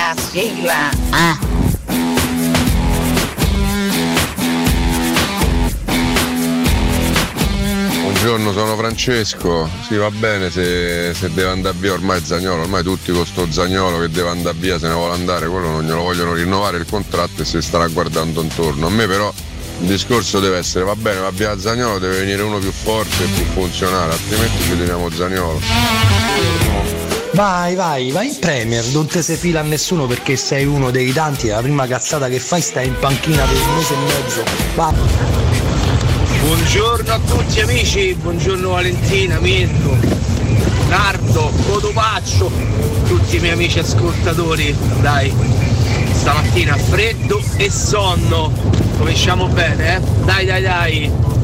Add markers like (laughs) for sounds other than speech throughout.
mia sigla. Ah. Buongiorno, sono Francesco. Sì, va bene se, se deve andare via ormai Zagnolo, ormai tutti con sto Zagnolo che deve andare via, se ne vuole andare, quello non glielo vogliono rinnovare il contratto e si starà guardando intorno. A me però il discorso deve essere va bene, va via Zagnolo, deve venire uno più forte e più funzionale, altrimenti ci teniamo Zagnolo. Vai, vai, vai in Premier, non te se fila a nessuno perché sei uno dei tanti e la prima cazzata che fai stai in panchina per un mese e mezzo. Va. Buongiorno a tutti amici, buongiorno Valentina, Mirko, Nardo, Codopaccio, tutti i miei amici ascoltatori, dai, stamattina freddo e sonno, cominciamo bene, eh? Dai, dai, dai!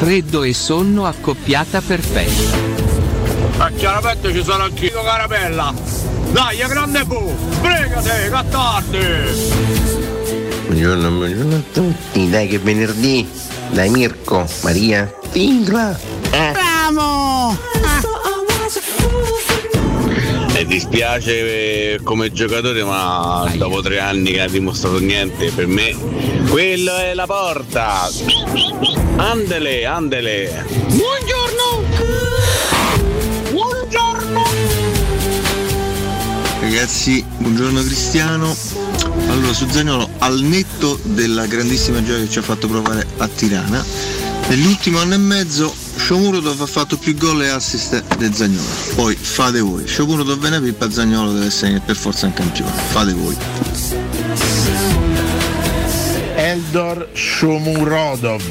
Freddo e sonno accoppiata perfetta. A chiaramente ci sono anch'io carabella! Dai, grande bu! Sbrigate, cattarti! Buongiorno, buongiorno a tutti, dai che è venerdì, dai Mirko, Maria, sigla. Eh. Bravo! Mi dispiace eh, come giocatore, ma dopo tre anni che ha dimostrato niente, per me quello è la porta. Andele, andele. Buongiorno! Buongiorno! Ragazzi, buongiorno Cristiano. Allora, su Zagnolo, al netto della grandissima gioia che ci ha fatto provare a Tirana, nell'ultimo anno e mezzo Shomurodov ha fatto più gol e assist di Zagnolo. Poi fate voi. Shomurodov ve ne pippa, Zagnolo deve essere per forza un campione. Fate voi. Eldor Shomurodov.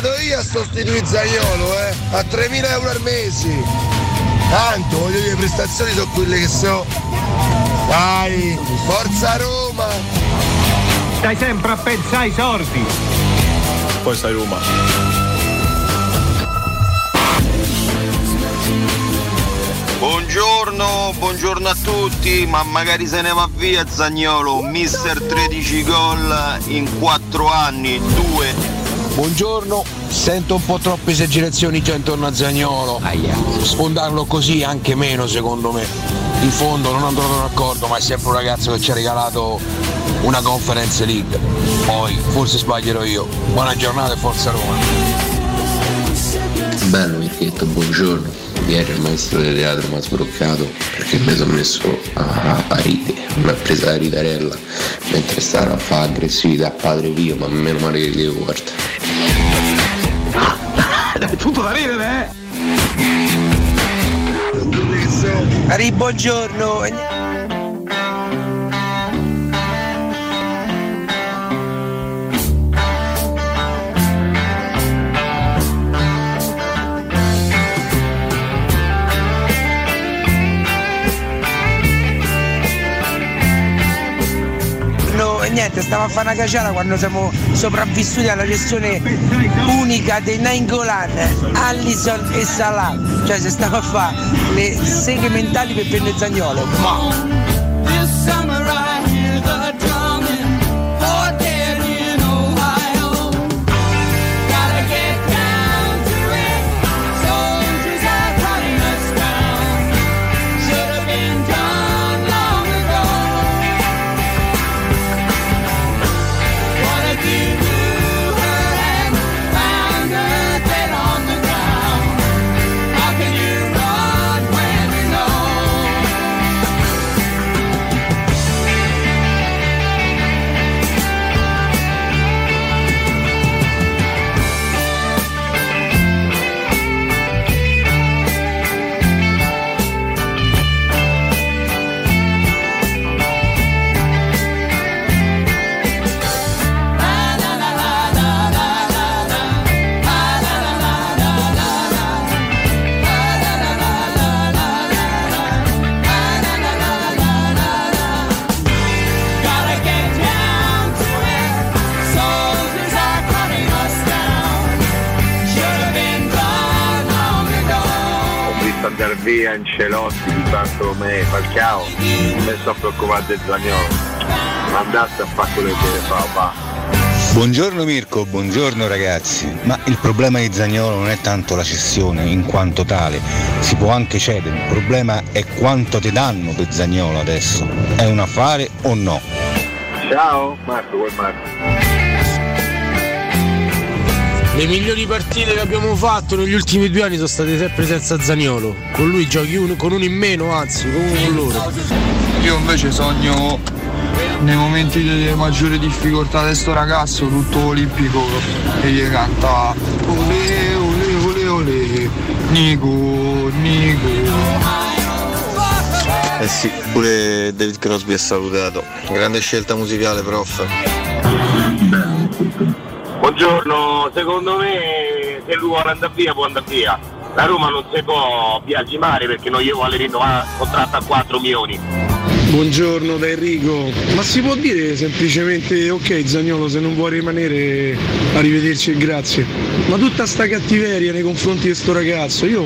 Vado io a sostituire Zagnolo, eh! A 3.000 euro al mese! Tanto, voglio dire, le prestazioni sono quelle che so! Dai! Forza Roma! Stai sempre a pensare ai sordi. Poi stai Roma. Buongiorno, buongiorno a tutti, ma magari se ne va via Zagnolo, mister 13 gol in 4 anni, 2. Buongiorno, sento un po' troppe esagerazioni già intorno a Zagnolo. Sfondarlo così anche meno secondo me. In fondo non andrò d'accordo, ma è sempre un ragazzo che ci ha regalato una conference league. Poi forse sbaglierò io. Buona giornata e forza Roma. Bello Mirchetto, buongiorno. Ieri il maestro del teatro mi ha sbroccato perché mi sono messo a, a mi ha presa la ridarella mentre stava a fare aggressività a padre Pio, ma meno male che devo guarda. È tutto da ridere, eh? Ari, buongiorno. Niente, stavo a fare una caciara quando siamo sopravvissuti alla gestione unica dei Nainggolan, Allison e Salah. Cioè se stavo a fare le seghe mentali per prendere Zagnolo. Ma Ancelotti di Bartolomei, Falcao, non mi sto preoccupando del Zagnolo. Andasse a fare quello che deve fare, va. Buongiorno Mirko, buongiorno ragazzi. Ma il problema di Zagnolo non è tanto la cessione in quanto tale, si può anche cedere, il problema è quanto ti danno per Zagnolo adesso. È un affare o no? Ciao, Marco, vuoi Marco? Le migliori partite che abbiamo fatto negli ultimi due anni sono state sempre senza Zagnolo. Con lui giochi uno- con uno in meno, anzi, con uno con loro. Io invece sogno nei momenti di maggiore difficoltà di sto ragazzo tutto olimpico che gli canta ole ole ole ole Nico Nico Eh sì, pure David Crosby è salutato. Grande scelta musicale, prof. Buongiorno, secondo me se lui vuole andare via può andare via. La Roma non si può biagimare perché non gli vuole rinnovare il contratto a 4 milioni. Buongiorno da Enrico. Ma si può dire semplicemente ok Zagnolo se non vuoi rimanere arrivederci e grazie. Ma tutta sta cattiveria nei confronti di sto ragazzo, io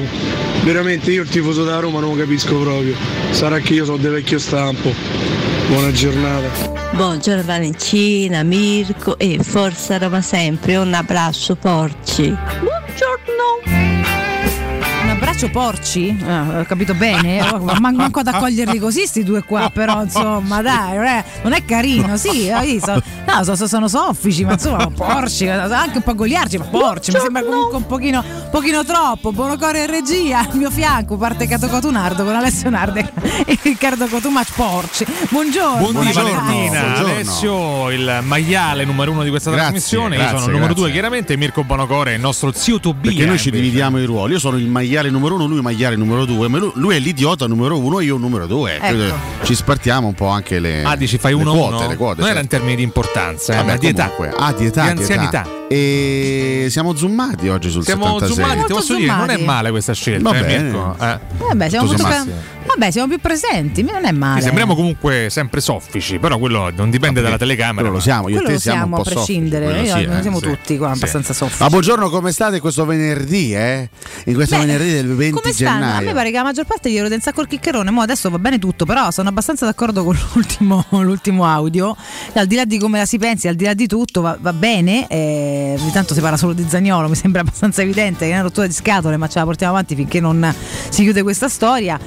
veramente io il tifoso della Roma non lo capisco proprio. Sarà che io sono del vecchio stampo. Buona giornata. Buongiorno Valentina, Mirko e forza Roma sempre, un abbraccio porci. Buongiorno. Un abbraccio porci? Ah, ho capito bene? (laughs) Oh, ma man- manco ad accoglierli così sti due qua, però insomma dai, non è, non è carino, sì, (laughs) visto? No, so- so- sono soffici, ma insomma porci, anche un po' goliarci, ma porci, mi sembra comunque un pochino, un pochino troppo. Buonocore in regia, al mio fianco parte Cato Cotunardo con Alessio Narde e (laughs) Riccardo Cotumaccio porci. Buongiorno. Buongiorno. Valentina, Buongiorno. Alessio, il maiale numero uno di questa Grazie, trasmissione. Io grazie, sono il numero grazie. due, chiaramente, Mirko Bonocore, il nostro zio Tobia. Perché noi ci invece. dividiamo i ruoli. Io sono il maiale numero uno, lui maiale numero due. Ma lui, lui è l'idiota numero uno, io il numero due. Ecco. Ci spartiamo un po' anche le, Ah, dici fai le uno quote, uno? le quote. Non era certo. in termini di importanza, eh, Vabbè, ma di età. Ah, di età, Di di anzianità. età. E siamo zoomati oggi sul Siamo 76. zoomati, ti posso dire, non è male questa scelta, Va eh, bene. Mirko? Eh. Vabbè, siamo, molto ca- Vabbè, siamo più presenti, non è male. Sì, sembriamo comunque sempre soffici, però quello non dipende dalla telecamera. Quello lo siamo, io e Quello te lo siamo, siamo un a po' soffici, prescindere, quello Io- sì, noi eh, siamo sì. tutti qua abbastanza soffici. Ma buongiorno, come state questo venerdì, eh? In questo Beh, venerdì del 20 Come stanno? A me pare che la maggior parte gli rode un sacco il chiccherone, mo adesso va bene tutto, però sono abbastanza d'accordo con (laughs) l'ultimo, l'ultimo audio. Al di là di come la si pensi, al di là di tutto, va, va bene. Eh, ogni tanto si parla solo di Zagnolo, mi sembra abbastanza evidente che è una rottura di scatole, ma ce la portiamo avanti finché non si chiude questa storia.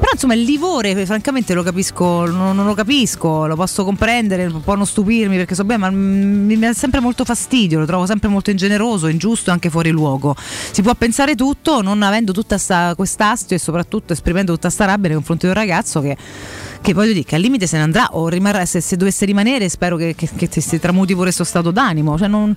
Però insomma il livore, francamente lo capisco, non, non lo capisco, lo posso comprendere, può non stupirmi perché so bene, ma mm, mi dà sempre molto fastidio, lo trovo sempre molto ingeneroso, ingiusto e anche fuori luogo. Si può pensare tutto non avendo tutta sta, quest'astio e soprattutto esprimendo tutta sta rabbia nei confronti di un ragazzo che, che voglio dire che al limite se ne andrà o rimarrà, se, se dovesse rimanere spero che, che, che si tramuti pure questo stato d'animo. Cioè non,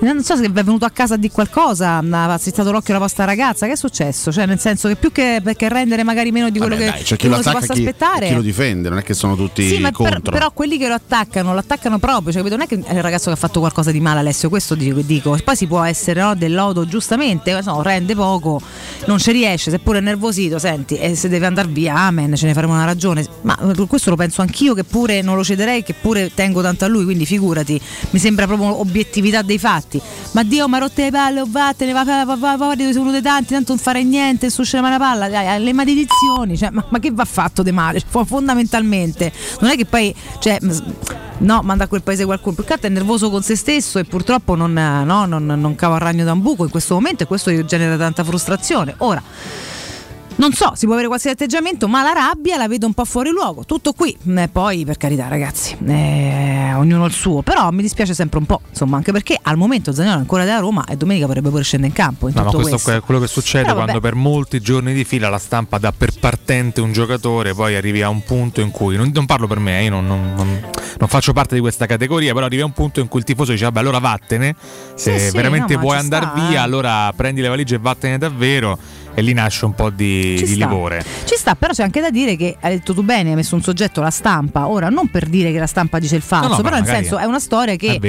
non so se è venuto a casa di qualcosa, ha strizzato l'occhio alla vostra ragazza, che è successo? Cioè nel senso che più che, rendere magari meno di quello Vabbè, che dai, c'è chi lo si possa chi, aspettare. chi lo difende, non è che sono tutti Sì, ma per- contro. però quelli che lo attaccano, lo attaccano proprio, cioè, capito? non è che è il ragazzo che ha fatto qualcosa di male Alessio, questo dico, dico. poi si può essere no, del lodo giustamente, no, rende poco, non ci riesce, seppure è nervosito, senti, e se deve andare via, amen, ce ne faremo una ragione, ma eh, questo lo penso anch'io che pure non lo cederei, che pure tengo tanto a lui, quindi figurati, mi sembra proprio obiettività dei fatti, ma Dio mi ha rotte le palle, oh, vattene, va, va, va, va, va, sei uno dei tanti, tanto non fare niente, suscita una palla, dai, le maledizioni, cioè, ma, ma che va fatto di male? Cioè, fondamentalmente, non è che poi, cioè, no, manda a quel paese qualcuno, più che è nervoso con se stesso e purtroppo non, eh, no, non, non cava il ragno da un buco in questo momento e questo genera tanta frustrazione. Ora, non so, si può avere qualsiasi atteggiamento, ma la rabbia la vedo un po' fuori luogo. Tutto qui. Eh, poi, per carità, ragazzi, eh, ognuno il suo. Però mi dispiace sempre un po', insomma, anche perché al momento Zagnolo è ancora della Roma e domenica potrebbe pure scendere in campo. In No, ma questo questo. è quello che succede Però quando vabbè. per molti giorni di fila la stampa dà per partente un giocatore, poi arrivi a un punto in cui, non, non parlo per me, eh, io non, non- non- faccio parte di questa categoria, però arrivi a un punto in cui il tifoso dice, vabbè allora vattene, se Sì, sì, veramente no, vuoi andare sta, via eh. allora prendi le valigie e vattene davvero e lì nasce un po' di, Ci di sta. livore. Ci sta, però c'è anche da dire che hai detto tu bene, hai messo un soggetto la stampa. Ora, non per dire che la stampa dice il falso, No, no, però nel senso è una storia che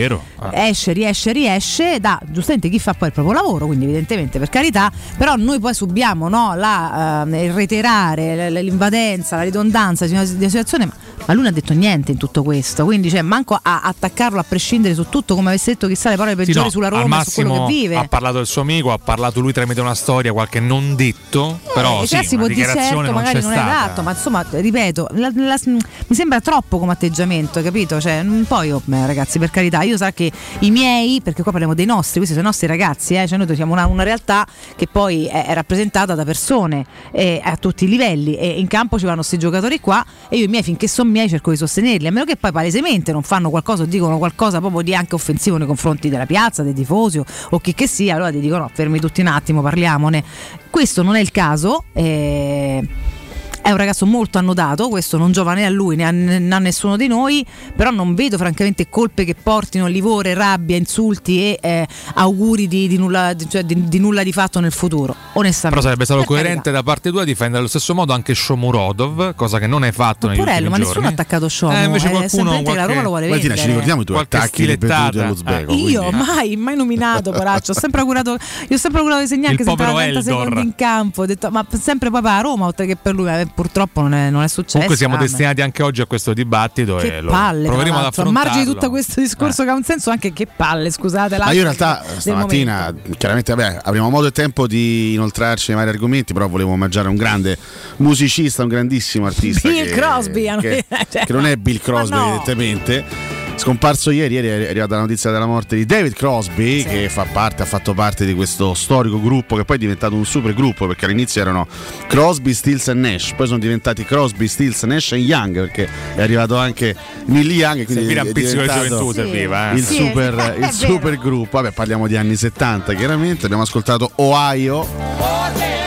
esce, riesce, riesce, da giustamente chi fa poi il proprio lavoro, quindi evidentemente per carità, però noi poi subiamo no, la, eh, il reiterare, l'invadenza, la ridondanza di una, di una situazione, ma Ma lui non ha detto niente in tutto questo, quindi cioè, manco a attaccarlo a prescindere su tutto, come avesse detto chissà le parole Sì, peggiori no, sulla Roma e su quello massimo che vive. ha parlato del suo amico, ha parlato lui tramite una storia, qualche non detto, però Eh, sì, cioè, si una può dire certo, non magari non è adatto, ma insomma, ripeto, la- la- mi sembra troppo come atteggiamento, capito? Cioè, poi oh, beh, ragazzi, per carità, io sa che i miei, perché qua parliamo dei nostri, questi sono i nostri ragazzi, eh, cioè noi siamo una, una realtà che poi è, è rappresentata da persone eh, a tutti i livelli e in campo ci vanno questi giocatori qua e io i miei finché sono miei cerco di sostenerli, a meno che poi palesemente non fanno qualcosa o dicono qualcosa proprio di anche offensivo nei confronti della piazza, dei tifosi o, chi che sia, allora ti dico no, fermi tutti un attimo, parliamone. Questo non è il caso. eh, è un ragazzo molto annodato, questo non giova né a lui né a, né a nessuno di noi, però non vedo francamente colpe che portino livore, rabbia, insulti e eh, auguri di, di nulla, di- cioè di- di nulla di fatto nel futuro, onestamente. Però sarebbe stato Per coerente da parte tua difendere allo stesso modo anche Shomurodov, cosa che non hai fatto negli Porello, ultimi ma nessuno ha attaccato Shomu, Eh, invece è qualcuno semplicemente che la qualche- Roma lo vuole vendere. ci ricordiamo i tuoi Qualche attacchi ripetuti stilettata. all'Uzbeko. Io quindi- mai, mai nominato, poraccio. Ho sempre augurato, io ho sempre augurato di segnare Il anche se povero 30 Eldor. secondi in campo. Ho detto, ma sempre per la Roma, oltre che per lui, ma purtroppo non è, non è successo. Comunque siamo ah, destinati anche oggi a questo dibattito Che e palle, proveremo ad l'altro. a affrontarlo. margine di tutto questo discorso che ha un senso, anche che palle, scusate. Ma io in realtà stamattina, chiaramente, vabbè, avremo modo e tempo di inoltrarci nei vari argomenti, però volevo omaggiare un grande musicista, un grandissimo artista. Bill che, Crosby, che, (laughs) cioè, che non è Bill Crosby, no. evidentemente. Scomparso ieri, ieri è arrivata la notizia della morte di David Crosby, che fa parte, ha fatto parte di questo storico gruppo che poi è diventato un super gruppo perché all'inizio erano Crosby, Stills e Nash, poi sono diventati Crosby, Stills, Nash e Young perché è arrivato anche Neil Young e quindi Serviva è un pizzico di diventato gioventù, serviva, eh. il Sì, super, è il super gruppo. Vabbè, parliamo di anni 70 chiaramente. Abbiamo ascoltato Ohio.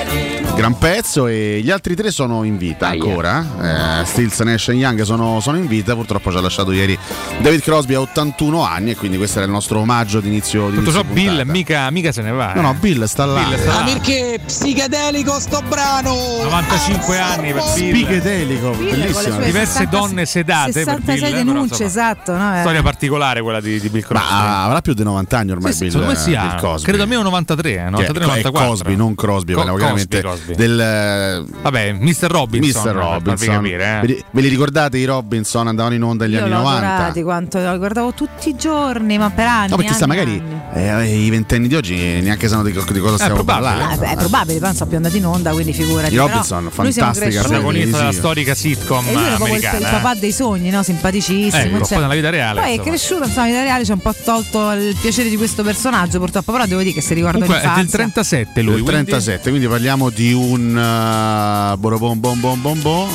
Gran pezzo e gli altri tre sono in vita ancora. Eh, Stills, Nash e Young sono, sono in vita. Purtroppo ci ha lasciato ieri David Crosby a 81 anni e quindi questo era il nostro omaggio d'inizio di Tutto ciò Bill mica, mica se ne va. No, eh. no, Bill sta là. Bill sta là. Perché psichedelico sto brano? 95 anni per Bill. Bill le bellissimo. Diverse 60 donne sedate per 66 Bill, però, denunce, insomma, esatto. No? Eh. Storia particolare quella di, di Bill Crosby. Ma avrà più di 90 anni ormai Sì, sì, Bill, sì, Bill ha- Cosby. credo almeno 93, eh, Che 93 è 94. Cosby, non Crosby, Co- parliamo chiaramente Cosby, Cosby. del Vabbè, Mr. Robinson. Mr. per farvi Robinson. capire, eh. Ve li- ricordate i Robinson andavano in onda negli Io anni l'ho 90? adorati quanto li guardavo tutti i giorni, ma per anni. No, perché anni, magari eh, i ventenni di oggi neanche sanno di, di cosa stiamo probabile. parlando. Ah, è probabile, poi non so più andati in onda, quindi figurati. I Robinson, fantastica protagonista della storica sitcom E lui era proprio il, il papà dei sogni, no? simpaticissimo. Ecco, cioè- poi nella vita reale, Poi è cresciuto, insomma, nella vita reale ci ha un po' tolto il piacere di questo personaggio, purtroppo. Però devo dire che se ricorda Comunque è del l'infanzia. 37 lui. Del quindi- 37, quindi parliamo di un uh, bom bom bom bom.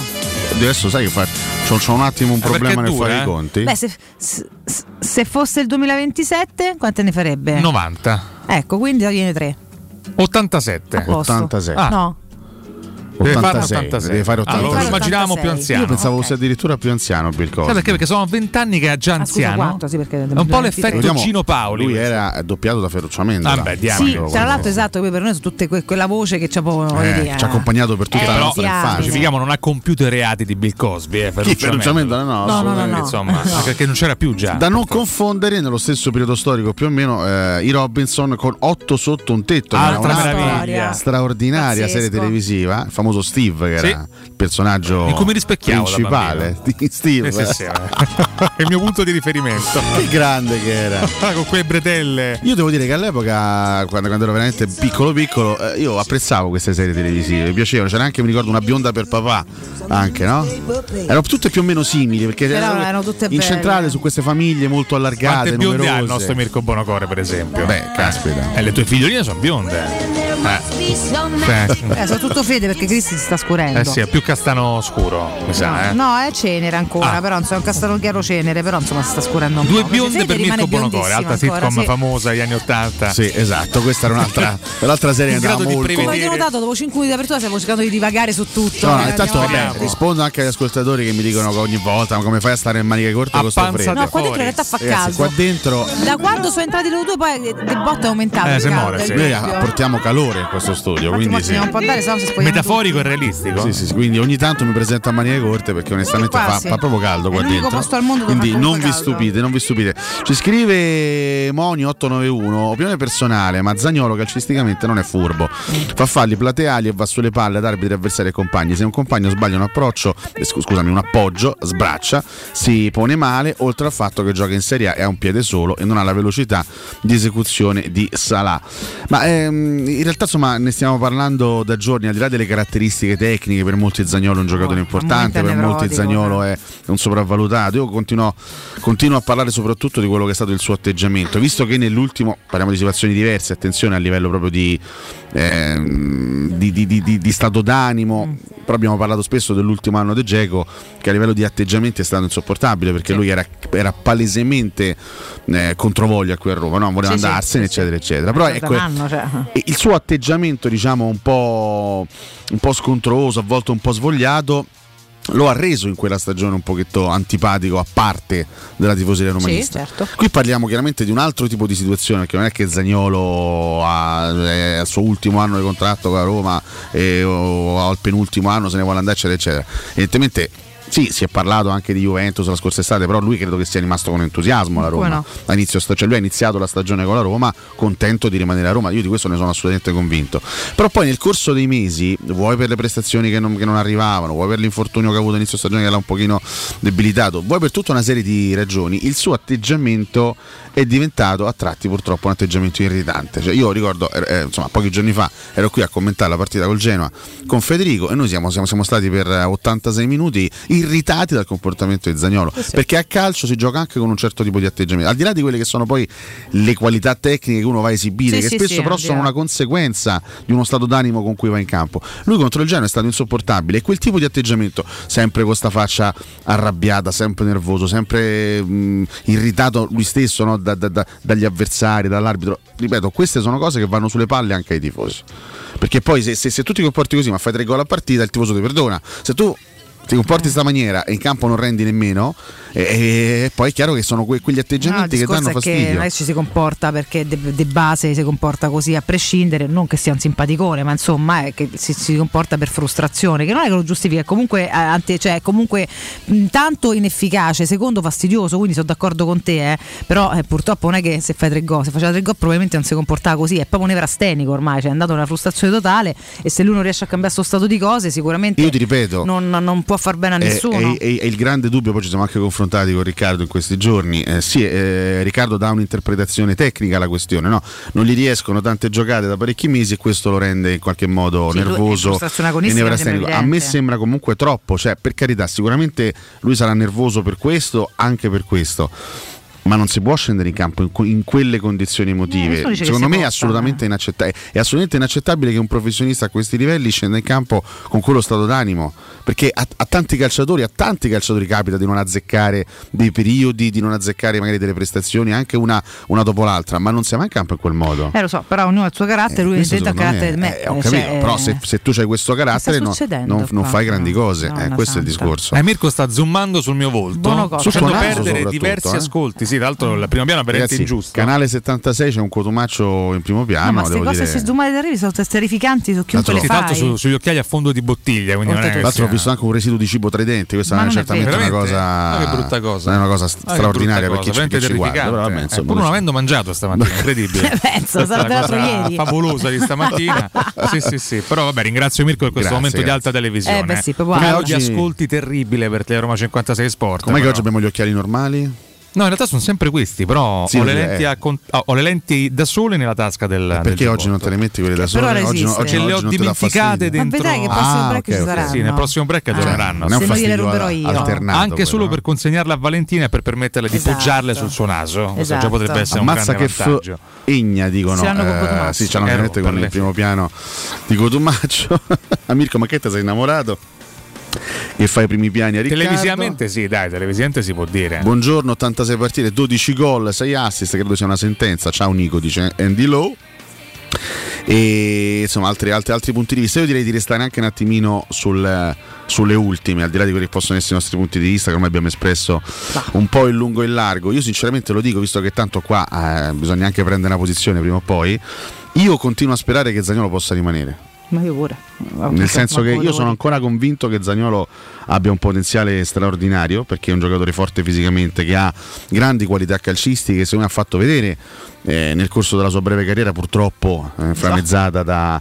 Adesso sai che fa. C'ho, c'ho un attimo un Eh, problema nel dura, fare eh? i conti. Beh, se, se- se fosse il 2027, quante ne farebbe? 90. Ecco, quindi viene 3. 87. A posto. 87. Ah. No. Deve fare 86, 86. deve fare Ah, 86. lo immaginavamo più anziano. Io pensavo fosse addirittura più anziano Bill Cosby. Sai perché? Perché sono 20 anni che è già Ah, scusa, anziano. Sì, perché è un po' l'effetto Ricordiamo, Gino Paoli. Lui questo. era doppiato da Ferruccio Amendola. Vabbè, diamine. Sì, tra l'altro esatto, poi per noi sono tutte que- quella voce che ci ha Eh, dire, ci ha accompagnato per tutta eh, la Però nostra infanzia. Specifichiamo, non ha compiuto i reati di Bill Cosby. Eh, Ferruccio Amendola? No, No, no, no. Insomma, perché non c'era più già. Da non confondere nello stesso periodo storico più o meno eh, i Robinson con 8 sotto un tetto, Altra una meraviglia. straordinaria serie televisiva, il famoso Steve che Sì. era il personaggio In cui mi rispecchiavo da principale di Steve. Sì, sì, sì, eh. (laughs) è il mio punto di riferimento. (laughs) Che grande che era. (laughs) Con quelle bretelle. Io devo dire che all'epoca, quando, quando ero veramente piccolo piccolo, eh, io apprezzavo queste serie televisive, mi piacevano, c'era anche, mi ricordo, una bionda per papà, anche, no? Erano tutte più o meno simili, perché Però erano erano tutte incentrate belle. su queste famiglie molto allargate, Quante bionde ha il numerose. nostro Mirko Bonocore, per esempio? Beh, caspita. E le tue figlioline sono bionde. Eh. Eh, sono tutto fede perché Cristi si sta scurendo. Eh sì, è più castano scuro, mi sa, eh. No, è cenere ancora, Ah. però insomma, è un castello cenere, però insomma si sta scurando un Due po'. bionde Fede per Mirko Bonocore, altra biondissimo sitcom sì. famosa degli anni 80. Sì, esatto, questa era un'altra, (laughs) un'altra serie che andava molto. Come avete notato, dopo 5 minuti di apertura stiamo cercando di divagare su tutto. No, no, eh, intanto andiamo vabbè, rispondo anche agli ascoltatori che mi dicono che ogni volta ma come fai a stare in maniche corte A con sto panza freddo? No, qua dentro in realtà fa caldo. qua dentro Da quando sono entrati loro due, poi del botto è aumentato. Eh, il se muore, il sì. noi portiamo calore in questo studio, quindi sì. no Metaforico Storico e realistico. Sì, sì, sì, quindi ogni tanto mi presento a maniche corte perché onestamente fa, fa proprio caldo qua l'unico dentro. posto al mondo dove Quindi non vi caldo. stupite, non vi stupite. Ci scrive Moni 891, opinione personale, ma Zagnolo calcisticamente non è furbo. Fa falli plateali e va sulle palle ad arbitri avversari e compagni. Se un compagno sbaglia un approccio, eh, scu- scusami, un appoggio, sbraccia, si pone male, oltre al fatto che gioca in Serie A e ha un piede solo e non ha la velocità di esecuzione di Salah. Ma ehm, in realtà insomma ne stiamo parlando da giorni, al di là delle caratteristiche tecniche, per molti Zagnolo è un giocatore importante, per molti Zagnolo è un sopravvalutato. Io continuo, continuo a parlare soprattutto di quello che è stato il suo atteggiamento, visto che nell'ultimo, parliamo di situazioni diverse, attenzione a livello proprio di, ehm, di, di- di- di- stato d'animo, però abbiamo parlato spesso dell'ultimo anno di Geco che a livello di atteggiamenti è stato insopportabile perché lui era, era palesemente eh, controvoglia qui a Roma, no? voleva Sì, sì, andarsene, eccetera, eccetera. Però ecco, anno, cioè. il suo atteggiamento, diciamo, un po', un po' scontroso, a volte un po' svogliato. Lo ha reso in quella stagione un pochetto antipatico a parte della tifoseria romanista. certo. Qui parliamo chiaramente di un altro tipo di situazione, perché non è che Zagnolo è al suo ultimo anno di contratto con la Roma e, o al penultimo anno se ne vuole andare, eccetera, eccetera. Evidentemente sì, si è parlato anche di Juventus la scorsa estate, però lui credo che sia rimasto con entusiasmo alla Roma. no? A inizio sta- cioè lui ha iniziato la stagione con la Roma contento di rimanere a Roma, io di questo ne sono assolutamente convinto. Però poi nel corso dei mesi, vuoi per le prestazioni che non, che non arrivavano, vuoi per l'infortunio che ha avuto inizio stagione che l'ha un pochino debilitato, vuoi per tutta una serie di ragioni, il suo atteggiamento è diventato a tratti purtroppo un atteggiamento irritante. Cioè, io ricordo, eh, eh, insomma, pochi giorni fa ero qui a commentare la partita col Genoa con Federico e noi siamo, siamo- siamo stati per eh, 86 minuti irritati dal comportamento di Zagnolo. Perché a calcio si gioca anche con un certo tipo di atteggiamento. Al di là di quelle che sono poi le qualità tecniche che uno va a esibire, Sì, che sì, spesso sì, però sono una conseguenza di uno stato d'animo con cui va in campo. Lui contro il Genoa è stato insopportabile e quel tipo di atteggiamento, sempre con sta faccia arrabbiata, sempre nervoso, sempre mh, irritato lui stesso no? Da- da- da- dagli avversari, dall'arbitro. Ripeto, queste sono cose che vanno sulle palle anche ai tifosi. Perché poi se, se- se tu ti comporti così ma fai tre gol a partita, il tifoso ti perdona. Se tu ti comporti in questa maniera e in campo non rendi nemmeno, e, e poi è chiaro che sono que- quegli No, il atteggiamenti che discorso danno è che fastidio. non è che ci si comporta perché de, de base si comporta così a prescindere, non che sia un simpaticone, ma insomma è che si, si comporta per frustrazione, che non è che lo giustifica, è comunque, eh, ante- cioè, comunque tanto inefficace, secondo fastidioso, quindi sono d'accordo con te, eh, però eh, purtroppo non è che se fai tre gol, se faceva tre gol probabilmente non si comportava così, è proprio nevrastenico ormai, cioè è andato una frustrazione totale e se lui non riesce a cambiare questo stato di cose sicuramente Io ti ripeto, non, non può far bene a nessuno. È il grande dubbio, poi ci siamo anche confrontati con Riccardo in questi giorni. Eh, sì, eh, Riccardo dà un'interpretazione tecnica alla questione, no? non gli riescono tante giocate da parecchi mesi e questo lo rende in qualche modo Sì, nervoso e nevrastenico. A me sembra comunque troppo, cioè per carità, sicuramente lui sarà nervoso per questo, anche per questo. Ma non si può scendere in campo in, in quelle condizioni emotive. dice che Secondo me è assolutamente, inaccettabile. è assolutamente inaccettabile che un professionista a questi livelli scenda in campo con quello stato d'animo. Perché a, a tanti calciatori, a tanti calciatori capita di non azzeccare dei periodi, di non azzeccare magari delle prestazioni, anche una, una dopo l'altra, ma non si va in campo in quel modo. Eh lo so, però ognuno ha il suo carattere, lui invece ha il secondo carattere di me. eh, ho eh, capito, cioè, però eh, se, se tu hai questo carattere no- non, non fai grandi cose, eh, questo è il santa. discorso. Eh, Mirko sta zoomando sul mio volto, facendo perdere diversi eh. ascolti. Sì, tra l'altro la prima piana è veramente Ragazzi, ingiusta. Canale 76 c'è un cotumaccio in primo No, piano, ma queste cose dire. si zoomate terribili sono terrificanti su chiunque le Sì, tra l'altro fai. su- sugli occhiali a fondo di bottiglia, quindi non è Tra l'altro ho visto anche un residuo di cibo tra i denti, questa Ma non è certamente una cosa, che brutta cosa. non è una cosa che straordinaria per chi, ci- chi ci guarda, veramente però vabbè, terrificante. insomma, Eh, pur non avendo mangiato stamattina, (laughs) incredibile. Penso, Questa è sarà la l'altro ieri. favolosa di stamattina. (laughs) sì, sì, sì. Però vabbè, ringrazio Mirko per questo momento di alta televisione. Eh, beh, sì, proprio oggi ascolti terribile per Roma 56 Sport. Com'è che oggi abbiamo gli occhiali normali? No, in realtà sono sempre questi, però Sì, ho, le lenti eh. a con- ah, ho le lenti da sole nella tasca del. Perché del oggi non te le metti quelle da Però sole? Oggi, resiste. oggi, Ce le ho non dimenticate fastidio? Ma dentro. vedrai che il prossimo Ah, break ok, ci ok. saranno. Sì, nel prossimo break Ah, torneranno. Non è un Se no gliele fastidio ruberò io. alternato. Anche solo quello, per consegnarla a Valentina e per permetterle di Esatto. poggiarle sul suo naso. Questo Esatto. già potrebbe essere un Ammazza grande che vantaggio. egna dicono Ce l'hanno con eh, sì, c'hanno Eh, ovviamente con il primo piano di Cotumaccio (laughs) Mirko ma che te sei innamorato che fa i primi piani a Riccardo? Televisivamente sì, dai, televisivamente si può dire. buongiorno 86 partite 12 gol 6 assist credo sia una sentenza. Ciao Nico dice Andy Lowe. E insomma altri, altri, altri punti di vista. Io direi di restare anche un attimino sul- sulle ultime al di là di quelli che possono essere i nostri punti di vista che ormai abbiamo espresso un po' in lungo e in largo. Io sinceramente lo dico visto che tanto qua eh, bisogna anche prendere una posizione prima o poi io continuo a sperare che Zagnolo possa rimanere Ma io pure. Nel senso che io sono ancora convinto che Zagnolo abbia un potenziale straordinario perché è un giocatore forte fisicamente che ha grandi qualità calcistiche che secondo me ha fatto vedere eh, nel corso della sua breve carriera purtroppo eh, framezzata da,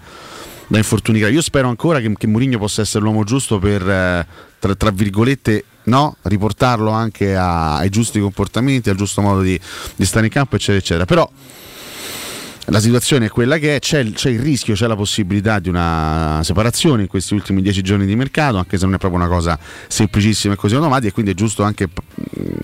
da infortuni gravi. Io spero ancora che, che Mourinho possa essere l'uomo giusto per eh, tra, tra virgolette no, riportarlo anche a- ai giusti comportamenti, al giusto modo di, di stare in campo eccetera eccetera. Però la situazione è quella che è, c'è, c'è il rischio, c'è la possibilità di una separazione in questi ultimi dieci giorni di mercato, anche se non è proprio una cosa semplicissima e così automatica, e quindi è giusto anche p-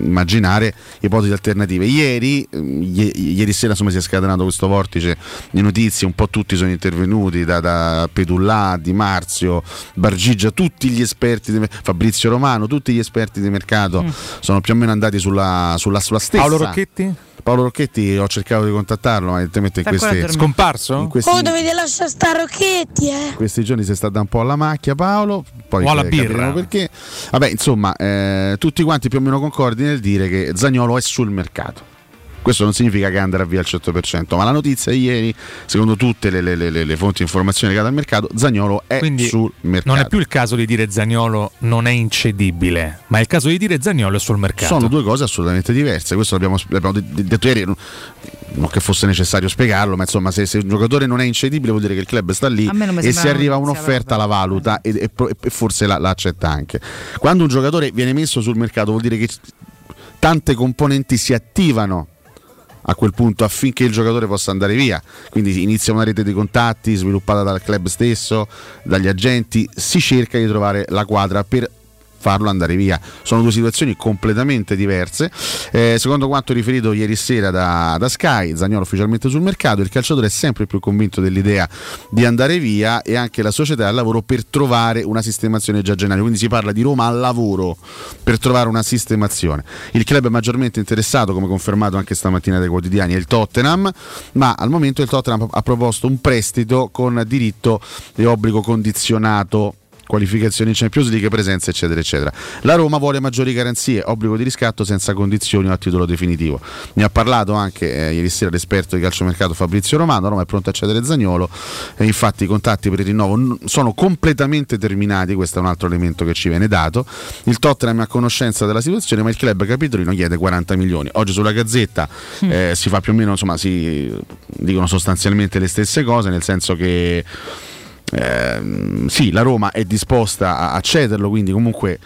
immaginare ipotesi alternative. Ieri, mm, ie- ieri sera insomma, si è scatenato questo vortice di notizie, un po' tutti sono intervenuti, da, da Pedullà, Di Marzio, Bargigia, tutti gli esperti, di, Fabrizio Romano, tutti gli esperti di mercato Mm. sono più o meno andati sulla, sulla, sulla stessa. Paolo Rocchetti? Paolo Rocchetti ho cercato di contattarlo, ma evidentemente in questi. Scomparso? in questi, Oh, dovete lasciare sta Rocchetti, eh? questi giorni si sta da un po' alla macchia Paolo, poi O alla birra. perché. Vabbè, insomma, eh, tutti quanti più o meno concordi nel dire che Zagnolo è sul mercato. Questo non significa che andrà via al 100%, ma la notizia di ieri, secondo tutte le, le- le- le fonti di informazione legate al mercato, Zagnolo è Quindi sul mercato. Non è più il caso di dire Zagnolo non è incedibile, ma è il caso di dire Zagnolo è sul mercato. Sono due cose assolutamente diverse. Questo l'abbiamo, l'abbiamo de- de- detto ieri. non- che fosse necessario spiegarlo, ma insomma, se, se un giocatore non è incedibile, vuol dire che il club sta lì e se arriva un'offerta la valuta e, e e forse la, la accetta anche. Quando un giocatore viene messo sul mercato, vuol dire che tante componenti si attivano a quel punto affinché il giocatore possa andare via. Quindi inizia una rete di contatti sviluppata dal club stesso, dagli agenti, si cerca di trovare la quadra per farlo andare via. Sono due situazioni completamente diverse. Eh, secondo quanto riferito ieri sera da, da Sky, Zagnolo ufficialmente sul mercato, il calciatore è sempre più convinto dell'idea di andare via e anche la società al lavoro per trovare una sistemazione già a gennaio. Quindi si parla di Roma al lavoro per trovare una sistemazione. Il club maggiormente interessato, come confermato anche stamattina dai quotidiani, è il Tottenham, ma al momento il Tottenham ha proposto un prestito con diritto e obbligo condizionato qualificazioni in Champions League, presenza eccetera eccetera. La Roma vuole maggiori garanzie, obbligo di riscatto senza condizioni o a titolo definitivo. Ne ha parlato anche eh, ieri sera l'esperto di calciomercato Fabrizio Romano, Roma è pronto a cedere Zagnolo e infatti i contatti per il rinnovo n- sono completamente terminati, questo è un altro elemento che ci viene dato. Il Tottenham è a conoscenza della situazione, ma il club capitolino chiede 40 milioni. Oggi sulla Gazzetta eh, si fa più o meno, insomma, si dicono sostanzialmente le stesse cose, nel senso che Ehm, sì, la Roma è disposta a, a cederlo, quindi comunque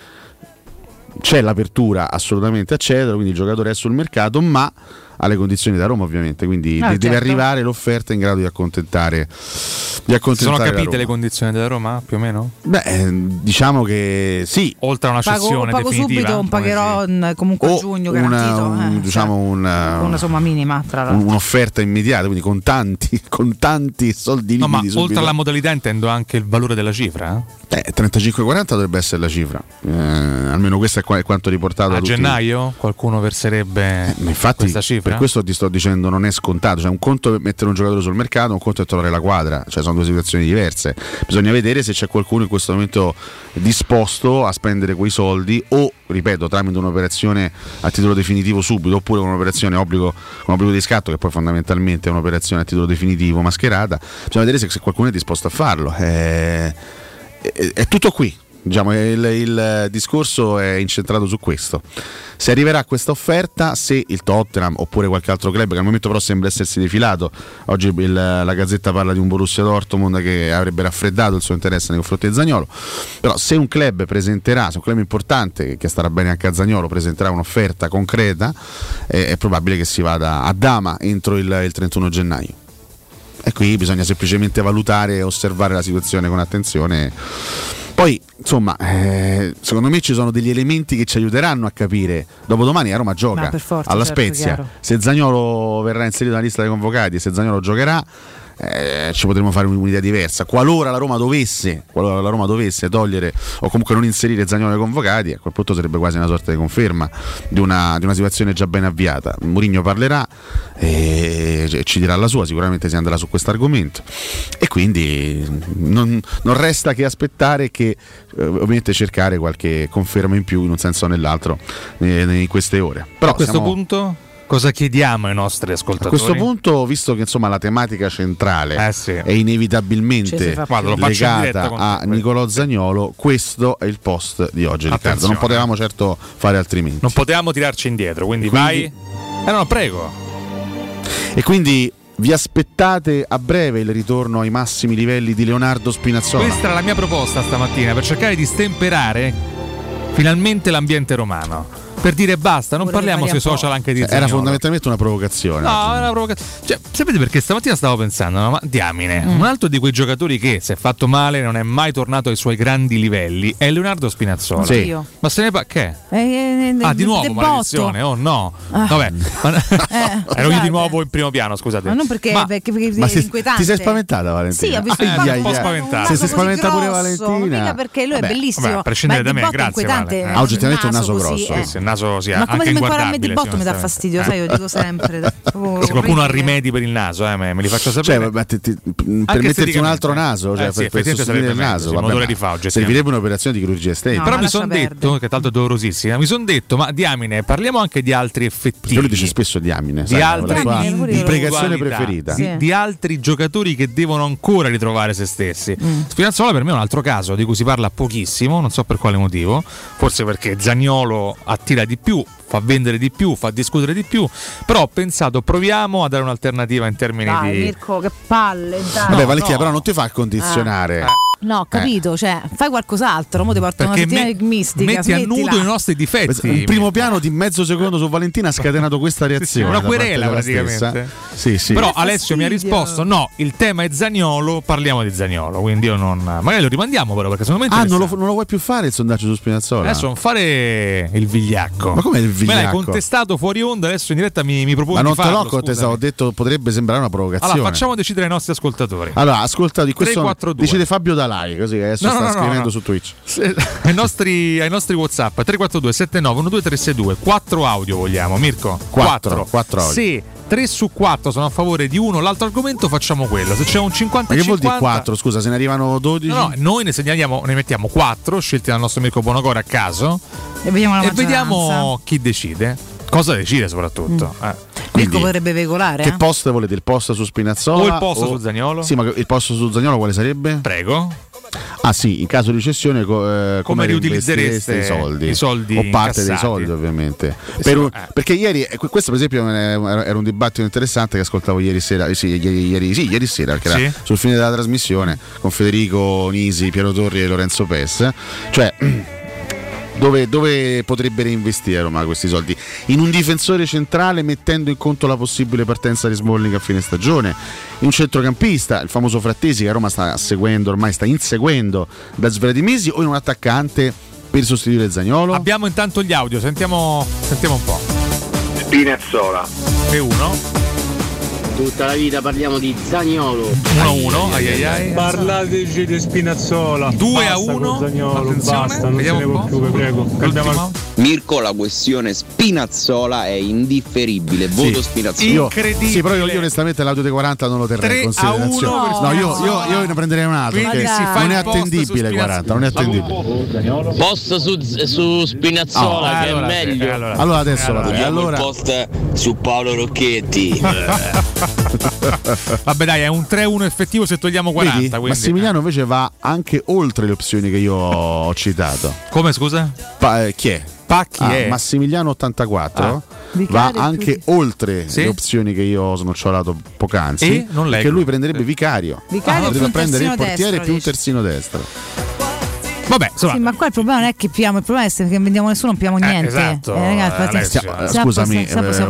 c'è l'apertura assolutamente a cederlo, quindi il giocatore è sul mercato, ma alle condizioni da Roma ovviamente, quindi Ah, de- deve certo. arrivare l'offerta in grado di accontentare di Sono accontentare la capite le condizioni della Roma più o meno? Beh, eh, diciamo che sì. Oltre a una Pago, cessione pago definitiva. subito, un pagherò comunque a giugno Una, garantito. un- eh, diciamo cioè, una somma minima, tra l'altro. un- un'offerta immediata, quindi con tanti, (laughs) con tanti soldi No, ma subito. oltre alla modalità intendo anche il valore della cifra. eh? Eh, 35-40 dovrebbe essere la cifra, Eh, almeno questo è, qua- è quanto riportato A gennaio qualcuno verserebbe Ma infatti, questa cifra? Per questo ti sto dicendo non è scontato. Cioè, un conto è mettere un giocatore sul mercato, un conto è trovare la quadra. Cioè, sono due situazioni diverse. Bisogna vedere se c'è qualcuno in questo momento disposto a spendere quei soldi o, ripeto, tramite un'operazione a titolo definitivo subito, oppure un'operazione obbligo, con obbligo di scatto, che poi fondamentalmente è un'operazione a titolo definitivo mascherata. Bisogna vedere se, se qualcuno è disposto a farlo. Eh, è, è tutto qui. Diciamo, il, il discorso è incentrato su questo. Se arriverà questa offerta, se il Tottenham oppure qualche altro club, che al momento però sembra essersi defilato, oggi il- la Gazzetta parla di un Borussia Dortmund che avrebbe raffreddato il suo interesse nei confronti di Zagnolo, però se un club presenterà, se un club importante che starà bene anche a Zagnolo presenterà un'offerta concreta, eh, è probabile che si vada a Dama entro il, il 31 gennaio. E qui bisogna semplicemente valutare e osservare la situazione con attenzione. Poi, insomma, eh, secondo me ci sono degli elementi che ci aiuteranno a capire. Dopodomani a Roma gioca forza, alla certo, Spezia. chiaro. Se Zagnolo verrà inserito nella lista dei convocati se Zagnolo giocherà, eh, ci potremo fare un'idea diversa. Qualora la Roma dovesse, qualora la Roma dovesse togliere o comunque non inserire Zagnolo nei convocati, a quel punto sarebbe quasi una sorta di conferma di una, di una situazione già ben avviata. Mourinho parlerà e ci dirà la sua, sicuramente si andrà su questo argomento. E quindi non, non resta che aspettare che eh, ovviamente cercare qualche conferma in più in un senso o nell'altro eh, in queste ore. Però a questo siamo- punto Cosa chiediamo ai nostri A ascoltatori? questo punto, visto che insomma la tematica centrale Eh è Ci si inevitabilmente più. Guarda, legata a. Nicolò Zagnolo, questo è il post di oggi, Riccardo. Attenzione. Non potevamo certo fare altrimenti. Non potevamo tirarci indietro, quindi, Quindi- vai. Eh no, prego. E quindi vi aspettate a breve il ritorno ai massimi livelli di Leonardo Spinazzola? Questa era la mia proposta stamattina per cercare di stemperare finalmente l'ambiente romano. Per dire basta, non Pure parliamo sui social anche di Era Zaniolo. fondamentalmente una provocazione. No, è una provocazione. Cioè, sapete perché stamattina stavo pensando, no? ma diamine, Mm. un altro di quei giocatori che si è fatto male, non è mai tornato ai suoi grandi livelli, è Leonardo Spinazzola. Sì. Oddio. Ma se ne fa che? Eh, eh, Ah, di nuovo de maledizione, botto. oh no. Ah. Vabbè, (laughs) ma- (laughs) ero io di nuovo in primo piano, scusate. Ma non perché, Ma- perché, perché Ma è inquietante. ti sei spaventata Valentina? Sì, ho visto Eh, il un po' spaventata. Se sei così spaventata pure Valentina. ma perché lui è bellissimo. vabbè, a prescindere ma da me, grazie. Ah, oggettivamente il un naso grosso. Il naso sì, Ma anche come se mi parla a me inguardabile. di botto mi dà fastidio, eh. sai, io dico sempre. proprio (laughs) Se qualcuno ha rimedi per il naso, eh, me, li faccio sapere. Cioè, vabbè, ti- ti- per metterti un altro naso, cioè Eh sì, per, per sostituire il naso, sì, vabbè, ma di fa, oggettivamente. servirebbe un'operazione di chirurgia estetica. Però ma mi sono detto, che tanto è dolorosissima, mi sono detto, ma diamine, parliamo anche di altri effettivi. Perché lui dice spesso diamine, di lo imprecazione preferita. di altri giocatori che devono ancora ritrovare se stessi. Mm. Spinazzola per me è un altro caso di cui si parla pochissimo, non so per quale motivo, forse perché Zagnolo attira di più, fa vendere di più, fa discutere di più, però ho pensato proviamo a dare un'alternativa in termini Dai, di... Mirko, che palle, dai. Vabbè, Valentina, no. però non ti fa condizionare. Eh. No, ho capito, cioè, fai qualcos'altro, mo ti porto una Perché settimana me- mistica. metti a smettila. nudo i nostri difetti. Un primo piano di mezzo secondo su Valentina ha scatenato questa reazione. Una querela praticamente. stessa. Sì, sì. Però Alessio mi ha risposto: no, il tema è Zagnolo, parliamo di Zagnolo. Quindi io non. Magari lo rimandiamo però perché secondo me. Ah, non lo, non lo vuoi più fare il sondaggio su Spinazzola? Adesso non fare il vigliacco. Ma com'è il Me l'hai vigliacco? contestato fuori onda, adesso in diretta mi, mi proponi Ma non di te farlo, l'ho contestato, ho detto potrebbe sembrare una provocazione. Allora, facciamo decidere ai nostri ascoltatori. Allora, ascolta di questo 342. decide Fabio Dalai, così che adesso No, sta no, scrivendo no. su Twitch. Se- (laughs) ai, nostri, ai nostri WhatsApp 342 79 12362 4 audio vogliamo, Mirko? Quattro, quattro audio. Se 3 su 4 sono a favore di uno, l'altro argomento facciamo quello. Se c'è un 50 Ma che vuol 50 dire 4? Scusa, se ne arrivano 12? No, no, noi ne segnaliamo, ne mettiamo 4 scelti dal nostro Mirko Bonocore a caso E vediamo la e vediamo chi decide. Cosa decide soprattutto. Mm. Eh. Quindi, Mirko potrebbe veicolare. Che eh? post volete? Il post su Spinazzola? O il post su Zaniolo? Sì, ma il post su Zagnolo quale sarebbe? Prego. Ah sì, in caso di cessione co- eh, come, riutilizzereste reinvestireste i soldi? i soldi o parte dei incassati? soldi ovviamente. Per un- eh. Perché ieri, eh, questo per esempio era un dibattito interessante che ascoltavo ieri sera, sì, ieri, ieri- sì, ieri sera, perché Sì. era sul fine della trasmissione con Federico Nisi, Piero Torri e Lorenzo Pes. Cioè... (clears throat) Dove, dove potrebbe reinvestire Roma questi soldi? In un difensore centrale mettendo in conto la possibile partenza di Smalling a fine stagione, in un centrocampista, il famoso Frattesi che a Roma sta seguendo, ormai sta inseguendo da svariati mesi, o in un attaccante per sostituire Zagnolo? Abbiamo intanto gli audio, sentiamo, sentiamo un po'. Spinazzola. E uno, Tutta la vita parliamo di Zagnolo. 1-1, ai ai ai. Parlateci di Spinazzola. 2 a Basta 1. con Zagnolo, Attenzione, basta, non se vediamo ne un può più, vi prego. L'ultimo. Mirko, la questione Spinazzola è indifferibile. Voto Spinazzola. Io, Incredibile. sì, però io, io onestamente l'audio dei 40 non lo terrei 3 in a considerazione. 1 no, per io, io- io ne prenderei un altro. Quindi si fa non è attendibile Spinazzola. 40, non è attendibile. Post su, su Spinazzola Ah, che allora, è meglio. eh, allora. Allora adesso la Vogliamo allora, il post su Paolo Rocchetti. (laughs) (laughs) Vabbè dai, è un 3-1 effettivo se togliamo 40. vedi, quindi- Massimiliano invece va anche oltre le opzioni che io ho citato. Come scusa? Pa- eh, chi è? Pacchi Ah, è. Massimiliano 84 Ah. va anche oltre Sì? le opzioni che io ho snocciolato poc'anzi E? Non leggo. perché lui prenderebbe vicario Vicario Potrebbe più un prendere il portiere destro, più un terzino destro Vabbè, insomma, Sì, ma qua il problema non è che piamo, il problema è che non vendiamo nessuno, non piamo Eh, niente. esatto, Eh, ragazzi, eh, Alessio. siamo- Eh, scusami, eh, Valentina.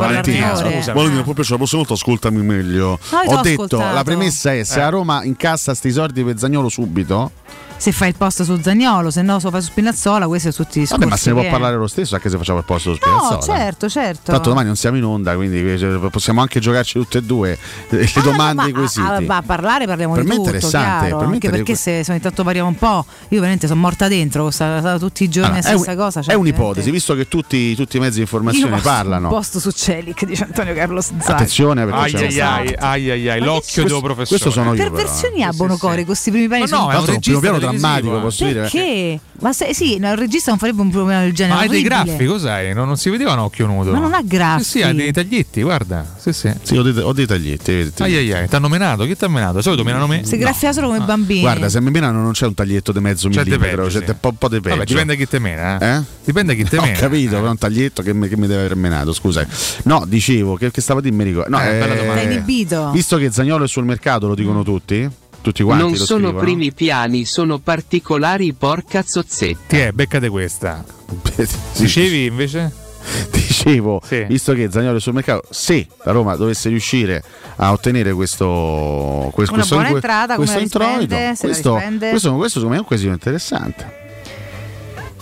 Valentina, poi piacere, prossima volta ascoltami meglio. No, Ho detto, ascoltato. la premessa è se Eh. a Roma incassa sti soldi per Zagnolo subito, Se fai il post su Zagnolo, se no se lo fai su Spinazzola, questo è tutti i discorsi. vabbè, ma se ne può parlare lo stesso anche se facciamo il posto su No, Spinazzola. certo, certo. Tanto domani non siamo in onda, quindi eh, possiamo anche giocarci tutte e due eh, le Ah, domande no, e i ma, quesiti. ah, ma a parlare parliamo Per di me è tutto, interessante, chiaro, per me anche perché se, se ogni tanto variamo un po', io veramente sono morta dentro, con sta- sta- tutti i giorni Allora, la è, stessa un- cosa. cioè, è un'ipotesi, visto che tutti, tutti i mezzi di Io informazione posto- parlano. posto su Celic, dice Antonio Carlo Zai. Attenzione perché ai c'è ai ai, ai ai l'occhio questo- dello professore. questo sono io. Per versioni a Bonocore, questi primi piani no, sono è un regista drammatico, posso dire. Perché? Ma se, sì, no, il regista non farebbe un problema del genere. Ma hai dei graffi, cos'hai? Non, non si vedevano a occhio nudo. Ma non ha graffi. Sì, sì, ha dei taglietti, guarda. Sì, sì. Sì, ho dei, ho dei taglietti. Ai ai ai, ti hanno menato? Chi ti ha menato? Di solito menano me. Si graffia solo come bambini. Guarda, se mi menano non c'è un taglietto di mezzo C'è di millimetro, peggio, c'è sì. un po', di peggio. Vabbè, dipende da chi te mena. Eh? Eh? Dipende da chi te Ho mena. capito, però un taglietto che mi, che mi deve aver menato, scusa. No, dicevo, che, che stava a dirmi ricordo. No, Eh, bella eh, domanda. Visto che Zagnolo è sul mercato, lo dicono tutti? Tutti quanti non lo sono scrivono? primi piani, sono particolari porca zozzetta. Ti è, beccate questa. (laughs) Dicevi invece? Dicevo, visto che Zagnolo è sul mercato, se la Roma dovesse riuscire a ottenere questo, questo, Una questo, buona entrata, questo introito, questo, questo, questo secondo me è un quesito interessante.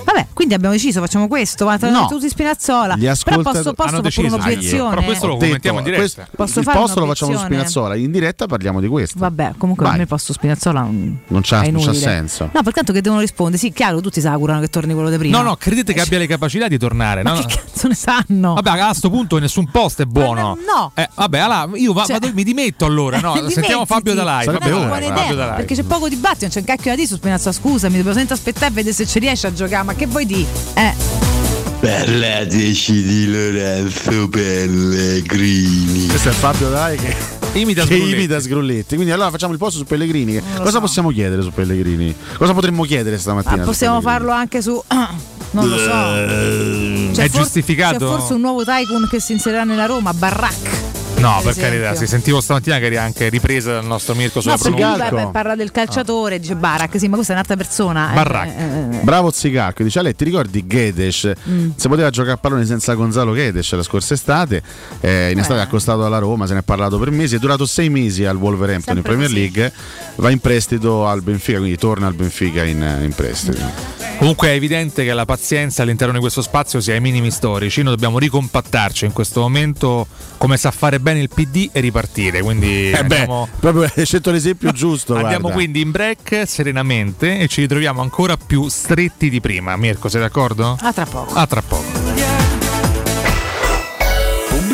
Vabbè, quindi abbiamo deciso, facciamo questo. Ma No. tutti Spinazzola. Gli Però ascoltatori posso, posso fare un'obiezione. Però questo lo commentiamo in diretta. questo- Posso il posto lo facciamo su? Spinazzola, in diretta parliamo di questo. Vabbè, comunque Vai. per me il posto Spinazzola non, Non c'ha, non c'ha senso. No, pertanto che devono rispondere. Sì, chiaro, tutti si augurano che torni quello di prima. No, no, credete che abbia le capacità di tornare? Ma no, che cazzo ne sanno? Vabbè, a sto punto nessun posto è buono. no. Eh, vabbè, allora io va- Cioè- vado- mi dimetto allora. (laughs) No, sentiamo Fabio Dalai. Fabio no, buona idea, perché c'è poco dibattito, non c'è un cacchio da dire su Spinazzola. Scusami, dobbiamo sempre aspettare e vedere se ci riesce a giocare. Ma che vuoi dire? Eh. Parlateci di Lorenzo Pellegrini. Questo è Fabio Dai che imita, (laughs) che Sgrulletti. imita Sgrulletti. Quindi allora facciamo il posto su Pellegrini. Cosa so. possiamo chiedere su Pellegrini? Cosa potremmo chiedere stamattina? Ah, possiamo farlo anche su. (clears throat) Non lo so. C'è È for- giustificato? C'è forse un nuovo tycoon che si inserirà nella Roma, Barrac. No, per per carità, si sentivo stamattina che eri anche ripresa dal nostro Mirko sulla No, pronuncia. beh, parla del calciatore, dice Barak, sì, ma questa è un'altra persona. eh, Barrac. eh, eh, Bravo Zicacco, dice Ale, ti ricordi Gedes? Mm. Se poteva giocare a pallone senza Gonzalo Gedes la scorsa estate, eh, in estate è accostato alla Roma, se ne è parlato per mesi, è durato sei mesi al Wolverhampton Sempre in Premier così. League, va in prestito al Benfica, quindi torna al Benfica in, in prestito. Comunque è evidente che la pazienza all'interno di questo spazio sia ai minimi storici. Noi dobbiamo ricompattarci in questo momento come sa fare bene il PD e ripartire. Quindi Eh beh, andiamo, proprio (laughs) hai scelto l'esempio (laughs) giusto. andiamo guarda. quindi in break serenamente e ci ritroviamo ancora più stretti di prima. Mirko, sei d'accordo? A tra poco. A tra poco.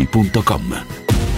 artigianamaterassi.com.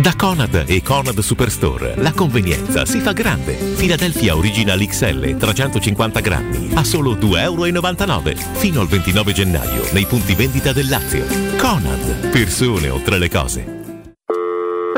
Da Conad e Conad Superstore la convenienza si fa grande. Philadelphia Original XL 350 grammi a solo 2,99 euro fino al 29 gennaio nei punti vendita del Lazio. Conad, persone oltre le cose.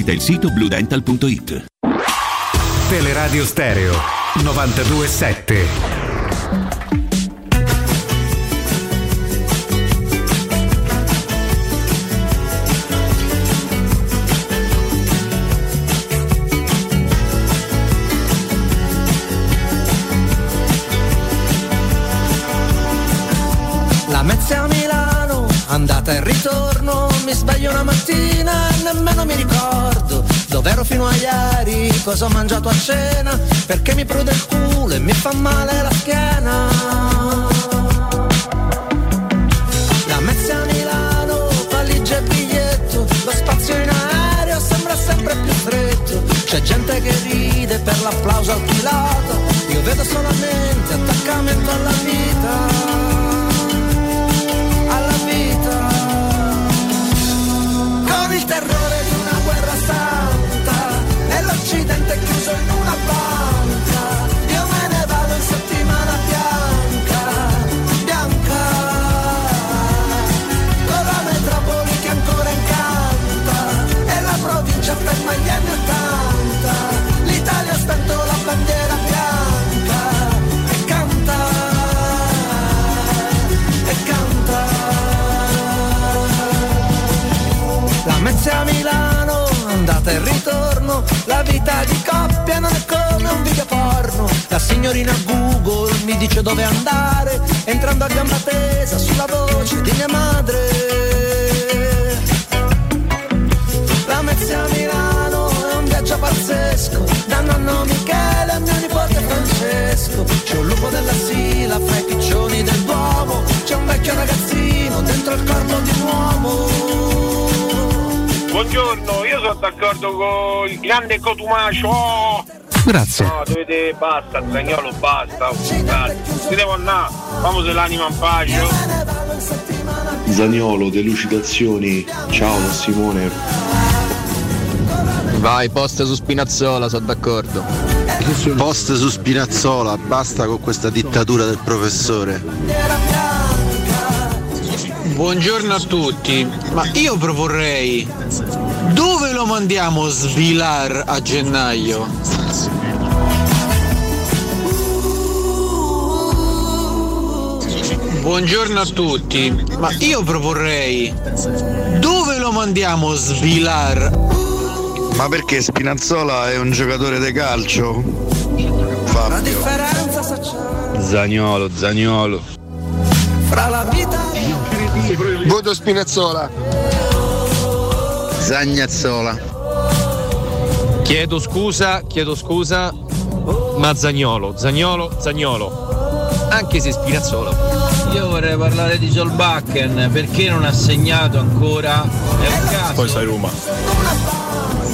il sito bluedental.it. Teleradio Stereo 927. Andata e ritorno, mi sveglio una mattina nemmeno mi ricordo dove ero fino a ieri, cosa ho mangiato a cena, perché mi prude il culo e mi fa male la schiena. La Mezza a Milano, valigia e biglietto, lo spazio in aereo sembra sempre più stretto, c'è gente che ride per l'applauso al pilota, io vedo solamente attaccamento alla vita. l'Occidente chiuso la vita di coppia non è come un video porno. La signorina Google mi dice dove andare, entrando a gamba tesa sulla voce di mia madre. La Mezza a Milano è un viaggio pazzesco, da nonno Michele a mio nipote Francesco. C'è un lupo della sila fra i piccioni del Duomo, c'è un vecchio ragazzino dentro il corpo di un uomo. Buongiorno, io sono d'accordo con il grande Cotumacio. Grazie. No, dovete basta, Zagnolo, basta. Si devo andare, vamo se l'anima in pace. Zaniolo, delucidazioni. Ciao da Simone. Vai, posta su Spinazzola, sono d'accordo. Post su Spinazzola, basta con questa dittatura del professore. Buongiorno a tutti, ma io proporrei dove lo mandiamo svilar a gennaio? Buongiorno a tutti, ma io proporrei dove lo mandiamo svilar? Ma perché Spinazzola è un giocatore di calcio? La differenza sociale Zagnolo, Zagnolo. fra la vita Voto Spinazzola. Zagnazzola. Chiedo scusa, chiedo scusa, ma Zagnolo, Zagnolo, Zagnolo. Anche se Spinazzola. Io vorrei parlare di Solbakken perché non ha segnato ancora. È un caso. Poi sai Roma.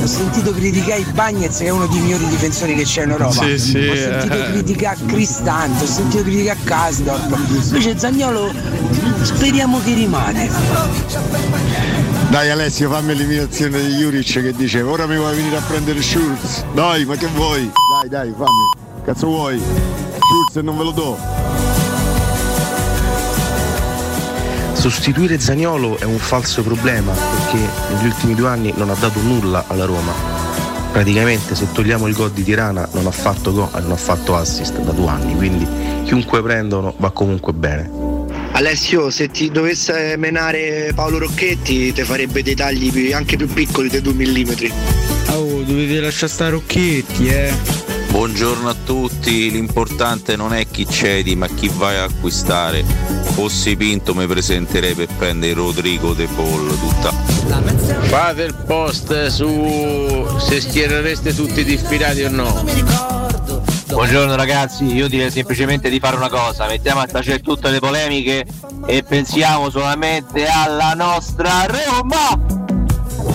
Ho sentito criticare i Bagnets che è uno dei migliori difensori che c'è in Europa. Sì, sì, Ho sentito eh. criticare Cristante, ho sentito criticare Kasdorp. Invece Zagnolo speriamo che rimane. Dai Alessio, fammi l'eliminazione di Juric che dice ora mi vuoi venire a prendere Schulz. Dai, ma che vuoi? Dai, dai, fammi. Cazzo vuoi? Schulz non ve lo do. Sostituire Zagnolo è un falso problema perché negli ultimi due anni non ha dato nulla alla Roma. Praticamente se togliamo il gol di Tirana non ha fatto gol e non ha fatto assist da due anni, quindi chiunque prendono va comunque bene. Alessio, se ti dovesse menare Paolo Rocchetti, ti farebbe dei tagli anche più piccoli dei 2 mm. Oh, dovete lasciare stare Rocchetti, eh. Buongiorno a tutti, l'importante non è chi cedi ma chi vai a acquistare. Fossi Pinto mi presenterei per prendere Rodrigo De Paul tutta. Fate il post su se schierereste tutti diffidati o no. Buongiorno ragazzi, io direi semplicemente di fare una cosa, mettiamo a tacere tutte le polemiche e pensiamo solamente alla nostra Roma!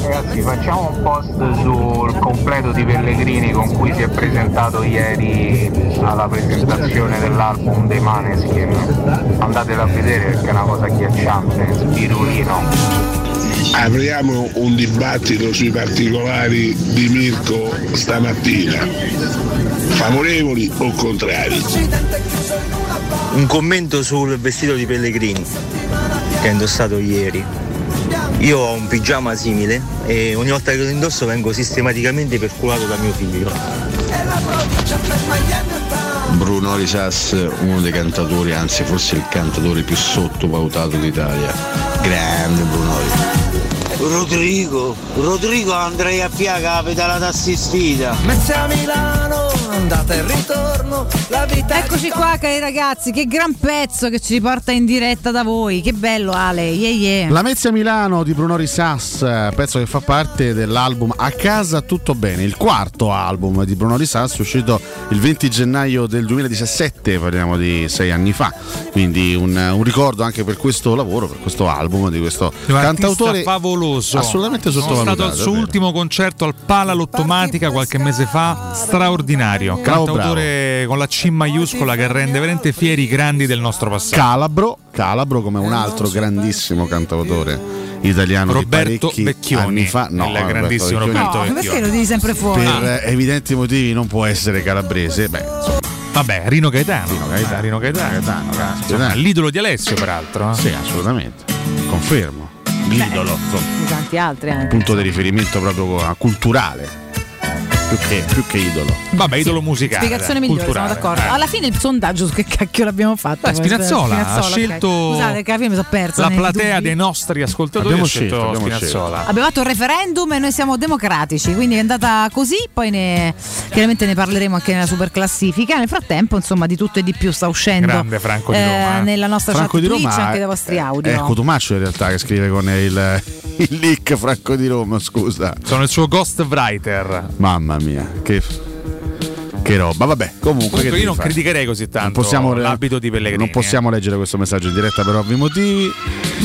Ragazzi facciamo un post sul completo di Pellegrini con cui si è presentato ieri alla presentazione dell'album dei Maneskin. Andatelo a vedere perché è una cosa agghiacciante, spirulino. Apriamo un dibattito sui particolari di Mirko stamattina. Favorevoli o contrari? Un commento sul vestito di Pellegrini che ha indossato ieri. Io ho un pigiama simile e ogni volta che lo indosso vengo sistematicamente perculato da mio figlio. Bruno Risas, uno dei cantatori, anzi forse il cantatore più sottovalutato d'Italia. Grande Bruno Rodrigo, Rodrigo andrei a piaga la pedalata assistita. A Milano, andata e ritorno, la vita Eccoci qua cari ragazzi, che gran pezzo che ci riporta in diretta da voi, che bello Ale, yeah yeah. La Mezia Milano di Bruno Risas, pezzo che fa parte dell'album A casa tutto bene, il quarto album di Bruno Risas uscito il 20 gennaio del 2017, parliamo di sei anni fa, quindi un, un ricordo anche per questo lavoro, per questo album di questo cantautore favoloso. assolutamente Sono sottovalutato. stato al suo è ultimo concerto al Pala Lottomatica qualche mese fa, straordinario. Bravo, Cantautore con la C maiuscola che rende veramente fieri i grandi del nostro passato. Calabro, Calabro come un altro grandissimo cantautore italiano Roberto Becchioni, anni fa, no, il grandissimo Becchioni Roberto No, perché lo devi sempre fuori? per evidenti motivi non può essere calabrese. Beh, insomma, Vabbè, Rino Gaetano. Rino Gaetano. Rino Gaetano. Gaetano, Insomma, Gaetano. l'idolo di Alessio, peraltro. eh. Sì, assolutamente. Confermo. L'idolo, insomma, Di tanti altri anche. punto di riferimento proprio culturale. Più che, più che idolo. Vabbè, idolo musicale. Spiegazione migliore, sono culturale. d'accordo. Eh. Alla fine il sondaggio su che cacchio l'abbiamo fatto? Beh, Spinazzola, ha ok. scelto Scusate, che alla fine mi sono persa. La platea dubbi. dei nostri ascoltatori Abbiamo ha scelto scelto, abbiamo Spinazzola. Abbiamo fatto un referendum e noi siamo democratici, quindi è andata così, poi ne, chiaramente ne parleremo anche nella super classifica. Nel frattempo, insomma, di tutto e di più sta uscendo Grande Franco di Roma, eh. nella nostra Franco chat di Twitch Roma anche dai vostri audio. È Cotumaccio in realtà che scrive con il, il leak Franco di Roma, scusa. Sono il suo ghostwriter. Mamma mia, che, che roba. Vabbè, comunque. Comunque che io non fare? criticherei così tanto possiamo, l'abito di Pellegrini. non possiamo leggere questo messaggio in diretta per ovvi motivi.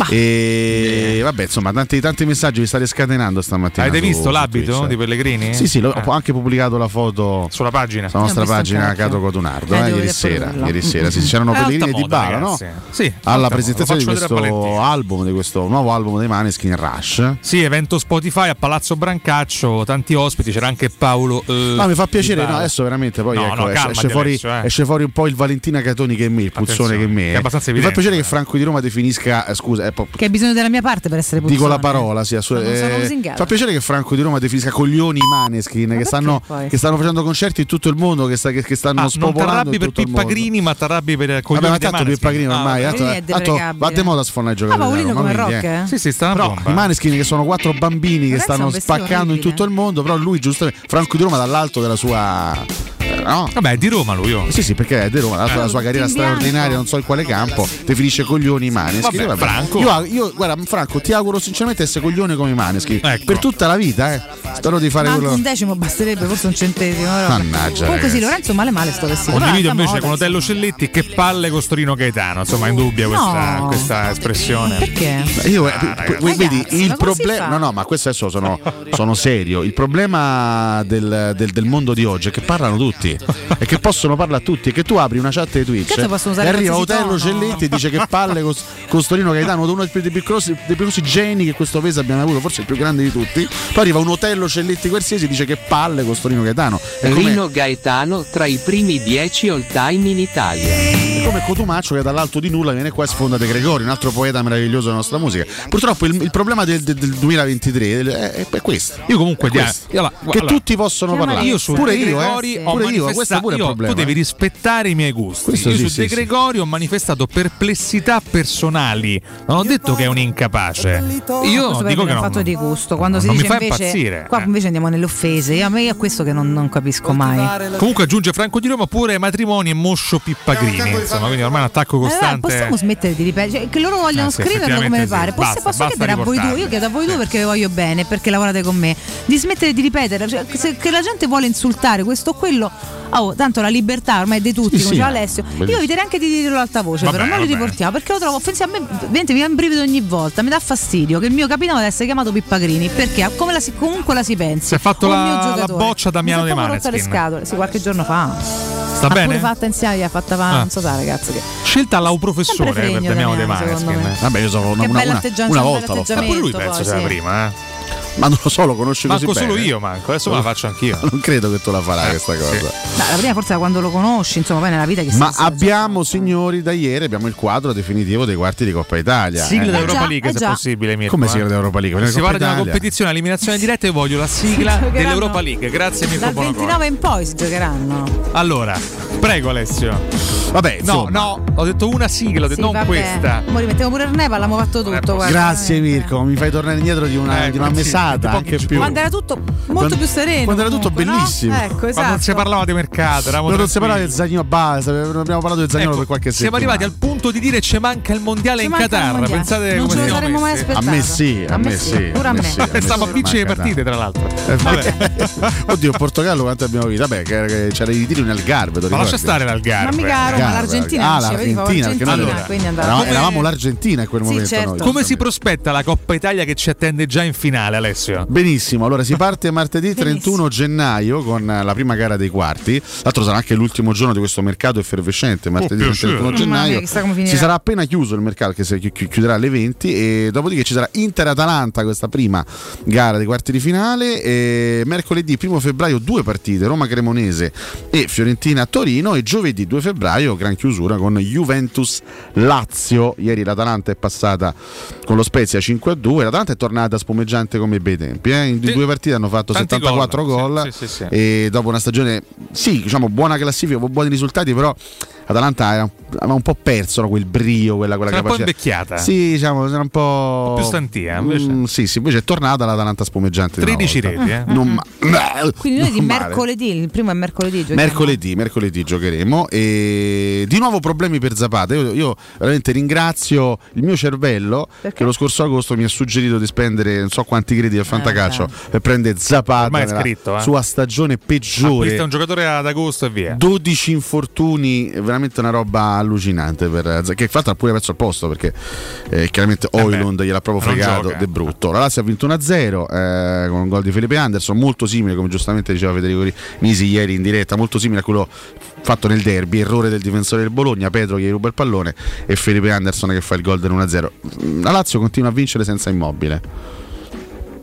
E vabbè, insomma, tanti, tanti messaggi vi state scatenando stamattina. Avete su- visto l'abito Twitch. di Pellegrini? Sì, sì, lo- Eh. ho anche pubblicato la foto sulla pagina. sulla nostra pagina. Cato Cotunardo Eh, eh, ieri sera. Ieri sera sì, c'erano (laughs) Eh, Pellegrini e Di moda, Bala, no? Sì, Alla moda, presentazione di questo album, di questo nuovo album dei Maneskin Rush. Sì, evento Spotify a Palazzo Brancaccio, tanti ospiti, c'era anche Paolo. eh, No, mi fa piacere, no, adesso veramente poi No, ecco, no, esce, esce fuori, eh. esce fuori un po' il Valentina Catoni che è me, il puzzone che è me. che è abbastanza mi fa evidente, piacere che Franco di Roma definisca, eh, scusa, è po- Che hai bisogno della mia parte per essere puzzone. dico la parola, sì, Non sono eh, fa piacere che Franco di Roma definisca coglioni i Maneskin che stanno, che stanno facendo concerti in tutto il mondo, che, sta- che- che stanno Ah, non spopolando t'arrabbi in per tutto il Pippa mondo. Grini, ma t'arrabbi per Vabbè, coglioni ma dei tanto Pippa Grini ormai Ah, va de moda i giocatori. Ah, Paolino come ma rock, eh? Sì, sì, sta i Maneskin che sono quattro bambini che stanno spaccando in tutto il mondo, però lui giustamente Franco di Roma dall'alto della sua eh, no? Vabbè, è di Roma lui. oh. Sì, sì, perché è di Roma, ha fatto la sua carriera straordinaria, non so in quale campo, ti finisce coglioni i Maneschi. Vabbè, Franco. Io, io, guarda, Franco, ti auguro sinceramente essere coglione come i Maneschi. Ecco. Per tutta la vita, eh. Spero di fare quello. un decimo basterebbe, forse un centesimo. Mannaggia, Comunque sì, ragazzi. Lorenzo male male sto vestito. Condivido alta invece moda, con Otello Celletti che palle con Storino Gaetano. Insomma, in dubbio questa, No. questa espressione. Perché? Io, eh, Ah, p- vedi, Ragazzi, il problema. No, no, ma questo adesso sono, sono serio. Il problema del, del- del mondo di oggi è che parlano tutti e che possono parlare tutti. E che tu apri una chat di Twitch e arriva Otello. Celletti e dice che palle con, Storino Gaetano, uno dei più, grossi, dei più grossi geni che questo paese abbiamo avuto, forse il più grande di tutti. Poi arriva un Otello Celletti qualsiasi e dice che palle con Storino Gaetano. È come, Rino Gaetano tra i primi 10 all time in Italia. è come Cotumaccio che dall'alto di nulla viene qua e sfonda De Gregori, un altro poeta meraviglioso della nostra musica. Purtroppo il, il problema del, del- del 2023 è, è questo. Io comunque È questo. io la- che allora, tutti possono parlare. Io su pure De io, eh. ho pure io, questo manifestato. pure è io- problema. tu devi rispettare i miei gusti. Questo io sì, su sì, De sì. Gregori ho manifestato perplessità personali. Non ho detto che è un incapace. Io Questo dico che un non, fatto di gusto. Quando si non mi dice fa invece. impazzire. Qua eh. invece andiamo nelle offese. Io- A me è questo che non, non capisco mai. Comunque aggiunge Franco di Roma pure matrimoni e Moscio Pippagrini. Insomma, quindi ormai è un attacco Allora, costante. possiamo smettere di ripetere? Cioè, che loro vogliono Eh sì, scriverlo come effettivamente pare. sì. Posso, Basta, posso basta chiedere a voi due? Io chiedo a voi due perché vi voglio bene, perché lavorate con me, di smettere di ripetere. Cioè, se che la gente vuole insultare questo o quello, oh, tanto la libertà ormai è di tutti, Sì, come sì, diceva Alessio. Io bellissimo. eviterei anche di dirlo ad alta voce, Vabbè, però non li vabbè. riportiamo perché lo trovo offensivo. A me veramente mi va in brivido ogni volta, mi dà fastidio che il mio capitano deve essere chiamato Pippagrini perché come la si, comunque la si pensi. Si è fatto la- la boccia Damiano Mi De proprio rotta le scatole, sì, qualche giorno fa. Sta ha bene? fatta insieme, gli ha fatta fa, Ah. non so sa ragazzi che Scelta alla professore Sempre per Damiano De me. Vabbè, io sono una, Che una, una, una un volta l'ho fatto. Ma pure lui penso sia la prima, eh. Ma non lo so, lo conosci così Manco solo bene? io, manco. Adesso me la faccio anch'io. (laughs) Non credo che tu la farai questa cosa. No, la prima forse quando lo conosci, insomma, poi nella vita che Ma si- abbiamo, signori, da ieri abbiamo il quadro definitivo dei quarti di Coppa Italia. Sigla eh. d'Europa già, League, eh se già. possibile, Mirko. Come eh. sigla d'Europa League? Si Coppa parla di una competizione a eliminazione diretta e voglio la sigla dell'Europa League. Grazie Mirko dal Bonocore. 29 in poi si giocheranno. Allora, prego Alessio. Vabbè, No, insomma. no, ho detto una sigla, ho detto Sì, non vabbè. questa. Mo rimettiamo pure il Nepa, l'abbiamo fatto tutto. guarda, Grazie veramente. Mirko, mi fai tornare indietro di una, Eh, di una mesata, anche più. Quando era tutto molto Quando- più sereno. quando era tutto comunque, no? bellissimo. Ecco, esatto. Quando non si parlava di mercato, eravamo Non si parlava del Zagnolo base, non abbiamo parlato del Zagnolo Ecco, per qualche siamo settimana. arrivati al punto di dire ci manca il mondiale Ci in Qatar. mondiale. Pensate non come ce lo siamo saremmo mai aspettato. A me sì, a me sì, Pure a a me a (laughs) a sì, vincere le partite, tra l'altro. Eh. (laughs) Oddio, Portogallo quanto abbiamo visto? Vabbè, c'era i ritiri nel Garbe. Ma lascia stare l'Algarve. Ma mica a Roma, l'Argentina Ah, l'Argentina, perché noi Argentina, allora, quindi andava- eravamo, Come- eravamo l'Argentina in quel Sì, momento. certo. noi. Come si prospetta la Coppa Italia che ci attende già in finale, Alessio? Benissimo, allora si parte (laughs) martedì 31 gennaio con la prima gara dei quarti. Tra l'altro sarà anche l'ultimo giorno di questo mercato effervescente, martedì piacere. 31 Mamma gennaio. mia. Si sarà appena chiuso il mercato che si chi- chi- chiuderà alle 20 e dopodiché ci sarà Inter-Atalanta questa prima gara dei quarti di finale e mercoledì 1 febbraio due partite, Roma-Cremonese e Fiorentina-Torino e giovedì 2 febbraio gran chiusura con Juventus-Lazio. Ieri l'Atalanta è passata con lo Spezia 5-2, l'Atalanta è tornata spumeggiante come i bei tempi, eh. in Sì. due partite hanno fatto Tanti 74 gol. gol Sì, sì, e dopo una stagione, sì, diciamo buona classifica, buoni risultati, però Atalanta era- aveva un po' perso no, quel brio, quella, quella Era un po' capacità. invecchiata. Sì, diciamo, era un po'. Un po' più stantia, invece. Mm, sì, sì, invece è tornata l'Atalanta spumeggiante. di una 13 volta. reti, eh. Non ma- Quindi noi di mercoledì, il primo è mercoledì. giochiamo. Mercoledì, mercoledì giocheremo e di nuovo problemi per Zapata. Io, io veramente ringrazio il mio cervello Perché? che lo scorso agosto mi ha suggerito di spendere non so quanti crediti al fantacalcio per prendere Zapata Ormai è nella scritto, eh. sua stagione peggiore. Acquista un giocatore ad agosto e via. 12 infortuni, è veramente una roba allucinante. Per, che ha pure perso il posto perché eh, chiaramente Oilund gliel'ha proprio fregato de brutto. La Lazio ha vinto 1-0 eh, con un gol di Felipe Anderson, molto simile, come giustamente diceva Federico Nisi ieri in diretta, molto simile a quello fatto nel derby. Errore del difensore del Bologna, Pedro che gli ruba il pallone e Felipe Anderson che fa il gol del 1-0. La Lazio continua a vincere senza immobile.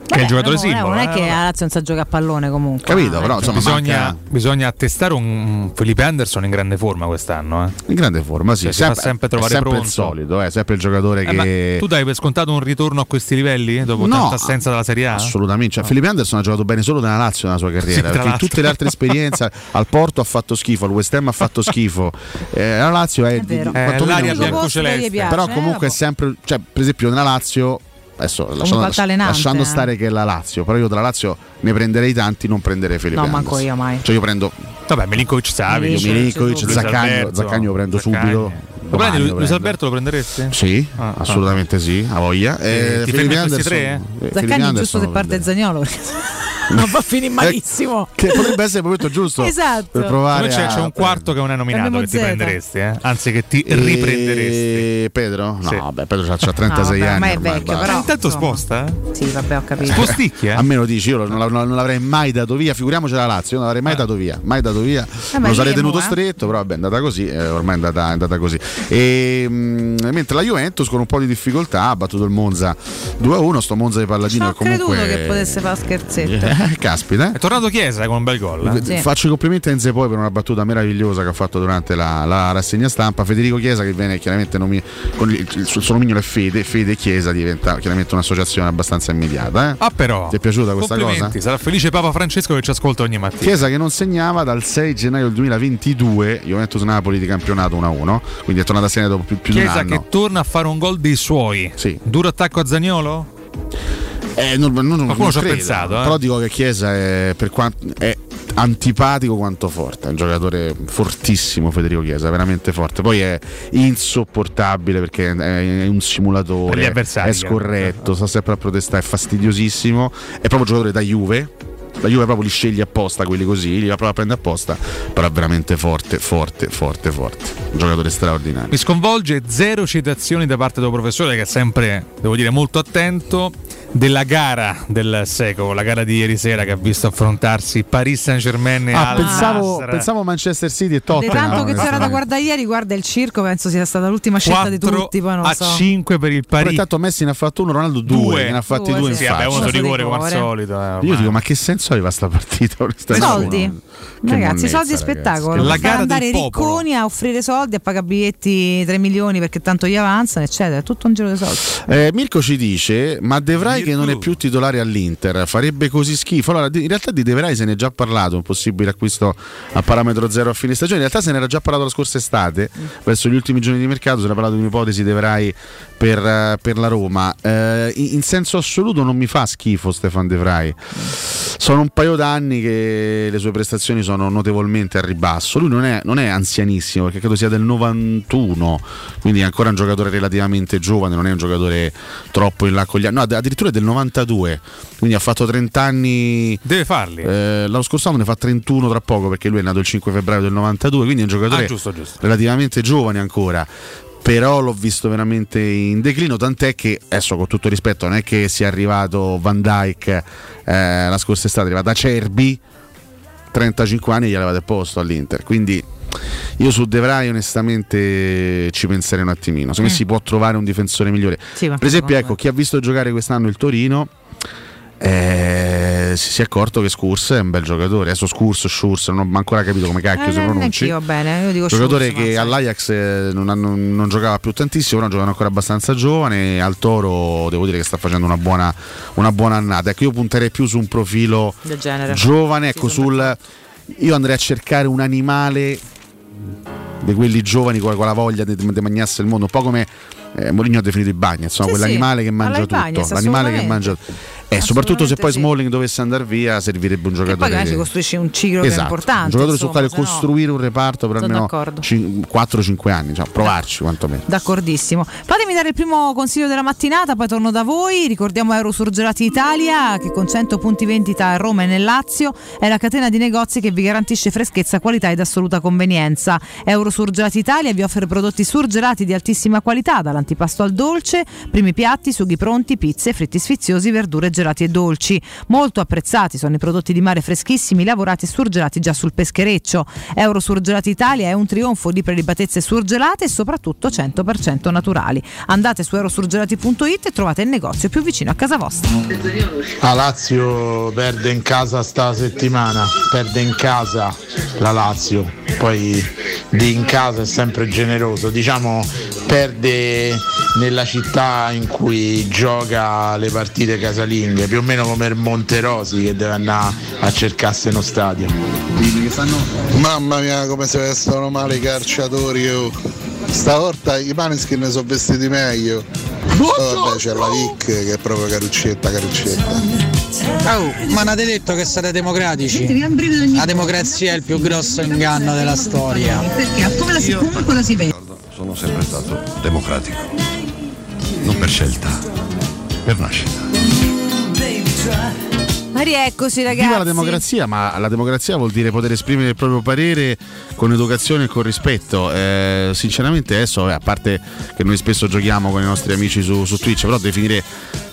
Che è il giocatore no, simbolo. Non è eh, che vabbè. la Lazio non sa giocare a pallone comunque. Capito? Ah, Però ecco. insomma bisogna, manca- bisogna attestare un, Felipe Anderson in grande forma quest'anno. Eh. in grande forma, sì. Cioè, si fa sempre trovare è sempre pronto. il solito, è sempre il giocatore Eh, ma che. tu dai per scontato un ritorno a questi livelli eh, dopo tanta assenza dalla Serie A? Assolutamente. Cioè, Felipe Anderson ha giocato bene solo nella Lazio nella sua carriera. Sì, perché tutte le altre esperienze (laughs) al Porto ha fatto schifo, al West Ham ha fatto schifo. Eh, la Lazio è, È di- Eh, quantomeno- l'aria biancoceleste. Però eh, comunque è sempre. Cioè, per esempio, nella Lazio. Adesso lasciando, lasciando eh. stare che è la Lazio, però io della Lazio ne prenderei tanti, non prenderei Felipe No, Anderson. manco io mai. Cioè, io prendo Vabbè, Milinkovic Savic, Milinkovic, Zaccagno, Zaccagno lo prendo Zaccagni. subito. Lo prendi, Luis prendo. Alberto lo prenderesti? Sì, Ah, ah. assolutamente sì, a voglia. Eh, ti fermi questi tre, eh? Zaccagni giusto se parte Zagnolo perché (laughs) non va a finire malissimo. Che potrebbe essere il momento giusto (laughs) Esatto. per provare c'è, a... c'è un quarto che non è nominato che ti prenderesti, eh? anzi che ti E- riprenderesti. Pedro? No, Sì. vabbè, Pedro c'ha, c'ha 36 No, vabbè, anni. ormai è ormai, vecchio, però. Intanto insomma. sposta? eh? Sì, vabbè, ho capito. Sposticchia? A me lo dici, io non, non- non l'avrei mai dato via, figuriamoci la Lazio, io non l'avrei mai dato via, mai dato via. ma me lo sarei tenuto eh. stretto, però vabbè, è andata così, eh, ormai è andata, è andata così. E, mh, mentre la Juventus con un po' di difficoltà ha battuto il Monza 2-1, sto Monza di Palladino che comunque... creduto che potesse fare scherzetto. (laughs) Eh, caspita, eh. È tornato Chiesa con un bel gol. eh? Sì. Faccio i complimenti a Enze poi per una battuta meravigliosa che ha fatto durante la, la rassegna stampa. Federico Chiesa, che viene chiaramente nomi- con il, il suo suo nomignolo è Fede, Fede e Chiesa diventa chiaramente un'associazione abbastanza immediata. eh. Ah, però. Ti è piaciuta questa cosa? Sarà felice Papa Francesco che ci ascolta ogni mattina. Chiesa che non segnava dal 6 gennaio del 2022, Juventus Napoli di campionato 1-1, quindi è tornata a segnare dopo più, più di un Chiesa anno. che torna a fare un gol dei suoi. Sì. Duro attacco a Zagnolo? Eh, non, non- non- Qualcuno ci ha pensato, eh. Però dico che Chiesa è, per quanto, è antipatico quanto forte, è un giocatore fortissimo Federico Chiesa, veramente forte. Poi è insopportabile perché è, un Per gli simulatore, avversari, è scorretto, sta sempre a protestare, è fastidiosissimo, è proprio un giocatore da Juve. La Juve proprio li sceglie apposta quelli così, li va proprio a prendere apposta, però è veramente forte, forte, forte, forte. Un giocatore straordinario. Mi sconvolge zero citazioni da parte del professore che è sempre, devo dire, molto attento della gara del secolo, la gara di ieri sera che ha visto affrontarsi Paris Saint Germain e Ah, Al pensavo, pensavo Manchester City e Di Tottenham. tanto che c'era da onestamente. guardare ieri, guarda il circo, penso sia stata l'ultima scelta di 4 tutti, poi non a so. 5 per il Però Paris. intanto Messi ne ha fatto uno, Ronaldo due, Due. ne ha fatti Due, due, sì. Sì, in uno Uno rigore come al solito. eh, Io dico, ma che senso aveva sta partita? Soldi, Che ragazzi, monnezza, soldi e spettacolo. La gara andare ricconi a offrire soldi, a pagare biglietti 3 milioni perché tanto gli avanzano, eccetera. È tutto un giro di soldi. Eh, Mirko ci dice: Ma De Vrij che non è più titolare all'Inter farebbe così schifo? Allora, in realtà di De Vrij se ne è già parlato, un possibile acquisto a parametro zero a fine stagione. In realtà se ne era già parlato la scorsa estate, verso gli ultimi giorni di mercato, se ne è parlato di un'ipotesi De Vrij per, eh, per la Roma. Eh, in, senso assoluto non mi fa schifo Stefan De Vrij. Sono un paio d'anni che le sue prestazioni sono notevolmente a ribasso. Lui non è, non è anzianissimo perché credo sia del 91, quindi è ancora un giocatore relativamente giovane, non è un giocatore troppo in là con gli anni. No, add- addirittura è del 92, quindi ha fatto 30 anni. Deve farli. Eh, l'anno scorso anno ne fa 31 tra poco perché lui è nato il 5 febbraio del 92, quindi è un giocatore Ah, giusto, giusto. relativamente giovane ancora. Però l'ho visto veramente in declino, tant'è che adesso con tutto rispetto non è che sia arrivato Van Dyke eh, la scorsa estate, è arrivato Acerbi, 35 anni e gli avevate posto all'Inter. Quindi io su De Vrij onestamente ci penserei un attimino. Secondo me Mm. si può trovare un difensore migliore. Sì, per esempio, ecco, chi ha visto giocare quest'anno il Torino eh, si è accorto che Scurs è un bel giocatore. Adesso Scurs, Schurz, non ho ancora capito come cacchio Eh, si pronunci. Io bene, io dico giocatore Schulz, che sai. all'Ajax eh, non, hanno- non giocava più tantissimo, ora giocano ancora abbastanza giovane. Al Toro devo dire che sta facendo una buona, una buona annata. Ecco, io punterei più su un profilo giovane, ecco, sul io andrei a cercare un animale di quelli giovani con, la voglia di, mangiarsi il mondo, un po' come eh, Mourinho ha definito i bagni, insomma, Sì, quell'animale sì, che mangia tutto, l'animale che mangia e soprattutto se poi sì. Smalling dovesse andare via servirebbe un E poi giocatore magari si costruisce un ciclo che è Esatto, importante. un giocatore insomma, sul quale se no- costruire un reparto per almeno d'accordo. 4-5 anni, cioè, provarci quantomeno. D'accordissimo. Fatemi dare il primo consiglio della mattinata, poi torno da voi. Ricordiamo Eurosurgelati Italia che con 100 punti vendita a Roma e nel Lazio è la catena di negozi che vi garantisce freschezza, qualità ed assoluta convenienza. Eurosurgelati Italia vi offre prodotti surgelati di altissima qualità, dall'antipasto al dolce, primi piatti, sughi pronti, pizze, fritti sfiziosi, verdure gelati e dolci. Molto apprezzati sono i prodotti di mare freschissimi, lavorati e surgelati già sul peschereccio. Eurosurgelati Italia è un trionfo di prelibatezze surgelate e soprattutto 100% naturali. Andate su eurosurgelati.it e trovate il negozio più vicino a casa vostra. La Lazio perde in casa sta settimana, perde in casa la Lazio, poi di in casa è sempre generoso, diciamo perde nella città in cui gioca le partite casalinghe, più o meno come il Monterosi che deve andare a cercarsi uno stadio. Mamma mia come si vestono male i calciatori oh. Stavolta i Maneskin ne sono vestiti meglio. Poi vabbè c'è la Vic che è proprio caruccetta caruccetta. Oh, ma non avete detto che siete democratici? La democrazia è il più grosso inganno della storia. Sono sempre stato democratico. Non per scelta, per nascita. Ma rieccoci ragazzi. Viva la democrazia, ma la democrazia vuol dire poter esprimere il proprio parere con educazione e con rispetto. Eh, sinceramente adesso, a parte che noi spesso giochiamo con i nostri amici su, su Twitch, però definire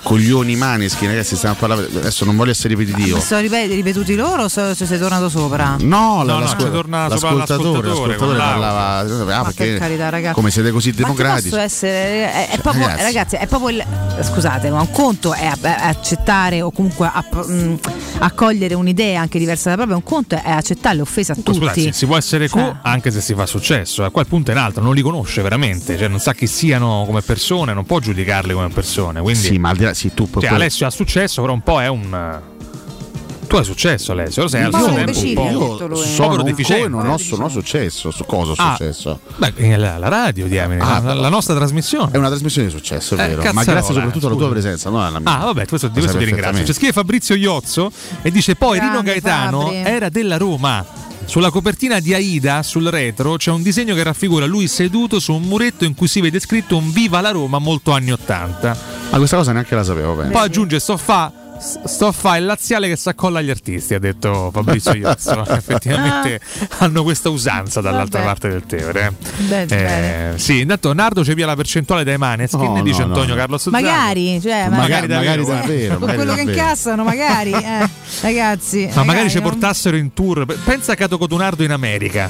coglioni maneschi, ragazzi, stiamo a parlare. Adesso non voglio essere ripetitivo. Sono ripet- ripetuti loro o se sei tornato sopra? No, la- no, l'ascol- torna sopra l'ascoltatore, l'ascoltatore, parlava. Ah, Ma perché per carità, ragazzi. come siete così democratici? posso essere è, è proprio, Ragazzi. ragazzi. è proprio il, scusate, ma un conto è, è accettare o comunque app- mh, accogliere un'idea anche diversa da propria, un conto è accettare le offese a tutti. Scusate, si può essere Cioè. co anche se si fa successo. Qua il punto è un altro, non li conosce veramente, cioè non sa chi siano come persone, non può giudicarli come persone. Quindi, Sì, ma al di là, sì, tu puoi- cioè, Alessio ha successo, però un po' è un. Tu hai successo, Alessio, lo sei al Io- suo tempo un imbecille, po'. detto io sono un deficiente. non ho, non ho successo. Su cosa ho Ah. successo? Beh, la, la radio, diamine, Ah, la, la nostra trasmissione. È una trasmissione di successo, è Eh, vero. ma cazzarola, grazie soprattutto alla tua presenza, non alla mia. Ah, vabbè, questo, di questo sai ti ringrazio. C'è scrive Fabrizio Iozzo e dice: Poi Rino Grande Gaetano Fabri. era della Roma. Sulla copertina di Aida, sul retro, c'è un disegno che raffigura lui seduto su un muretto in cui si vede scritto un Viva la Roma molto anni 80. Ma questa cosa neanche la sapevo bene. Poi aggiunge: Sto fa. Sto a fa il laziale che si accolla agli artisti, ha detto Fabrizio (laughs) Iozzo. Effettivamente hanno questa usanza dall'altra Vabbè. parte del Tevere. Beh, Eh, sì, intanto Nardo c'è via la percentuale dai Maneskin, No, dice no, no. Antonio Carlo Sozzani. Magari, cioè, Magari magari, davvero, magari davvero. con magari quello che incassano, magari, eh, (laughs) ragazzi. Ma magari ci non- portassero in tour. Pensa a Cotonardo in America.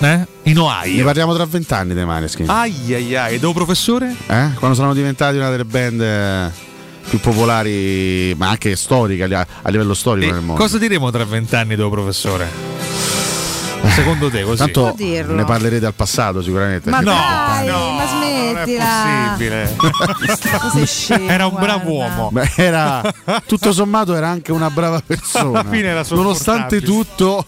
Eh? In Ne Ohio. parliamo tra vent'anni dei Maneskin. Ai ai ai, devo professore? Eh? Quando saranno diventati una delle band più popolari, ma anche storiche a li- a livello storico E nel mondo. cosa diremo tra vent'anni, devo professore? Secondo te così? Tanto ne parlerete al passato sicuramente. Ma No, dai, no, ma smettila. Non è scemo, Era un bravo uomo. Beh, era, tutto sommato era anche una brava persona. Alla fine era Nonostante tutto,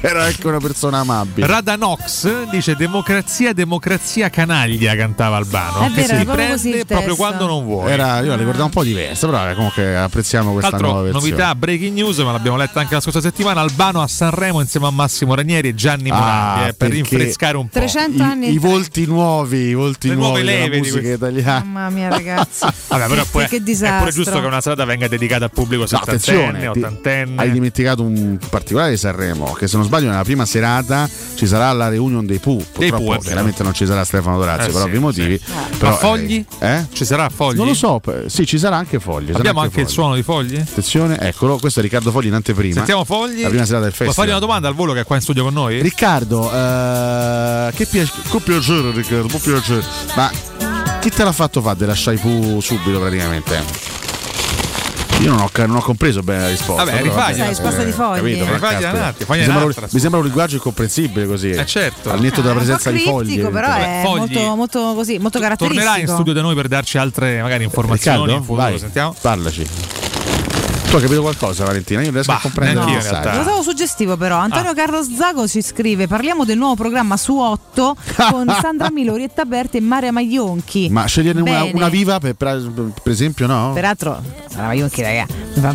era anche una persona amabile. Radanox dice democrazia, democrazia canaglia cantava Albano. È che vero, si era proprio quando non vuoi. Era, io la ricordavo un po' diversa, però eh, comunque apprezziamo questa nuova l'altro, versione. novità breaking news, ma l'abbiamo letta anche la scorsa settimana. Albano a Sanremo insieme a Massimo Ranieri Gianni Ah, Morandi eh, per rinfrescare un po'. 300 anni I, I volti nuovi, i volti Le nuove nuovi della leve di musica italiana. Mamma mia, ragazzi. (laughs) Vabbè, però Che- poi che è disastro. pure giusto che una serata venga dedicata al pubblico No, settantenne, attenzione, ti- ottantenne. hai dimenticato un particolare di Sanremo, che se non sbaglio nella prima serata ci sarà la reunion dei Pooh. Dei Purtroppo Pooh, è vero. chiaramente non ci sarà Stefano Dorazio Eh, per sì, ovvi motivi. sì. Però, Ma Fogli? eh, eh? Ci sarà Fogli? Non lo so, sì, ci sarà anche Fogli. Abbiamo anche il Fogli. suono di Fogli? Attenzione, eccolo, questo è Riccardo Fogli in anteprima. Sentiamo Fogli. La prima serata del festival. fargli una domanda al volo che è qua in studio con noi? Riccardo, eh, che piace, con piacere Riccardo, con piacere. Ma chi te l'ha fatto fare della Shaipu subito praticamente? Io non ho, non ho compreso bene la risposta. Vabbè, rifagli la risposta di Fogli. Rifagli un attimo, mi, sembra, un- un'altra, mi sembra un linguaggio incomprensibile così. Eh, certo. Al netto della Ah, un po' presenza di Fogli. criptico, però è Fogli. molto, molto così, molto caratteristico. Tornerà in studio da noi per darci altre magari informazioni Riccardo, in futuro. vai, Sentiamo. parlaci. Tu hai capito qualcosa, Valentina? Io riesco Bah, a comprendere il neanch'io in messaggio. Lo trovo suggestivo però. Antonio Ah. Carlos Zago ci scrive: Parliamo del nuovo programma su 8 con (laughs) Sandra Milo, Orietta Berti e Maria Maglionchi. Ma sceglierne una, una viva per, per- per esempio, no? Peraltro, Sandra Maglionchi, raga,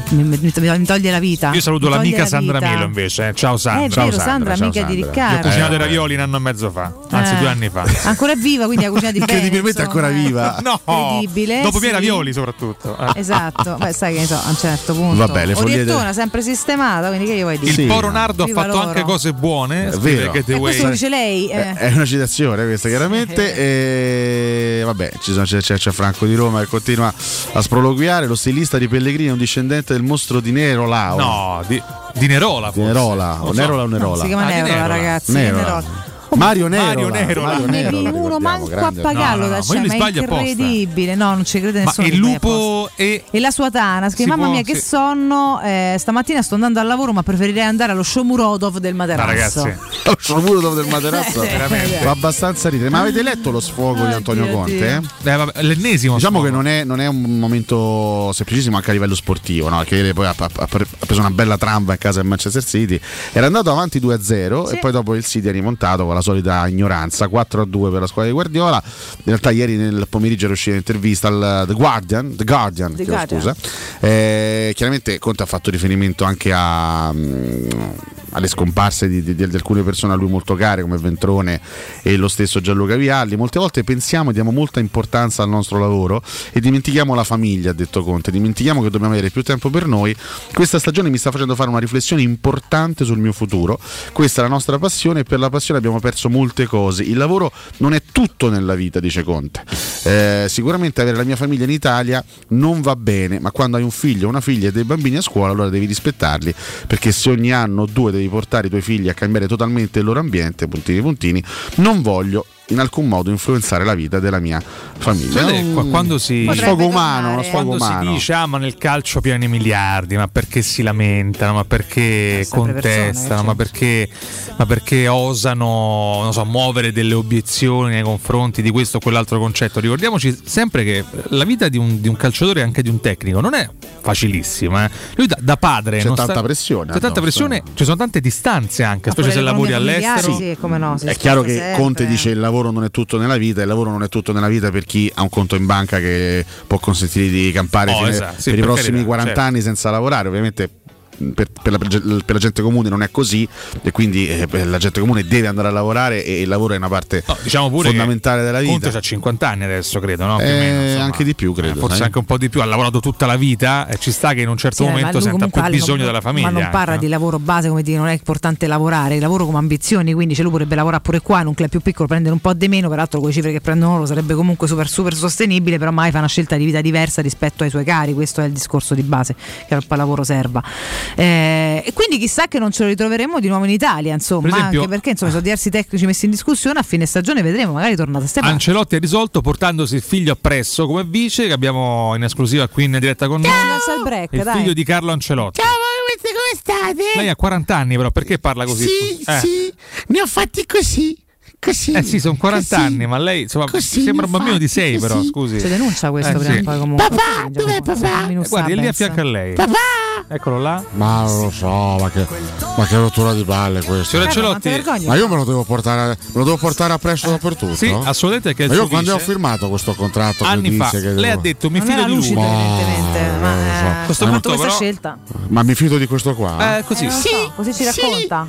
mi, mi- mi- toglie la vita. Io saluto l'amica la Sandra vita. Milo invece. eh. Ciao È Sandra. vero, Ciao Sandra, ciao amica di Sandra. Io ho Riccardo. cucinato Eh. i ravioli un anno e mezzo fa, anzi Eh. due anni fa. Ancora è viva, quindi ha cucinato di bene. (laughs) Incredibilmente ancora eh. viva. (laughs) No, Incredibile, dopo i miei sì. ravioli soprattutto. Eh. Esatto, beh, sai che ne so, a un certo punto. Vabbè, le follie Oriettona del- sempre sistemata, quindi che gli vuoi dire? Il Sì. Poro Nardo ha Viva fatto loro. anche cose buone. È vero. E Away. questo dice lei. eh. È una citazione questa chiaramente e vabbè ci sono- c'è, c'è- Franco di Roma che continua a sproloquiare lo stilista di Pellegrini è un discendente del mostro di Nerola o- No, di, di Nerola. di. Nerola o so. Nerola o Nerola Si chiama Ah, Nerola, Nerola. ragazzi. Nerola. Nerola. Mario Nerola Mario Nerola. Mario Ne Nerola, vi uno manco a pagarlo No, no, da no, ma ma è sbaglio apposta. incredibile. No, non ci crede Ma nessuno. il che vai apposta. lupo e. E la sua tana scrive: Si Mamma può- mia, che sì. sonno! eh, stamattina sto andando al lavoro, ma preferirei andare allo show Murodov del Ma Materasso. ragazzi, Lo sciopero dopo del materasso veramente. fa abbastanza ridere ma avete letto lo sfogo di Antonio Conte? Eh, vabbè, l'ennesimo. Diciamo sfogo. che non è, non è un momento semplicissimo anche a livello sportivo, no? che ieri poi ha, ha- ha pre- ha preso una bella tramba in casa del Manchester City, era andato avanti 2-0 Sì. e poi dopo il City ha rimontato con la la solita ignoranza. 4 a 2 per la squadra di Guardiola. In realtà, ieri nel pomeriggio era uscita un'intervista al The Guardian. The Guardian, The Guardian. scusa. Eh, chiaramente Conte ha fatto riferimento anche a. mm, alle scomparse di, di- di alcune persone a lui molto care come Ventrone e lo stesso Gianluca Vialli molte volte pensiamo e diamo molta importanza al nostro lavoro e dimentichiamo la famiglia ha detto Conte dimentichiamo che dobbiamo avere più tempo per noi questa stagione mi sta facendo fare una riflessione importante sul mio futuro questa è la nostra passione e per la passione abbiamo perso molte cose. Il lavoro non è tutto nella vita dice Conte. Eh, sicuramente avere la mia famiglia in Italia non va bene ma quando hai un figlio una figlia e dei bambini a scuola allora devi rispettarli perché se ogni anno o due devi portare i tuoi figli a cambiare totalmente il loro ambiente puntini puntini non voglio in alcun modo influenzare la vita della mia famiglia qua- Un- quando si, uno sfogo umano uno sfogo quando si umano dice ah ma nel calcio piano i miliardi ma perché si lamentano ma perché sempre persone, contestano ma perché, ma perché osano non so, muovere delle obiezioni nei confronti di questo o quell'altro concetto ricordiamoci sempre che la vita di un, di un calciatore e anche di un tecnico non è facilissima eh. lui da, da padre C'è non tanta sta- pressione c'è tanta addosso. pressione ci sono tante distanze anche Ma specie se lavori all'estero familiare, Sì, come no, si è chiaro che sempre. Conte dice il lavoro non è tutto nella vita, il lavoro non è tutto nella vita per chi ha un conto in banca che può consentire di campare Oh, fine- esatto, sì, per i prossimi carità, 40 certo. anni senza lavorare. Ovviamente per, per la, per la gente comune non è così e quindi eh, la gente comune deve andare a lavorare e il lavoro è una parte diciamo pure fondamentale della vita. Conte ha 50 anni adesso credo no? Eh, meno, insomma. anche di più credo. Eh, forse sai. anche un po' di più, ha lavorato tutta la vita e ci sta che in un certo Sì, ma momento senta più bisogno non- della famiglia. Ma non parla di lavoro base, come dire, non è importante lavorare, il lavoro come ambizioni, quindi cioè, lui potrebbe lavorare pure qua in un club più piccolo, prendere un po' di meno, peraltro con le cifre che prendono loro sarebbe comunque super, super sostenibile, però mai fa una scelta di vita diversa rispetto ai suoi cari, questo è il discorso di base che al lavoro serva. Eh, e quindi chissà che non ce lo ritroveremo di nuovo in Italia, insomma, Per esempio- anche perché insomma, sono diversi tecnici messi in discussione, a fine stagione vedremo, magari tornata a ste parti. Ancelotti ha risolto portandosi il figlio appresso come vice che abbiamo in esclusiva qui in diretta con noi. Lascia il break, Il dai. figlio di Carlo Ancelotti. Ciao, come state? Lei ha 40 anni però, perché parla così? Sì, Eh. sì, ne ho fatti così. Così. Eh sì, sono 40 così. anni, ma lei insomma, Così sembra un bambino di fatti, 6 però, scusi. Si denuncia questo Eh, prima sì. poi comunque. Papà, dov'è papà? Eh, guardi, è lì a fianco a lei. Papà! Eccolo là. Ma non lo so, ma che, ma che rottura di palle questo. Signor Ancelotti, Ma io me lo devo portare, me lo devo portare appresso dappertutto? Sì, assolutamente, che Ma io quando vice. ho firmato questo contratto che anni dice fa, che lei devo- ha detto mi Non fido di lui. evidentemente, ma eh, questo fatto questa scelta. Ma mi fido di questo qua? Eh, così. Eh, so, così ci racconta.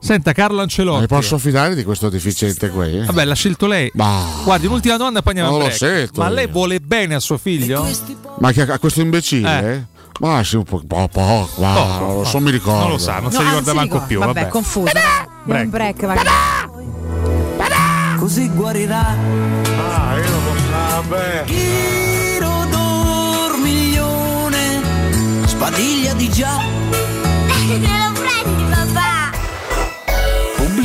Senta Carlo Ancelotti. Mi posso fidare di questo deficiente qui? Vabbè, l'ha scelto lei. Guardi, un'ultima domanda e poi andiamo Non a break. Ma io. lei vuole bene a suo figlio? Ma che a questo imbecille? Eh. Ma sì, un po', po', po', ma Poco, non lo so, mi ricordo. Non lo sa, non si No, ricorda si manco ricorda. più. Vabbè, Vabbè, confuso. Andiamo in break, vai. Così guarirà. Ah, io lo vabbè. Giro dormiglione, sbadiglia di già.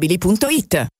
ValentinoAutomobili.it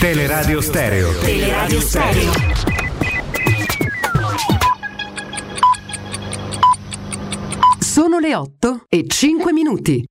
Teleradio Stereo. Teleradio Stereo. Sono le 8 e 5 minuti.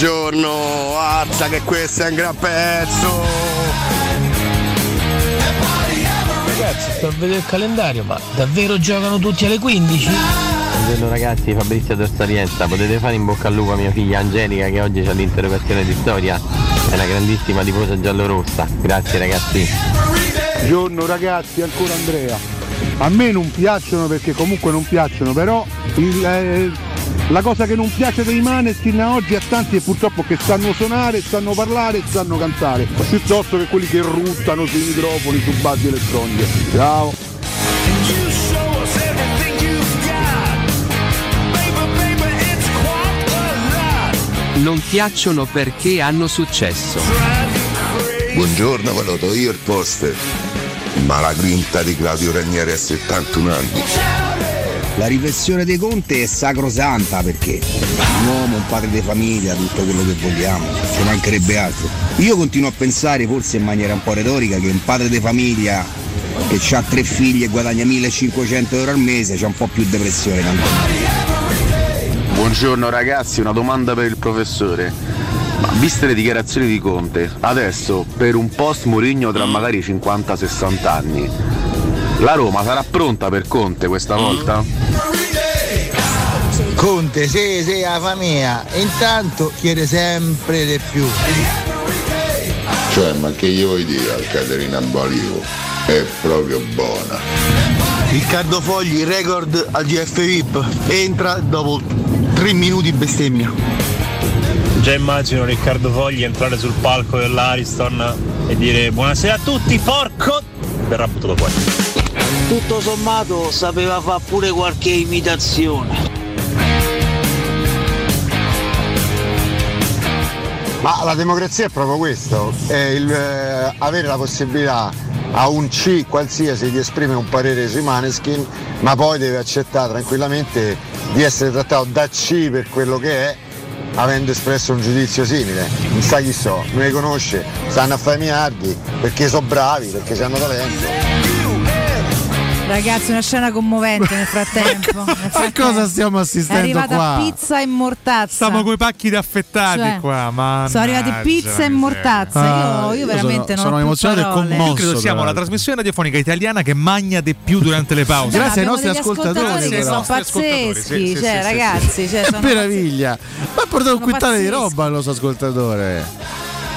Buongiorno, alza che questo è un gran pezzo. Ragazzi, sto a vedere il calendario, ma davvero giocano tutti alle 15? Buongiorno ragazzi, Fabrizio Dorsarienza, potete fare in bocca al lupo a mia figlia Angelica che oggi c'ha l'interrogazione di storia, è una grandissima tifosa giallorossa. Grazie ragazzi. Buongiorno ragazzi, ancora Andrea. A me non piacciono perché comunque non piacciono, però il, eh, la cosa che non piace dei Maneskin a oggi a tanti è purtroppo che sanno suonare, sanno parlare e sanno cantare, piuttosto che quelli che ruttano sui microfoni, su basi elettroniche. Ciao! Non piacciono perché hanno successo. Buongiorno, ve lo do io il poster. Ma la grinta di Claudio Ranieri a 71 anni. La riflessione dei Conte è sacrosanta perché un uomo, un padre di famiglia, tutto quello che vogliamo, ci mancherebbe altro. Io continuo a pensare, forse in maniera un po' retorica, che un padre di famiglia che ha tre figli e guadagna 1500 euro al mese c'ha un po' più depressione. Buongiorno ragazzi, una domanda per il professore. Ma viste le dichiarazioni di Conte, adesso per un post Mourinho tra magari 50-60 anni, la Roma sarà pronta per Conte questa volta? Conte, sì, sì, la famiglia. Intanto chiede sempre di più. Cioè, ma che gli vuoi dire al Caterina Balivo? È proprio buona. Riccardo Fogli, record al GF VIP. Entra dopo 3 minuti bestemmia. Già immagino Riccardo Fogli entrare sul palco dell'Ariston e dire buonasera a tutti, porco! Verrà buttato fuori. Tutto sommato sapeva fare pure qualche imitazione. Ma la democrazia è proprio questo, è il, eh, avere la possibilità a un C qualsiasi di esprimere un parere sui Maneskin, ma poi deve accettare tranquillamente di essere trattato da C per quello che è, avendo espresso un giudizio simile. Non sa chi so, non li conosce, stanno a fare miliardi, perché sono bravi, perché hanno talento. Ragazzi, una scena commovente nel frattempo. Nel A cosa stiamo È assistendo arrivata qua? pizza e mortazza. Stiamo coi pacchi d'affettati Cioè, qua, ma Sono arrivati pizza e mortazza. Io, io veramente non ho più parole. Io credo siamo la trasmissione radiofonica italiana che magna di più durante le pause. Grazie ai nostri ascoltatori, che sono pazzeschi, sì, sì, cioè, sì, sì, ragazzi, cioè, sono Meraviglia! Ma ha portato un Sono quintale di pazzeschi. roba il nostro ascoltatore.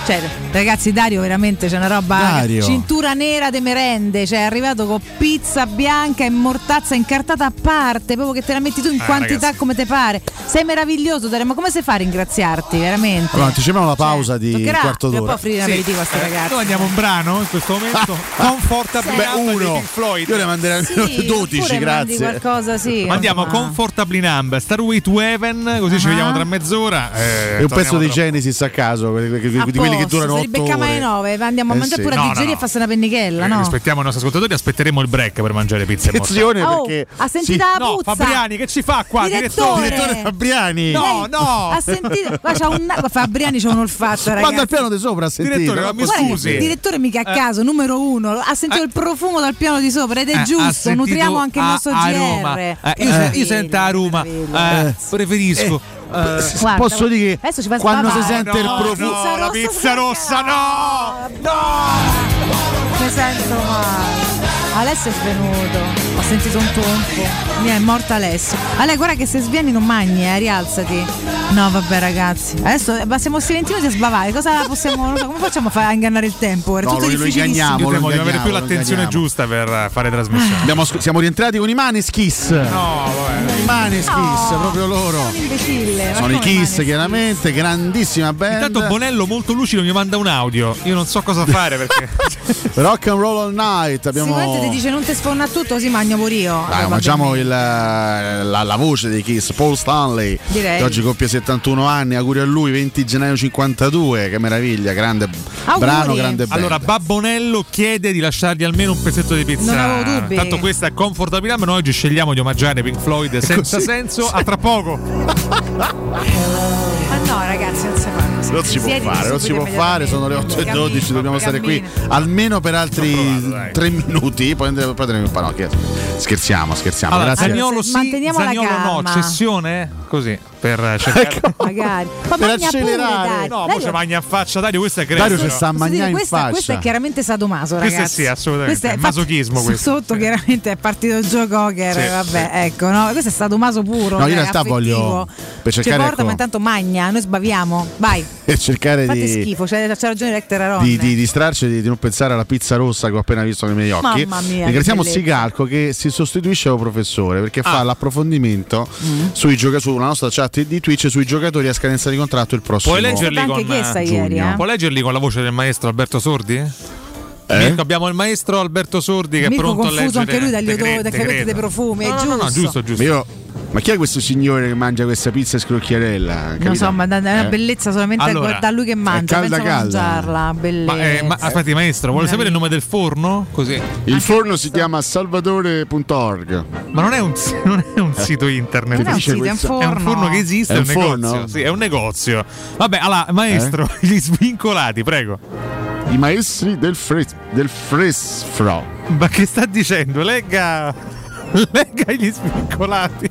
Cioè, ragazzi, Dario veramente c'è una roba Dario. cintura nera de merende, cioè è arrivato con pizza bianca e mortazza incartata a parte, proprio che te la metti tu in Ah, quantità ragazzi. come te pare. Sei meraviglioso, Dario, ma come sai fare a ringraziarti, veramente? Allora, anticipiamo la pausa di un quarto d'ora. poi offrire un Sì. aperitivo a sti Eh, ragazzi. Noi andiamo un brano in questo momento. (laughs) Comfortably Beh, Numb di uno. Pink Floyd. Io ne manderei almeno Sì, (laughs) 12, oppure mandi grazie. qualcosa, sì. Mandiamo insomma. Comfortably Numb, Starway to Heaven, così ci Ah. vediamo tra mezz'ora. eh, E un pezzo di Genesis a caso, di quelli che posto, durano se li 8 becchiamo alle ore. 9, andiamo a Eh mangiare sì. pure a No, no, digerire no. e farsi una pennichella, Eh, no? Rispettiamo i nostri ascoltatori, aspetteremo il break per mangiare pizza e. Attenzione Oh, perché ha sentito la No, puzza? Fabriani, che ci fa qua? Direttore. Direttore Fabriani. No, no. Ha sentito? Ma c'ha un, Fabriani c'ha un olfatto, ragazzi. Guarda il piano di sopra, ha sentito. Direttore, ma mi scusi. Il direttore mica a caso, numero uno, ha sentito il profumo dal piano di sopra ed è Eh, giusto, nutriamo anche il a- nostro a GR. Eh, Che io, sento a Roma, eh, preferisco. Eh, Guarda, Posso dire che quando si sente il no, profumo no, la pizza rossa, no! Mi sento male. Alessio è svenuto, sentito un tonfo. Mi è morto Alessio. Ale, guarda che se svieni non mangi, eh, rialzati. No, vabbè, ragazzi. Adesso eh, questi 20 minuti a sbavare. Cosa possiamo. non so, come facciamo a ingannare il tempo? È No, tutto lo- lo difficilissimo. di avere più l'attenzione giusta per eh, fare trasmissione. Abbiamo siamo rientrati con i Maneschis. No, vabbè. I Maneschis, No, proprio loro. Sono imbecille. ma Sono i Kiss, chiaramente, grandissima band. Intanto Bonello molto lucido mi manda un audio. Io non so cosa fare perché. (laughs) Rock and Roll All Night. Abbiamo Sicuramente ti dice non ti sfonna tutto, così magno pure io. Dai, mangiamo il, eh, la, la voce dei Kiss, Paul Stanley, Direi. che oggi compie 71 anni, auguri a lui, 20 gennaio 52, che meraviglia, grande brano, grande band. Allora, Babbonello chiede di lasciargli almeno un pezzetto di pizza. Non avevo dubbi. Tanto questa è Comfortable Numb, Noi oggi scegliamo di omaggiare Pink Floyd senza così. senso. (laughs) A tra poco. Ma no, ragazzi, non si fa. Non si può fare, non si può fare, sono le 8 e 12, dobbiamo stare qui almeno per altri 3 minuti, poi andremo in panocchia. Scherziamo, scherziamo. Allora, Grazie. Zaniolo sì, Manteniamo la Zaniolo no, cessione? Così, per cercare... (laughs) Magari. Ma Per magna accelerare. Pure. No, ci magna in faccia Dario, questo è greco. Dario ci sta a Posso dire, magnà in questa, faccia. questo è chiaramente sadomaso, ragazzi. Questo sì, assolutamente. Questo è- È masochismo infatti, questo. Sotto chiaramente è partito il gioco poker, Sì, vabbè, ecco, no? Questo è stato maso puro. No, io in realtà affettivo. voglio- per Ci cercare, porta, ecco- ma intanto magna, noi sbaviamo. Vai, (laughs) E cercare fate di, schifo, c'è, c'è ragione Rector Aron. di, di distrarci di, di non pensare alla pizza rossa che ho appena visto nei miei occhi. Mamma mia, Ringraziamo. Sigalco che si sostituisce al professore perché fa l'approfondimento Mm. sui gioca- sulla nostra chat di Twitch sui giocatori a scadenza di contratto il prossimo Puoi leggerli, con, anche chiesta ieri, eh. puoi leggerli con la voce del maestro Alberto Sordi? Mirko, abbiamo il maestro Alberto Sordi che Mirko è pronto a leggere confuso anche lui dagli odori, dai dei profumi, No, è no, no, giusto. no, giusto, giusto. Ma io- ma chi è questo signore che mangia questa pizza scrocchiarella? Non so, ma è una Eh? bellezza solamente Allora, a guardare lui che mangia, calda, pensa a calda. mangiarla, bellezza. Ma, eh, ma aspetti, maestro, vuole sapere il nome del forno? Così. Il forno si chiama salvatore.org. Ma non è un, (laughs) non è un sito internet. Non è un sito, è un forno. È un forno che esiste, È è un un, forno? negozio. Sì, è un negozio. Vabbè, allora, maestro, Eh? (laughs) gli svincolati, prego. I maestri del, fres- del fresfro. Ma che sta dicendo? Legga, (laughs) legga gli svincolati.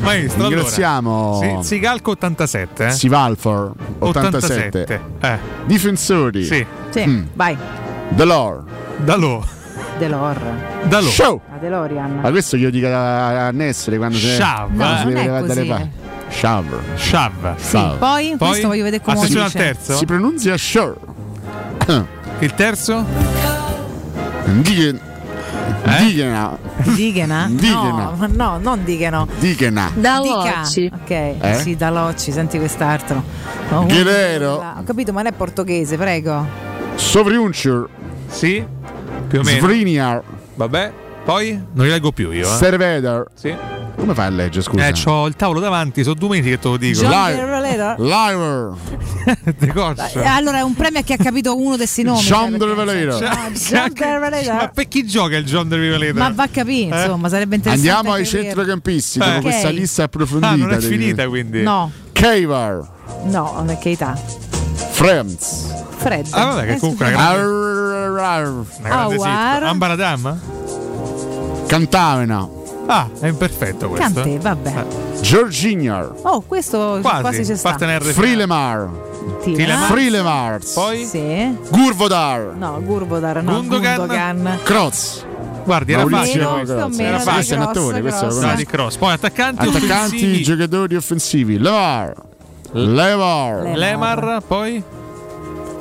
Maestro, Ringraziamo allora. Sì, Sigalco 87. Eh? Sivalfor 87. 87. Eh. Difensori. Sì. Sì, Mm. vai. Delor. Dalò. Delor. Dalò. Show. La DeLorean. Ma questo glielo dico a a Nessere quando si Shav. No, si deve dalle Shav. Shav. Shav. Poi, questo voglio vedere come dice. terzo. Si pronuncia Shore. Il terzo? Digen. Eh? Digena. Digena? Digena. No, no, non Digeno. Digena. Dalocci. Ok, Eh? sì, Dalocci, senti quest'altro. Oh, Guerrero. Ho capito, ma non è portoghese, prego. Sovriuncher. Sì, più o meno. Svriniar. Vabbè, poi non li leggo più io. Eh. Serveder. Sì. Come fai a leggere, scusa? Eh, c'ho il tavolo davanti, sono due mesi che te lo dico. De (laughs) coccia. Eh, allora è un premio a chi ha capito uno questi nomi. John cioè, perché- Revelator. Ah, John Revelator. Ma per chi gioca il John the Revelator? Ma va a capire, Eh? insomma, sarebbe interessante. Andiamo ai centrocampisti Eh. dopo Ok. questa lista approfondita. Ah, non è finita quindi. No, Kavar. no, non è che età. Friends. Fred. Ah, vabbè, che Eh, comunque una grande, Arr- una grande Awar. sitcom. Ambaradam? Cantavena. Ah, è imperfetto questo. Cante, eh. vabbè. Georginiar. Oh, questo Quasi, quasi, c'è sta. parte nel refrain. Frilemar. Tilemans. Frilemars. Poi? Sì. Gurvodar. No, Gurvodar, no. Gundogan. Gundogan. Croz. Guardi, era facile. Era facile. Questo è un attore, questo conosco. di cross. Poi attaccanti, Attaccanti, offensivi. giocatori offensivi. Levar. Levar. Le- Lemar, poi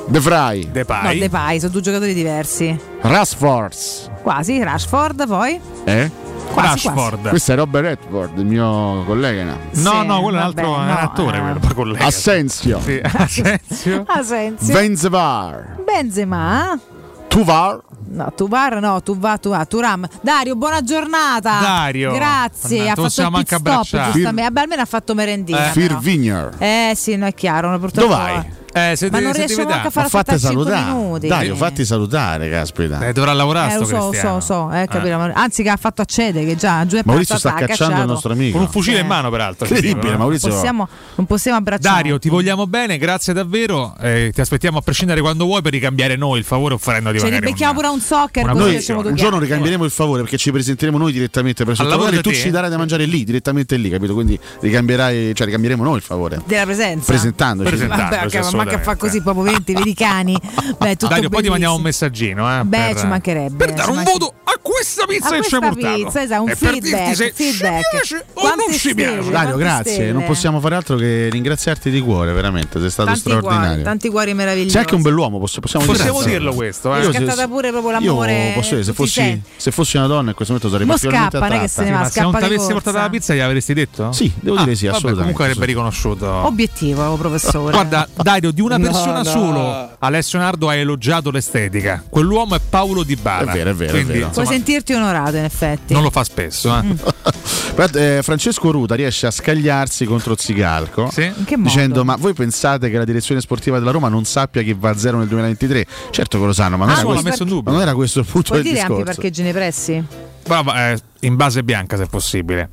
De Vrij. No, Depay. Depay, sono due giocatori diversi. Rasfords. Quasi, Rashford poi. Eh? Quasi, Rashford. Questo è Robert Redford, il mio collega. No, Sì, no, quello è un altro no, attore, eh. quello, collega. Assenzio. Sì, (laughs) Asensio. Asensio. Venzevar. Benzema. Tuvar. No, Tuvar no, Tuvar, Tuvar, Turam. Dario, buona giornata. Dario. Grazie. Ha fatto il pit anche stop, giustamente. Vabbè, almeno ha fatto merendina. Eh. Fir. Vigner. Eh sì, no, è chiaro. Purtroppo. Dove vai? Eh, se Ma non riesce a fare fatti aspettare 5 salutare. minuti. Dai, Eh. fatti salutare, caspita. Eh, dovrà lavorare Eh, lo so, so, so, eh, capito. Anzi, che ha fatto accedere, che già giù è Maurizio sta cacciando il nostro amico. Con un fucile Eh. in mano, peraltro. Incredibile, eh. Maurizio. Possiamo, non possiamo abbracciare. Dario, ti vogliamo bene, grazie davvero. eh, ti aspettiamo a prescindere quando vuoi per ricambiare noi il favore offrendoti Ce ne magari becchiamo un- pure un soccer una così Noi un giorno ricambieremo il favore perché ci presenteremo noi direttamente presso il e tu ci darai da mangiare lì, direttamente lì, capito? Quindi ricambierai, cioè ricambieremo noi il favore. della presenza Presentandoci. Presentandoci, Vabbè, ok, ma manca a assolutamente. fare così proprio 20 vedi cani (laughs) beh tutto Dario, poi ti mandiamo un messaggino. Eh, beh per- ci mancherebbe Per dare un manche- voto a questa pizza a che ci hai questa portato. pizza esatto, un E per dirti feedback, se feedback. ci piace o Quante non ci stelle? piace. Dario, grazie. stelle? Non possiamo fare altro che ringraziarti di cuore, veramente. Sei stato tanti straordinario. cuori tanti cuori meravigliosi Sei anche un bell'uomo, posso- possiamo, Possiamo dirlo questo, eh? Io scattata pure proprio l'amore Io posso dire, se fossi, se fossi una donna in questo momento sarei particolarmente scappa, non è che attratta. se ne va, Ma se non ti avessi portato la pizza gliel'avresti detto? Sì, devo Ah, dire sì, vabbè, assolutamente. comunque avrebbe sì. riconosciuto. obiettivo professore Guarda, Dario, di una No, persona no. solo Alessio Nardo ha elogiato l'estetica. Quell'uomo è Paolo Di Bala. È vero, è vero, è Quindi, vero. puoi insomma, sentirti onorato in effetti non lo fa spesso. Eh. (laughs) Però, eh, Francesco Ruta riesce a scagliarsi contro Zigalco Sì? in che modo? dicendo ma voi pensate che la direzione sportiva della Roma non sappia che va a zero nel 2023? Certo che lo sanno, ma non, Ah, era, questo, messo in dubbio. ma non era questo il punto puoi del dire discorso. parcheggi nei pressi Brava, eh, in base bianca se possibile.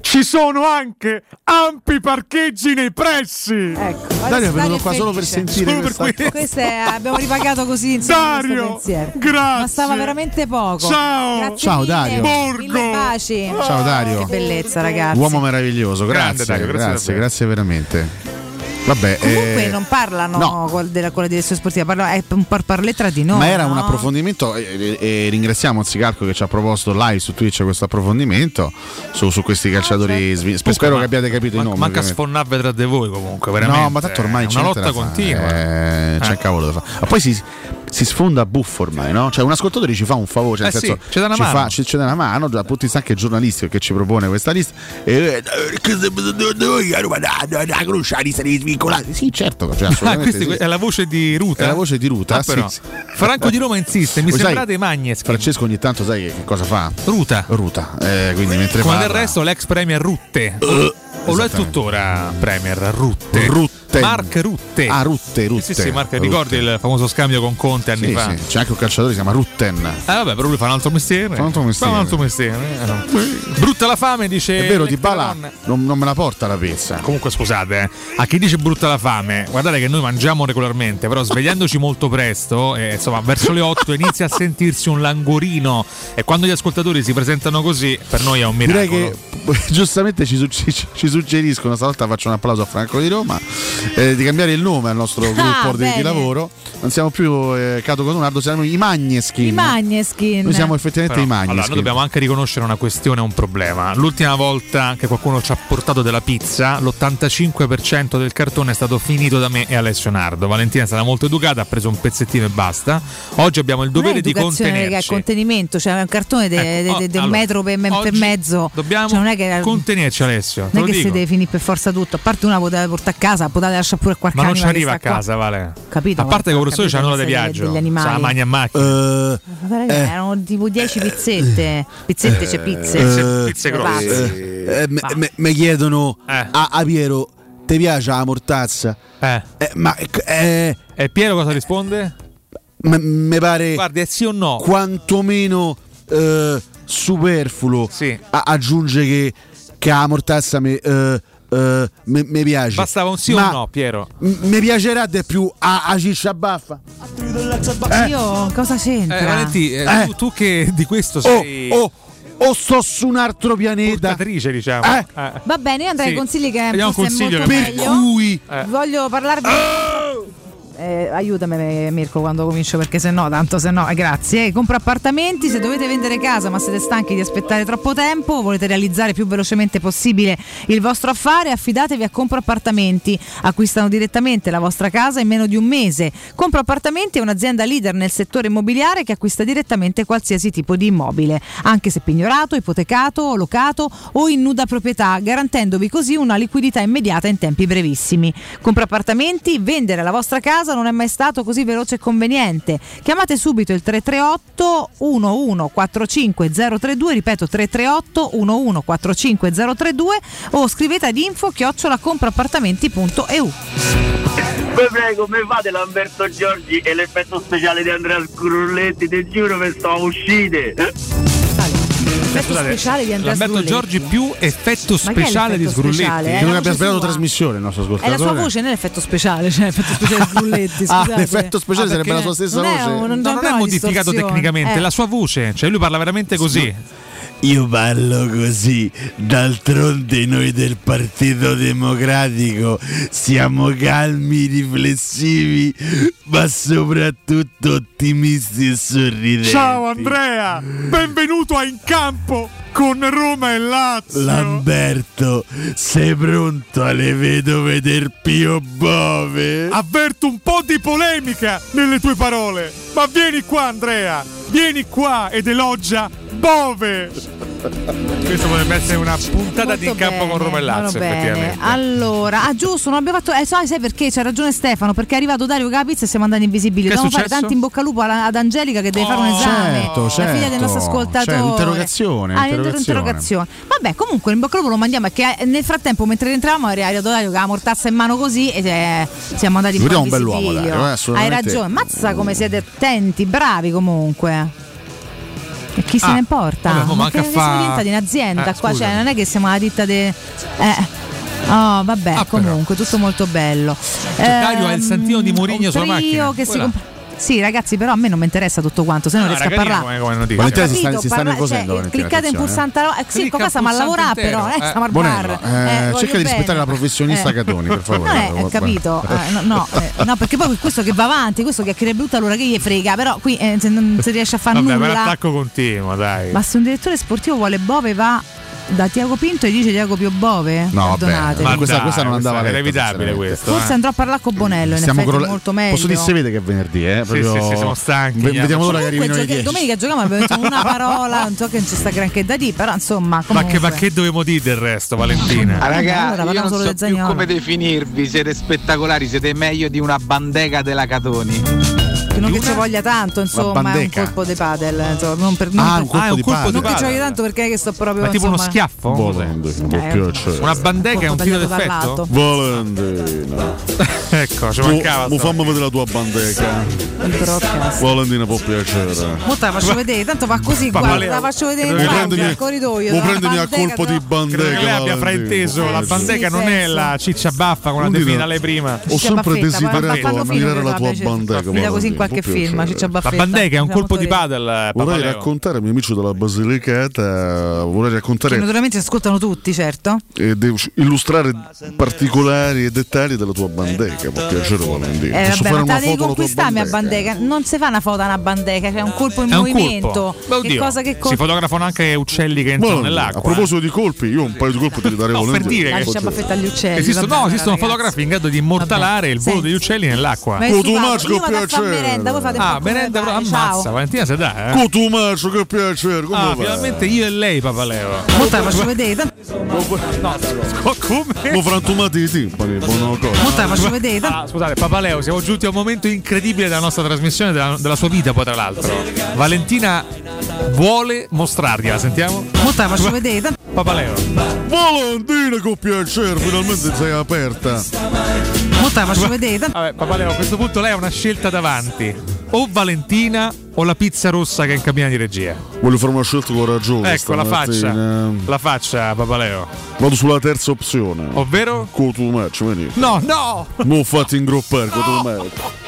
Ci sono anche ampi parcheggi nei pressi. Ecco, Dario è venuto qua solo per sentire Solo per questo. Questo è, abbiamo ripagato così insieme Dario, grazie. Ma stava veramente poco. Ciao. Grazie Ciao, mille. Dario. Mille baci. Ciao, Dario. Che bellezza, ragazzi. Uomo meraviglioso, Grande, grazie, Dario, grazie grazie, grazie veramente. Vabbè, Comunque eh, non parlano no. della, con la direzione sportiva, parla- è un par parler tra di noi. ma era no? un approfondimento e, e- e ringraziamo Zicalco che ci ha proposto live su Twitch questo approfondimento su, su questi calciatori svi- Spe- Spero che abbiate capito i Man- nomi. manca sfonnarve tra di voi comunque, veramente. No, ma tanto ormai è c'è una lotta continua. Eh, c'è Eh. cavolo da fare. Ma poi si, si sfonda a buffo ormai, no? Cioè, un ascoltatore ci fa un favore, cioè, nel Eh sì, senso, ci dà una ci, mano. fa, ci, ci dà una mano di vista anche giornalistico che ci propone questa lista. E eh, perché se noi a Roma da- da- da Cruciani sarei svincolati. Sì, certo, cioè, Ah, assolutamente sì. è la voce di Ruta? È la voce di Ruta, Ah, sì, però. sì. Franco di Roma insiste, mi Poi sai, sembrate Magnes. Francesco ogni tanto sai che, cosa fa? Ruta. Ruta. Eh, quindi mentre Come del parla- resto l'ex premier Rutte. o lo è tuttora premier Rutte? Rutte. Mark Rutte. Ah, Rutte, Rutte. Sì, sì, Mark, Rutte. ricordi il famoso scambio con Conte anni Sì, fa? sì. C'è anche un calciatore che si chiama Rutten. Eh vabbè, però lui fa un altro mestiere. Fa un altro mestiere. Fa un altro mestiere. eh, no. Brutta la fame, dice. È vero, Di Bala non, non me la porta la pizza. Comunque scusate, eh, a chi dice brutta la fame, guardate che noi mangiamo regolarmente, però svegliandoci molto presto, eh, insomma verso le 8 inizia a sentirsi un languorino e quando gli ascoltatori si presentano così, per noi è un miracolo. Direi che (laughs) giustamente ci, ci- ci suggeriscono, stavolta faccio un applauso a Franco di Roma, eh, di cambiare il nome al nostro gruppo di, di bene. lavoro. Non siamo più eh, Cato Cotunardo, siamo i Magneskin. I Magneskin. Noi siamo effettivamente Però, i allora, Magneskin. noi dobbiamo anche riconoscere una questione, un problema. L'ultima volta che qualcuno ci ha portato della pizza, l'85% del cartone è stato finito da me e Alessio Nardo. Valentina è stata molto educata, ha preso un pezzettino e basta. Oggi abbiamo il è dovere di educazione, raga, è contenerci. contenimento, cioè un cartone de- Ecco, de- de- del allora, metro per, per mezzo. Dobbiamo Cioè, non è che, contenerci Alessio, non è che si deve finire per forza tutto. A parte una potete portare a casa, potete lasciare pure qualche Ma non ci arriva a sta qua. casa, Vale. Capito? A parte che i professori hanno l'ora di viaggio. degli animali. Sa la magna a macchina. Eh, Ma raga, erano tipo 10 pizzette. Pizzette, c'è pizze. Pizze- pizze Pazzi. grosse. eh, me- me- mi chiedono Eh. a, a Piero, ti piace la mortazza? Eh. Eh, ma eh, E Piero cosa risponde? mi pare Guardi, è sì o no? quantomeno eh, superfluo a- aggiunge che, che la mortazza mi eh, eh, mi- mi piace. Bastava un sì Ma o no, Piero? m- Mi piacerà di più a, a ciccia baffa. Io cosa c'entra? Eh, Valenti, eh, Eh. Tu, tu che di questo O, sei o, o sto su un altro pianeta. portatrice, diciamo. Eh. Eh. Va bene, io andrei Sì. ai consigli che Vediamo un consiglio Per meglio. cui Eh. Voglio parlarvi. Eh, aiutami Mirko quando comincio perché se no, tanto se no, eh, grazie. Compra appartamenti, se dovete vendere casa ma siete stanchi di aspettare troppo tempo, volete realizzare più velocemente possibile il vostro affare, affidatevi a Compra Appartamenti. Acquistano direttamente la vostra casa in meno di un mese. Compra Appartamenti è un'azienda leader nel settore immobiliare che acquista direttamente qualsiasi tipo di immobile, anche se pignorato, ipotecato, locato o in nuda proprietà, garantendovi così una liquidità immediata in tempi brevissimi. Compra appartamenti, vendere la vostra casa non è mai stato così veloce e conveniente. Chiamate subito il 338 1145032, ripeto 338 1145032 o scrivete ad info chiocciolacompraappartamenti.eu. Vi prego, mi fate Lamberto Giorgi e l'effetto speciale di Andrea Scurulletti, ti giuro che sto a uscire. L'effetto speciale di Andrea Lamberto Sgrulletti. Giorgi più effetto è speciale di l'effetto Sgrulletti. speciale? Eh, che non abbia sbagliato trasmissione il nostro È la ascoltatore. sua voce, non è l'effetto speciale, cioè l'effetto speciale di (laughs) Brulletti. Ah, scusate. l'effetto speciale Ah, sarebbe la sua stessa non è voce. un- non No, non è modificato tecnicamente, Eh. è la sua voce, cioè lui parla veramente così. Io parlo così, d'altronde noi del Partito Democratico siamo calmi, riflessivi, ma soprattutto ottimisti e sorridenti. Ciao Andrea, benvenuto a In Campo con Roma e Lazio. Lamberto, sei pronto alle vedove del Pio Bove? Avverto un po' di polemica nelle tue parole, ma vieni qua Andrea, vieni qua ed elogia Bove. Questo potrebbe essere una puntata di Molto Campo con Roma e Lazio, effettivamente. Allora, ah giusto, non abbiamo fatto. Eh, sai, sai perché? C'ha ragione Stefano, perché è arrivato Dario Capizza e siamo andati invisibili. Dobbiamo fare tanti in bocca al lupo ad Angelica che deve fare un esame. certo, La figlia del certo. nostro ascoltatore. Cioè, un'interrogazione, Ah, un'interrogazione. un'interrogazione. Vabbè, comunque in bocca al lupo lo mandiamo perché eh, nel frattempo mentre rientravamo era arrivato Dario con la mortazza in mano così e eh, siamo andati in bell'uomo, visibilio. Dario, eh, Hai ragione, mazza come siete attenti, bravi comunque. E chi se Ah, ne importa? vabbè, ma che fa- siamo diventati un'azienda Eh, qua, cioè non è che siamo la ditta de. Eh. Oh, vabbè, Ah, però. comunque, tutto molto bello. Cioè, Dario ha il santino di Mourinho sulla macchina. Che si Voilà. comp- sì, ragazzi, però a me non mi interessa tutto quanto, se no non No, riesco a parlare. come- come notizia. Valentina si sta, Capito, si sta parla- nervosendo. cioè, Valentina, cliccate in pulsante ro- eh, sì, Clicca qua stiamo a il pulsante lavorare però, intero, eh, eh. stiamo al Bonello, bar. eh, eh, cerca di rispettare la professionista Eh. Catoni, per favore. Non è, Guarda. capito? Eh, no, no, eh, no, perché poi questo che va avanti, questo che chiacchiera brutta allora che gli frega, però qui eh, se non si riesce a fare Vabbè, per nulla. attacco continuo, dai. Ma se un direttore sportivo vuole Bove va da Tiago Pinto e dice Tiago Pio Bove? No, Perdonate. ma questa, questa non andava era sinceramente. questo. Forse eh. andrò a parlare con Bonello, in Stiamo effetti crolla- è molto meglio. Posso dire se vede che è venerdì, eh? Sì, Proprio- sì, sì, siamo stanchi, Ve- andiamo. Vediamo l'ora che arrivino giochi- 10. domenica giochiamo abbiamo detto una (laughs) parola, non so che non ci sta granché da dire, però insomma, Ma comunque. che, ma che dovevamo dire del resto, Valentina? Ah, raga, allora, io non so più come definirvi, siete spettacolari, siete meglio di una bandeca della Catoni. Non che ci voglia tanto, insomma, è un colpo di padel. insomma, non per, non Ah, per- un colpo Ah, di colpo padel. di non che padel. giochi tanto perché è che sto proprio. Ma tipo uno insomma, schiaffo? Volendo, può Eh, piacere. Una bandeca è un filo d'effetto? Valentina. (laughs) ecco, ci mancava. mo fammi vedere la tua bandeca. Valentina può piacere. Mo te la faccio vedere, tanto va così, guarda, la faccio vedere in che corridoio. mo prendimi a colpo di bandeca. Credo che lei abbia frainteso. La bandeca non è la ciccia baffa Non dire- definita lei prima. Ho sempre desiderato ammirare la tua bandeca. Così in Valentina, qualche film, piacere. Ciccia La Baffetta. bandeca è un colpo di padel, Vorrei Papaleo. raccontare ai miei amici della Basilicata, vorrei Che raccontare naturalmente ci ascoltano tutti, certo. e de- illustrare particolari e dettagli della tua bandeca. Può piacere, Valentina. Eh, Posso vabbè, fare una la devi foto conquistarmi a bandeca? Non si fa una foto a una bandeca, c'è un colpo in È movimento. colpo. Beh, che oddio, cosa che si colpo? fotografano anche uccelli che entrano Valentina, nell'acqua. A proposito di colpi, io un paio di colpi te li darei No, per volentieri. dire che- Lascia baffetta agli uccelli. Esistono, no, esistono ragazzi. fotografi in grado di immortalare il volo degli uccelli nell'acqua. Ma è Io che vado a fare piacere. Merenda, voi fate un Ah, merenda, pare, ammazza, ciao. Valentina se dà, eh. Con tu mangi, che piacere. Come Ah, va? finalmente io e lei, Papaleo. Mo te la faccio vedere. Co- Come? Mo frantumati i timpani, buona cosa. Mo te la faccio vedere. Ah, scusate, Papaleo, siamo giunti a un momento incredibile della nostra trasmissione, della, della sua vita, poi tra l'altro. Valentina vuole mostrargliela, sentiamo? Mo te la faccio vedere. Papaleo. Valentina, con piacere, finalmente sei aperta. Te la faccio vedere. Vabbè, Papaleo, a questo punto lei ha una scelta davanti. O Valentina o la pizza rossa che è in cabina di regia. Voglio fare una scelta coraggiosa. Ecco la faccia. La faccia, Papaleo. Vado sulla terza opzione. Ovvero? Con tu match, vedi. No, no! Non fatti ingroppare con tu match.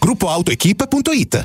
Gruppo AutoEquip.it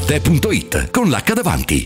Arte.it con l'H davanti.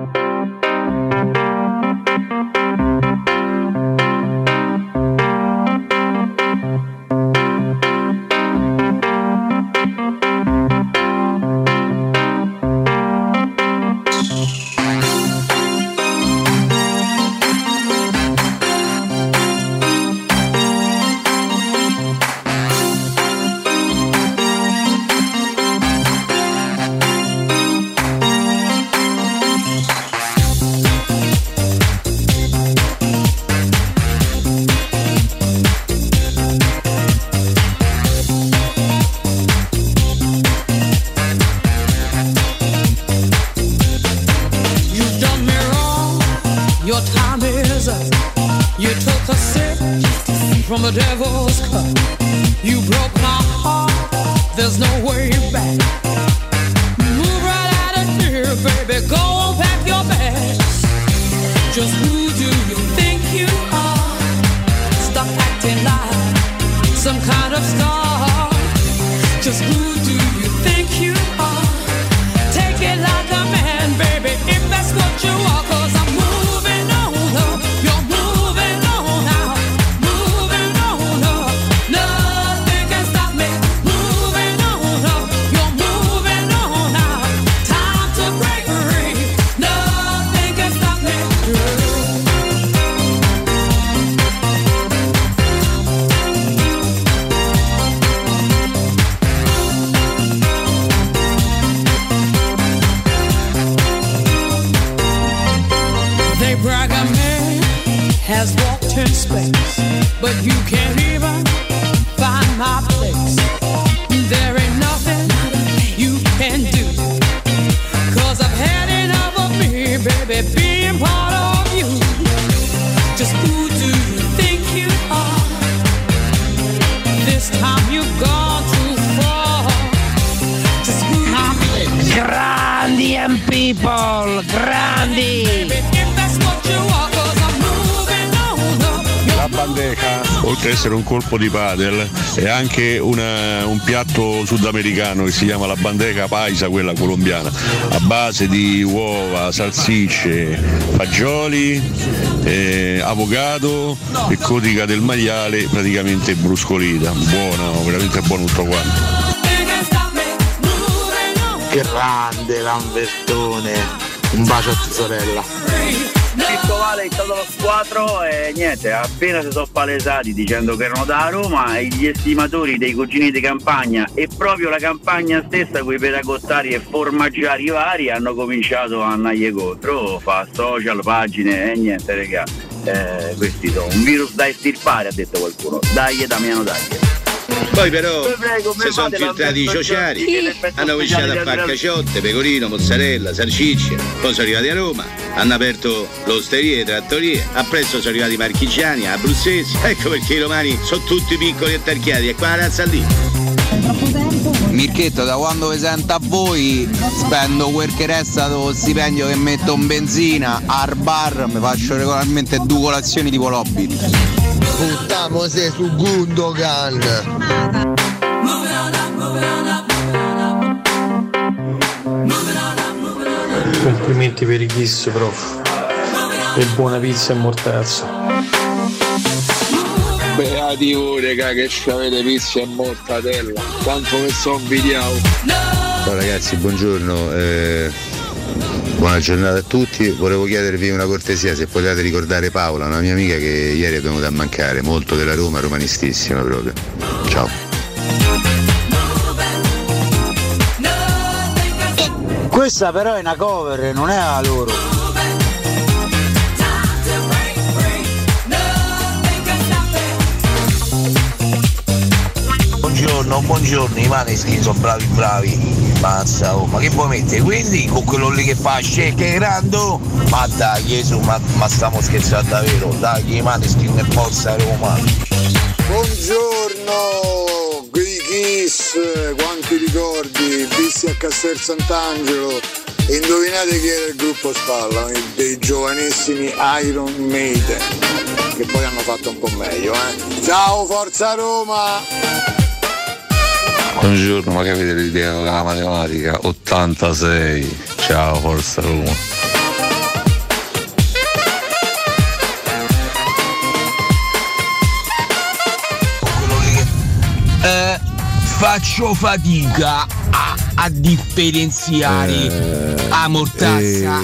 from the devil's cup. You broke my heart. There's no way back. Move right out of here, baby. Go on, pack your bags. Just who do you think you are? Stop acting like some kind of star. Just who do you think you are? Essere un colpo di padel, è anche una- un piatto sudamericano che si chiama la bandeca paisa, quella colombiana, a base di uova, salsicce, fagioli, eh, avocado e codica del maiale praticamente bruscolita. Buono, veramente buono tutto quanto. Grande Lambertone, un bacio a tua sorella. Marco Vale è stato allo squadro e niente, appena si sono palesati dicendo che erano da Roma gli estimatori dei cugini di campagna e proprio la campagna stessa con i peracottari e formaggiari vari hanno cominciato a andare contro, fa social, pagine e niente regà. Eh, questi sono un virus da estirpare ha detto qualcuno. Dai Damiano dai. Poi però si sono fate infiltrati i sociali, e hanno cominciato a fare caciotte, pecorino, mozzarella, salsicce, poi sono arrivati a Roma, hanno aperto l'osterie, trattorie, appresso sono arrivati i marchigiani, abruzzesi, (laughs) ecco perché i romani sono tutti piccoli e tarchiati, e qua la razza lì. Mirchetto, da quando vi sento a voi spendo quel che resta dello stipendio che metto in benzina al bar, mi faccio regolarmente due colazioni tipo l'Hobbit. Buttiamo se su Gundogan. Complimenti per i kiss, prof. E buona pizza e mortazzo. Beati voi raga che avete pizza e mortadella Quanto mi sono invidiato Ciao ragazzi, buongiorno. eh, buona giornata a tutti. Volevo chiedervi una cortesia se potete ricordare Paola, una mia amica che ieri è venuta a mancare, molto della Roma, romanistissima proprio. Ciao. Questa però è una cover, non è la loro. Buongiorno, buongiorno, i maneskin sono bravi bravi. Mazza, oh, ma che vuoi mettere? Quindi con quello lì che fa shake e grando? Ma dai, Gesù, ma, ma stiamo scherzando davvero, dai, i maneskin e forza Roma. Buongiorno, Kiss, quanti ricordi, visti a Castel Sant'Angelo. Indovinate chi era il gruppo spalla, dei giovanissimi Iron Maiden, che poi hanno fatto un po' meglio, eh. Ciao, Forza Roma! Buongiorno, ma che avete l'idea della matematica? 86 Ciao, forza Roma Eh, faccio fatica a, a differenziare la mortazza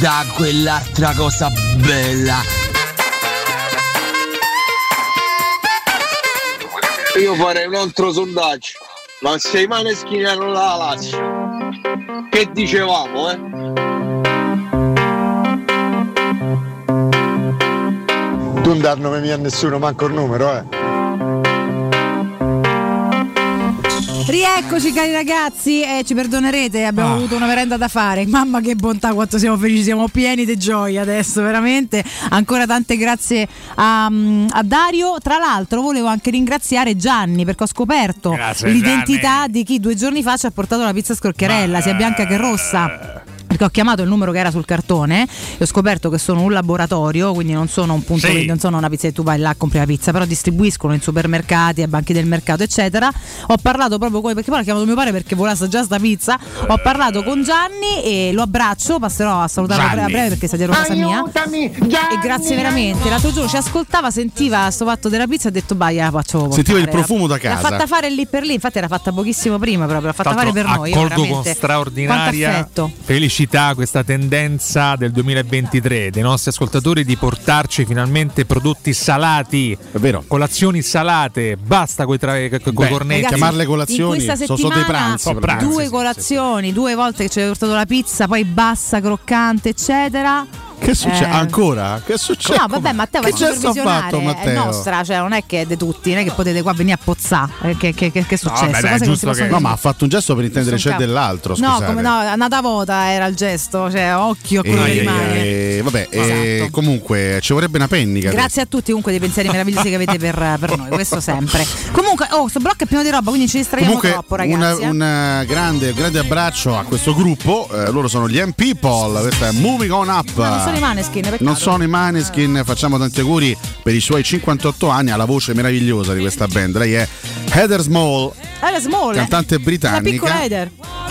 da quell'altra cosa bella. Io farei un altro sondaggio Ma se i maneskin erano la Lazio Che dicevamo, eh? Tu non dar nome mio a nessuno, manco il numero, eh. Rieccoci cari ragazzi, eh, ci perdonerete, abbiamo Ah. avuto una merenda da fare. Mamma che bontà, quanto siamo felici, siamo pieni di gioia adesso, veramente. Ancora tante grazie a, mm, a Dario. Tra l'altro volevo anche ringraziare Gianni perché ho scoperto Grazie, l'identità di chi due giorni fa ci ha portato la pizza scorcherella, sia bianca che rossa. Perché ho chiamato il numero che era sul cartone e ho scoperto che sono un laboratorio, quindi non sono un punto Sì. vendita, non sono una pizza che tu vai là compri la pizza, però distribuiscono in supermercati, ai banchi del mercato, eccetera. Ho parlato proprio con perché poi ho chiamato mio padre perché voleva assaggiare sta pizza. Ho parlato con Gianni e lo abbraccio, passerò a salutarlo a breve, a breve perché sta dietro casa mia. Aiutami, E grazie veramente. L'altro giorno ci ascoltava, sentiva sto fatto della pizza e ha detto vai, la faccio Sentiva il portare". profumo da L'ha casa. fatta fare lì per lì, infatti era fatta pochissimo prima proprio, l'ha fatta fare per noi. io accolgo con straordinaria Quanto felicità questa tendenza del 2023 dei nostri ascoltatori di portarci finalmente prodotti salati, colazioni salate, basta coi, tra- coi Beh, cornetti. Chiamarle colazioni sono solo dei pranzi. Oh, pranzi, due colazioni, due volte che ci hai portato la pizza, poi bassa, croccante, eccetera. Che succede? Eh. Ancora? Che succede? No, vabbè, Matteo, che gesto ha fatto supervisionare, è Matteo? nostra, cioè non è che è di tutti, non è che potete qua venire a pozzare. Eh, Che, che, che, che è successo? vabbè, dai, che No, ma ha fatto un gesto per intendere c'è capo. dell'altro. No, scusate. come no, a nata vota era il gesto, cioè occhio a quello E- che rimane. e- vabbè, e Esatto. comunque ci vorrebbe una pennica. Grazie a tutti comunque dei pensieri meravigliosi che avete per, per noi, questo sempre. Comunque, oh, sto blocco è pieno di roba, quindi ci distraiamo Comunque troppo, una- ragazzi. eh. un eh, grande, grande abbraccio a questo gruppo, eh, loro sono gli M-People, questa è Moving On Up. Sono i Maneskin, peccato. Non sono i Maneskin, facciamo tanti auguri per i suoi 58 anni alla voce meravigliosa di questa band. Lei è Heather Small, Era small, cantante britannica. piccola Eder.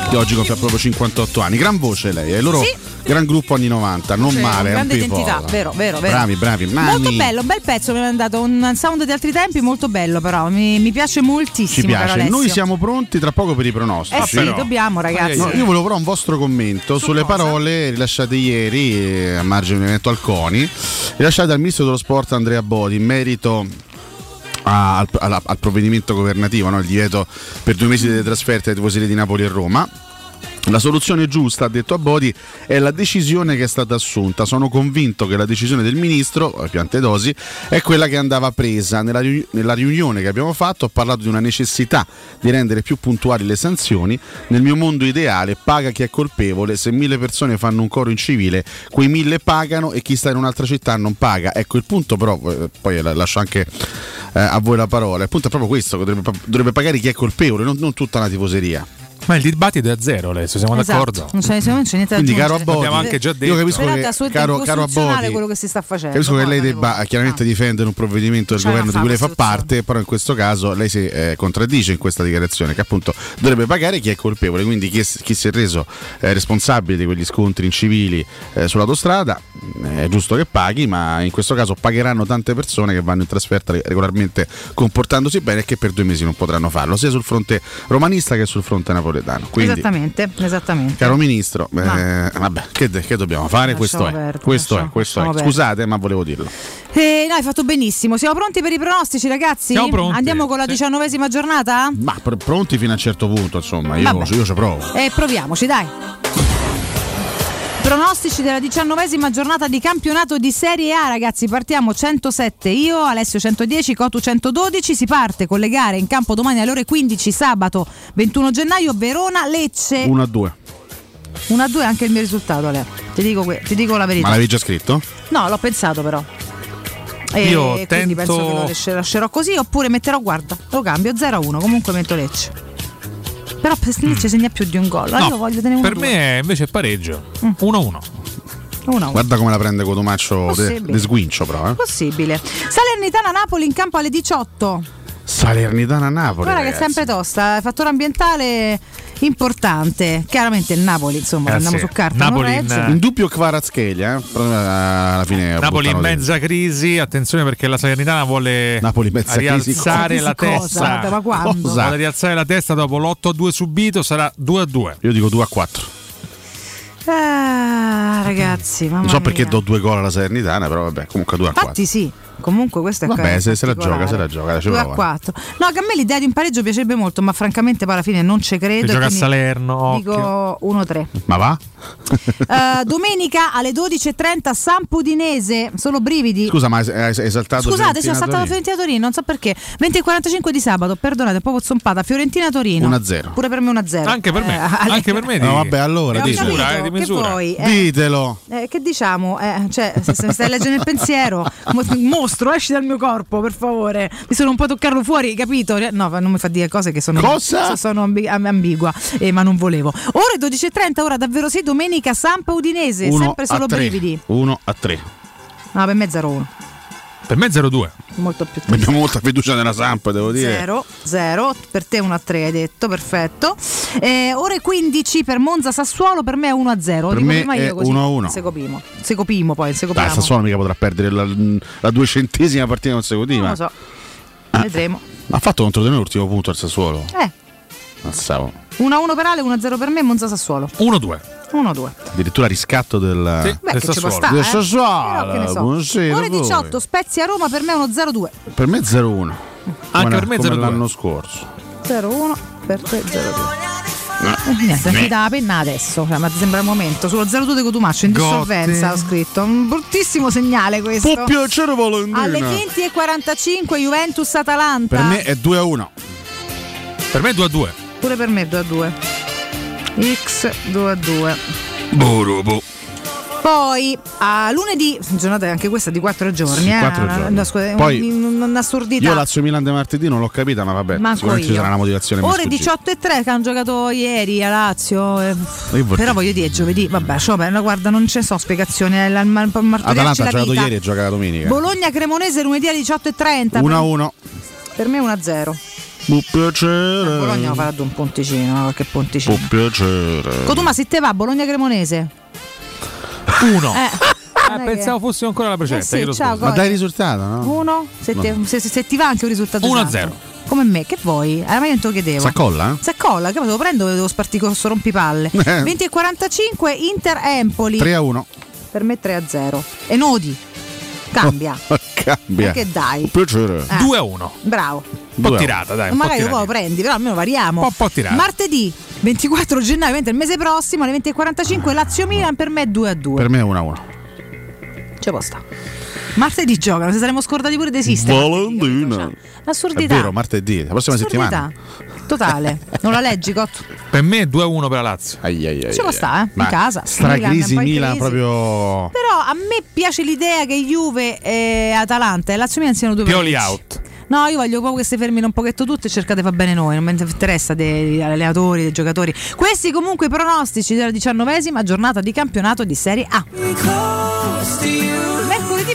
che oggi compie proprio 58 anni. Gran voce lei, è loro Sì. gran gruppo anni 90, non Cioè, male. grande identità, vero, vero, vero. Bravi, bravi. Molto Mani. bello, un bel pezzo, mi ha mandato un sound di altri tempi molto bello però, mi, mi piace moltissimo. Ci piace. Noi siamo pronti tra poco per i pronostici. Eh sì, dobbiamo ragazzi. No, io volevo però un vostro commento sulle parole rilasciate ieri eh, a margine di un evento al CONI, rilasciate dal ministro dello sport Andrea Bodi in merito al, alla- al provvedimento governativo, no? il divieto per due mesi delle trasferte ai tifoserie di Napoli e Roma. La soluzione giusta, ha detto a Bodi, è la decisione che è stata assunta. Sono convinto che la decisione del ministro, eh, Piantedosi, è quella che andava presa. Nella, riu- nella riunione che abbiamo fatto ho parlato di una necessità di rendere più puntuali le sanzioni. Nel mio mondo ideale paga chi è colpevole, se mille persone fanno un coro in civile, quei mille pagano e chi sta in un'altra città non paga. Ecco il punto però, eh, poi la- lascio anche eh, a voi la parola, il punto è proprio questo, dovrebbe, dovrebbe pagare chi è colpevole, non, non tutta la tifoseria. Ma il dibattito è a zero, adesso siamo Esatto, d'accordo. Non c'è, non c'è niente da Quindi caro. Abbodi, Abbiamo anche già detto. io capisco Però è che caro, caro Abbodi, quello che si sta facendo. Capisco che lei debba devo- chiaramente difendere un provvedimento del governo di cui lei fa parte, però in questo caso lei si eh, contraddice in questa dichiarazione che appunto dovrebbe pagare chi è colpevole, quindi chi, è- chi si è reso eh, responsabile di quegli scontri incivili eh, sull'autostrada eh, è giusto che paghi, ma in questo caso pagheranno tante persone che vanno in trasferta regolarmente comportandosi bene e che per due mesi non potranno farlo, sia sul fronte romanista che sul fronte napoletano. Quindi, Esattamente, esattamente. Caro ministro, eh, vabbè, che, che dobbiamo fare? questo è, perdere, questo è, questo è. Scusate, ma volevo dirlo. Eh, no, hai fatto benissimo. Siamo pronti per i pronostici, ragazzi? Siamo pronti. Andiamo con la diciannovesima giornata? Ma pr- pronti fino a un certo punto, insomma, io, io ci provo. E proviamoci, dai. Pronostici della diciannovesima giornata di campionato di Serie A, ragazzi. Partiamo 107 io, Alessio 110, Cotu 112. Si parte con le gare in campo domani alle ore 15, sabato 21 gennaio, Verona Lecce. 1 a 2. 1 a 2 anche il mio risultato, Ale. Ti dico, que- ti dico la verità. Ma l'avevi già scritto? No, l'ho pensato però. E Io quindi tento- penso che lo lascerò così oppure metterò, guarda, lo cambio 0 a 1, comunque metto Lecce. Però per Lecce segna più di un gol. No, io voglio tenere uno per me invece è pareggio. Mm. 1-1. 1 Guarda come la prende Cotomaccio de, de sguincio, però. Eh. Possibile. Salernitana Napoli in campo alle 18. Salernitana Napoli. Guarda che è ragazzi. sempre tosta, eh, fattore ambientale importante. Chiaramente il Napoli, insomma, Eh, andiamo su carta. non regge. in dubbio Kvaratskhelia, eh? eh, alla fine Napoli in mezza crisi, attenzione perché la Salernitana vuole Napoli in mezza crisi. rialzare Cosa? la Cosa? testa. Ma quando? Cosa? Vuole rialzare la testa dopo l'8-2 subito, sarà 2-2. Io dico 2 a 4. Ah, ragazzi, mamma Non so perché mia. do due gol alla Salernitana, però vabbè, comunque 2 a 4. Infatti sì, comunque questo è Vabbè, se, se la gioca, se la gioca, ci 2 a prova. 4. No, che a me l'idea di un pareggio piacerebbe molto, ma francamente poi alla fine non ci credo. Si gioca a Salerno, Dico 1-3. Ma va? Eh, domenica alle 12.30 Sampudinese, solo brividi. Scusa, ma hai esaltato Scusate, sono saltato Torino? Fiorentina Torino, non so perché. 20.45 di sabato, perdonate, un po' zompata. Fiorentina Torino. 1-0. Pure per me 1-0. Anche per me, Eh, anche per me No, vabbè, allora, di ditelo. misura, eh, di Che misura. vuoi? Eh, Ditelo. eh, che diciamo? Eh, cioè, se, se mi stai leggendo il pensiero, mo- mostro, esci dal mio corpo, per favore. Mi sono un po' toccarlo fuori, capito? No, non mi fa dire cose che sono, Cosa? so- sono ambi- am- ambigua, eh, ma non volevo. Ore 12.30, ora davvero sì, domenica Sampa Udinese, 1 sempre solo a 3. brividi. 1 a 3. No, per me 0-1. Per me 0-2. Molto più Abbiamo molta fiducia nella Samp, devo dire. 0, 0, per te 1 a 3 hai detto, perfetto. Eh, ore 15 per Monza Sassuolo, per me è 1 a 0. Per me è così. 1 a 1. Secopimo. Secopimo poi, Dai, secopiamo. Sassuolo mica potrà perdere la, la duecentesima partita consecutiva. Non lo so. Ah. Vedremo. Ha fatto contro di noi l'ultimo punto al Sassuolo. Eh, Passavo. 1 a 1 per Ale, 1 a 0 per me, Monza Sassuolo. 1-2. 1 a 2. Addirittura riscatto del, Beh, del Sassuolo. stare. Del eh. Sassuolo. Però che ne so. Buonasera Ore voi. 18, Spezia Roma, per me è 1 0-2. Per me 0-1. Anche per me come 0-2. l'anno scorso. 0-1 per te 0-2. Eh, niente, sentita la penna adesso, cioè, ma ti sembra il momento. Sullo 0-2 di Cotumaccio in dissolvenza ho scritto. Un bruttissimo segnale questo. Può piacere Valentina. Alle 20.45 Juventus Atalanta. Per me è 2 a 1. Per me è 2 a 2. Pure per me 2 a 2. X 2 a 2. Borobo. Poi a lunedì, giornata anche questa di 4 giorni, Sì, eh, quattro una- giorni. una- scusa, Poi un- un'assurdità. Io Lazio Milan di martedì non l'ho capita, ma vabbè, Manco sicuramente ci io. sarà una motivazione Ore mi sfuggita. 18 e 3 che hanno giocato ieri a Lazio. eh, Però voglio dire, giovedì, vabbè, cioè, beh, guarda, non ce so spiegazioni. è la- ma- Atalanta ha giocato vita. ieri e gioca domenica. Bologna Cremonese lunedì alle 18 e 30. 1 a 1. Per me 1 a 0. Può piacere. Bologna farà un ponticino, no? qualche ponticino. Può piacere. Cotuma, se te va, Bologna Cremonese. 1. Eh, Ah, pensavo fosse ancora la precedente. Eh sì, ciao. Ma dai il risultato, no? Uno? Se, te- se- se- se ti va anche un risultato 1 a esatto. 0. Come me, che vuoi? Eh, ma io non te lo chiedevo. S'accolla? Si accolla, che me lo prendo e devo spartire questo rompipalle. (laughs) Eh. 20 e 45 Inter Empoli. 3 a 1. Per me 3 a 0. E Nodi. Cambia. (laughs) Cambia. Che dai? Piacere. Eh. 2 a 1. Bravo. Un po' tirata, dai. Un po' Magari tirata. poi lo prendi, però almeno variamo. Un po' tirata. Martedì 24 gennaio, mentre il mese prossimo alle 20 e 45 Lazio Milan per me 2 a 2. Per me è 1 a 1. Ci può sta. Martedì giocano, se saremmo scordati pure di esistere. Valentina. È Assurdità. vero, martedì, la prossima settimana. Totale. Non la leggi, Cotto? Per me è 2 a 1 per la Lazio. Ai, ai, ai, Ci può sta, eh? In casa. Stracrisi Milan, Milan, crisi. proprio. Però a me piace l'idea che Juve e Atalanta e Lazio Milan siano due Pioli pareggi. out. No, io voglio proprio che si fermino un pochetto tutte e cercate di far bene noi, non mi interessa degli allenatori, dei giocatori. Questi comunque i pronostici della diciannovesima giornata di campionato di Serie A. Mercoledì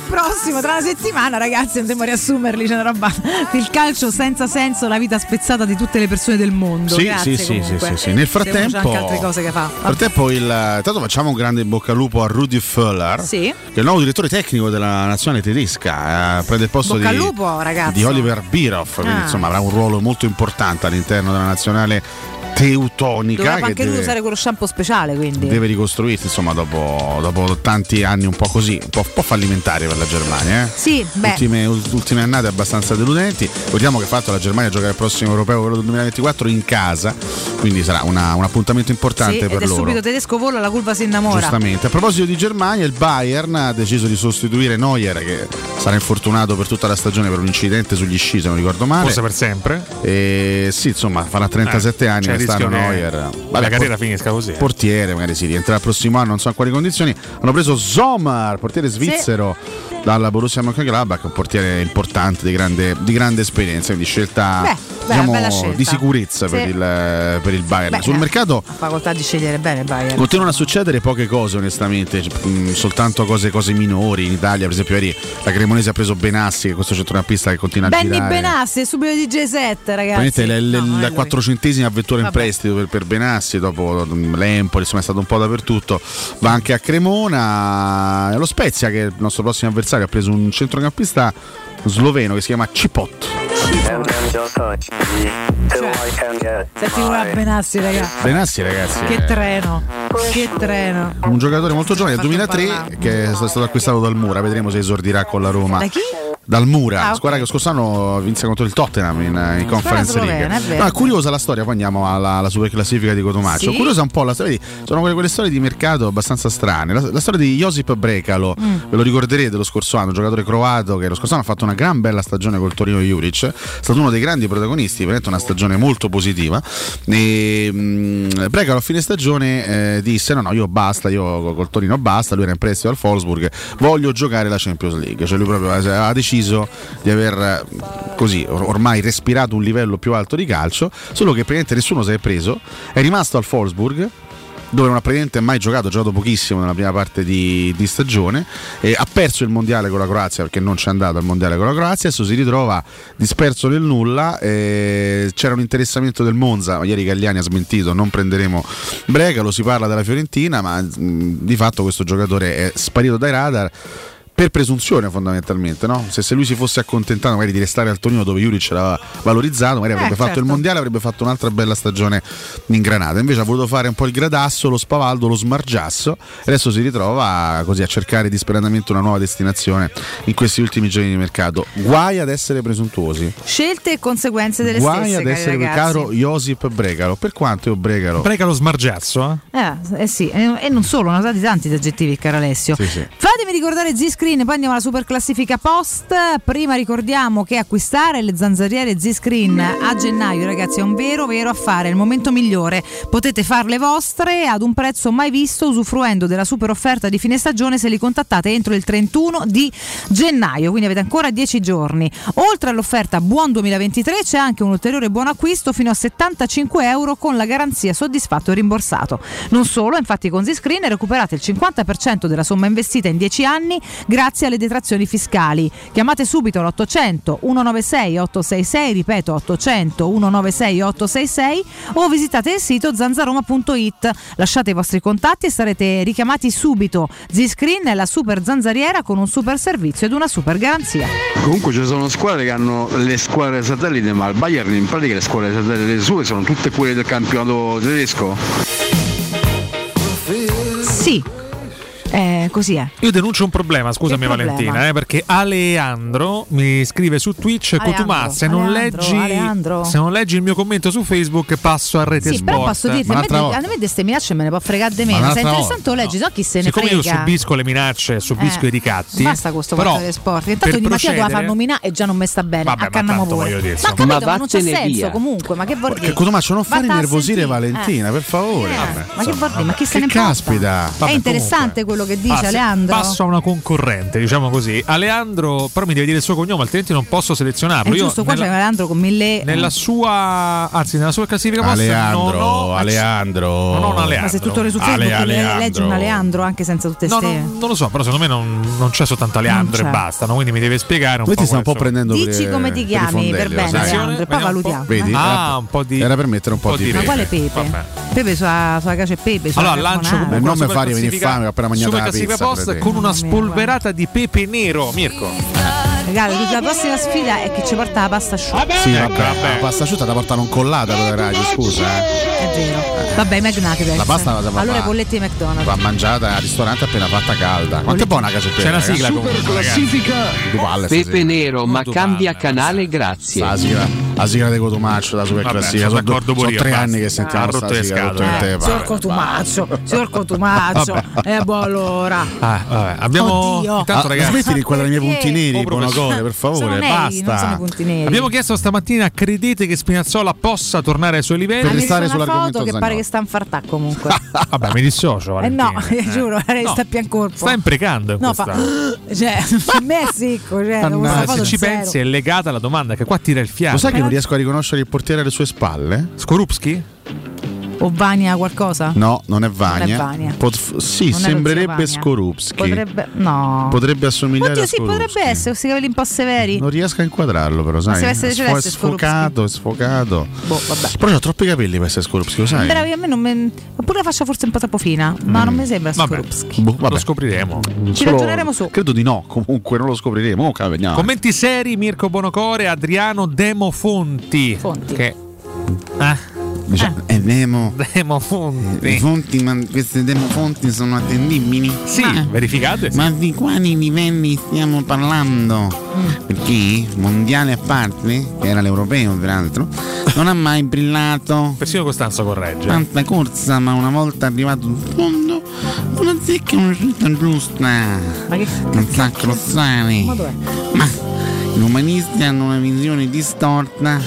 prossimo, tra una settimana, ragazzi, andremo a riassumerli. C'è una roba. Il calcio senza senso, la vita spezzata di tutte le persone del mondo. Sì, Grazie sì, sì, sì, sì, sì. Nel frattempo, anche altre cose che fa. nel frattempo il, intanto facciamo un grande in bocca al lupo a Rudy Föller, che è il nuovo direttore tecnico della nazionale tedesca. eh, prende il posto di, lupo, di Oliver Bierhoff, quindi Ah. insomma avrà un ruolo molto importante all'interno della nazionale teutonica. Dovrebbe che anche lui deve- usare quello shampoo speciale, quindi. deve ricostruirsi insomma dopo, dopo tanti anni un po' così, un po', un po' fallimentari per la Germania. eh. Sì, beh. Ultime, ultime annate abbastanza deludenti. Ricordiamo che fatto la Germania gioca il prossimo europeo, quello del 2024, in casa, quindi sarà una- un appuntamento importante Sì, per loro. subito tedesco vola, la curva si innamora. Giustamente. A proposito di Germania, il Bayern ha deciso di sostituire Neuer, che sarà infortunato per tutta la stagione per un incidente sugli sci, se non ricordo male. Forse per sempre. E sì, insomma, farà 37 Eh, anni quest'anno rischio Neuer. la carriera finisca così, eh. Portiere, magari si rientrerà il prossimo anno, non so in quali condizioni. Hanno preso Sommer, portiere svizzero dalla Borussia Mönchengladbach, un portiere importante di grande, di grande esperienza, quindi scelta, Beh, diciamo, scelta. di sicurezza per, Sì. il, per il Bayern. Beh, Sul eh, mercato Ha facoltà di scegliere bene il Bayern. Continuano a succedere poche cose onestamente, c- mh, soltanto cose, cose minori in Italia, per esempio ieri la Cremonese ha preso Benassi, che è questo centrocampista che continua a Benny girare. Benassi, subito di J7, Probabilmente ragazzi. la, la- No, la quattrocentesima avventura in Vabbè. Prestito per, per Benassi, dopo l'Empoli, insomma è stato un po' dappertutto, va anche a Cremona, lo Spezia che è il nostro prossimo avversario ha preso un centrocampista sloveno che si chiama Cipot. Senti una Benassi, ragazzi. Benassi ragazzi. Che treno, che treno. un giocatore molto giovane, del Fatto 2003, parlare. che è stato acquistato dal Mura. Vedremo se esordirà con la Roma. Da chi? Dal Mura, Ah, ok. squadra che scorso anno vinse contro il Tottenham in, in Conference League. è vero. No, è curiosa la storia, poi andiamo alla, alla super classifica di Cotomaccio. Sì? Curiosa un po' la storia, vedi, sono quelle, quelle storie di mercato abbastanza strane. La, la storia di Josip Brekalo, Mm. ve lo ricorderete lo scorso anno, un giocatore croato che lo scorso anno ha fatto una gran bella stagione col Torino Juric, è stato uno dei grandi protagonisti, veramente una stagione molto positiva. E, mh, Brekalo a fine stagione eh, disse: No, no, io basta, io col Torino basta. Lui era in prestito al Wolfsburg, voglio giocare la Champions League. Cioè, lui proprio ha deciso di aver eh, così or- ormai respirato un livello più alto di calcio, solo che praticamente nessuno si è preso, è rimasto al Wolfsburg dove non ha praticamente mai giocato, ha giocato pochissimo nella prima parte di, di stagione, e ha perso il mondiale con la Croazia perché non c'è andato al mondiale con la Croazia, adesso si ritrova disperso nel nulla, e c'era un interessamento del Monza, ma ieri Gagliani ha smentito, non prenderemo Bregalo, si parla della Fiorentina, ma mh, di fatto questo giocatore è sparito dai radar per presunzione fondamentalmente, no? se, se lui si fosse accontentato magari di restare al Torino dove Juric l'aveva valorizzato, magari avrebbe Eh, fatto certo. il mondiale, avrebbe fatto un'altra bella stagione in Granata. Invece ha voluto fare un po' il gradasso, lo spavaldo, lo smargiasso e adesso si ritrova così a cercare disperatamente una nuova destinazione in questi ultimi giorni di mercato. Guai ad essere presuntuosi. Scelte e conseguenze delle Guai stesse, ad cari essere ragazzi. caro Josip Bregalo. Per quanto io Bregalo? Bregalo smargiazzo, eh? Eh, eh sì, e, non solo, ne ho usati tanti di aggettivi, caro Alessio. Sì, sì. Fatemi ricordare Z-Screen, poi andiamo alla super classifica post. Prima ricordiamo che acquistare le zanzariere Z-Screen a gennaio, ragazzi, è un vero, vero affare, è il momento migliore. Potete farle vostre ad un prezzo mai visto, usufruendo della super offerta di fine stagione se li contattate entro il 31 di gennaio, quindi avete ancora 10 giorni. Oltre all'offerta Buon 2023 c'è anche un ulteriore buon acquisto fino a 75 euro con la garanzia soddisfatto e rimborsato. Non solo, infatti con Z-Screen recuperate il 50% della somma investita in 10 anni grazie alle detrazioni fiscali. Chiamate subito l'800 196 866, ripeto 800 196 866 o visitate il sito zanzaroma.it. Lasciate i vostri contatti e sarete richiamati subito. Z-Screen è la super zanzariera con un super servizio ed una super garanzia. Comunque ci sono squadre che hanno le squadre satellite, ma il Bayern in pratica le squadre satellite sue sono tutte quelle del campionato tedesco. Sì, eh, così è. Io denuncio un problema, scusami problema? Valentina, eh, perché Aleandro mi scrive su Twitch Cotumà, se se non leggi il mio commento su Facebook passo a rete Sì, sport. però posso dirti, a me, a me queste minacce me ne può fregare di meno. Se è interessante lo leggi, so chi se ne Siccome frega. io subisco le minacce, subisco Eh, i ricatti. Basta questo però, fatto delle sport. Intanto di Mattia doveva far nominare e già non mi sta bene. Vabbè, ma Accanniamo tanto pure. dire, ma capito, Ma ma, non c'è vattene senso via. comunque. Ma che vuol dire? Che Cotomaccio non fare a nervosire sentire. Valentina, per favore. Eh, ma che vuol dire? Ma chi se che ne caspita. È interessante quello che dice Ah, Aleandro. Passo a una concorrente, diciamo così. Aleandro, però mi deve dire il suo cognome, altrimenti non posso selezionarlo. È Io giusto, qua nella, c'è Aleandro con mille. nella sua, anzi, nella sua classifica post non Aleandro, ho Aleandro. Non ho un Aleandro. Ma se tutto le Facebook Ale- le- Aleandro. leggi un Aleandro anche senza tutte No, ste. non, non lo so, però secondo me non, non c'è soltanto Aleandro Non e c'è. bastano, quindi mi deve spiegare un Poi po'. un po' prendendo Dici per- come ti chiami per bene. Aleandro, e poi valutiamo. Vedi? Ah, Era- un po' di. Era per mettere un po' po' di. Ma quale pepe? Pepe sulla, cacio e pepe. Allora lancio comunque non la mi super fare venire classifica- fame, ho appena mangiato una classifica post con una spolverata di pepe nero, Mirko. Ragazzi, la prossima sfida è chi ci porta la pasta asciutta. Sì, Ecco, vabbè, vabbè. la pasta asciutta la portano incollata per la radio, scusa. Eh. È vero. Vabbè, i McNugget. La pasta la va- Allora i va- polletti di McDonald's. Va mangiata al ristorante appena fatta calda. Quanto è buona cacio e pepe? C'è una sigla comunque, palle Pepe stasera. Nero, ma cambia canale, grazie. La sigla, la sigla di Cotomaccio, la super Vabbè, classifica. sono Sono, d'accordo pure sono tre basta. anni che sentiamo Ha rotto le sigla tutto scatole. in te, Eh. Signor Cotumaccio, signor Cotumaccio. E boh allora. Ah, vabbè, abbiamo Oddio. intanto Ah, ragazzi. smetti di inquadrare i miei punti neri, Oh, Bonocore, per Sono favore, neri, non sono i basta. Abbiamo chiesto stamattina, credete che Spinazzola possa tornare ai suoi livelli? Per restare una sull'argomento foto che pare che sta in fartà comunque. (laughs) Vabbè, mi dissocio. eh no, Valentina. (laughs) giuro, Eh. sta più in colpo. Sta imprecando in No, fa. (gasps) Cioè, (laughs) per me è secco. Cioè, foto se ci zero. pensi è legata alla domanda che qua tira il fiato. Lo sai che non riesco a riconoscere il portiere alle sue spalle? Skorupski? O Vania qualcosa? No, non è Vania. Non è Vania. Pot- sì, Non sembrerebbe. Skorupski. Potrebbe. No. Potrebbe assomigliare Oddio, a sì, Skorupski. potrebbe essere, questi capelli un po' severi. Non riesco a inquadrarlo, però, sai. se È celeste, sfo- è sfocato, è sfocato. Boh, vabbè. Però ho troppi capelli per essere Skorupski, lo sai? Bravi, a me non mi. Oppure la faccia forse un po' troppo fina, ma non mi sembra Vabbè. Skorupski. Boh, vabbè. Lo scopriremo. Ci ragioneremo su. Credo di no, comunque non lo scopriremo. Comunque, vediamo. Commenti seri, Mirko Bonocore, Adriano Demofonti. Fonti. Che... Ah, Diciamo, eh, Nemo. Demofonti. Le fonti, ma queste demofonti sono attendibili? Sì, verificate. sì. Ma di quali livelli stiamo parlando? Perché mondiale a parte, che era l'europeo peraltro, non ha mai brillato. Persino Costanzo corregge. Tanta corsa, ma una volta arrivato in fondo, non azzecca una scelta giusta. Ma che Non sa crossare. Ma dov'è? Ma i umanisti hanno una visione distorta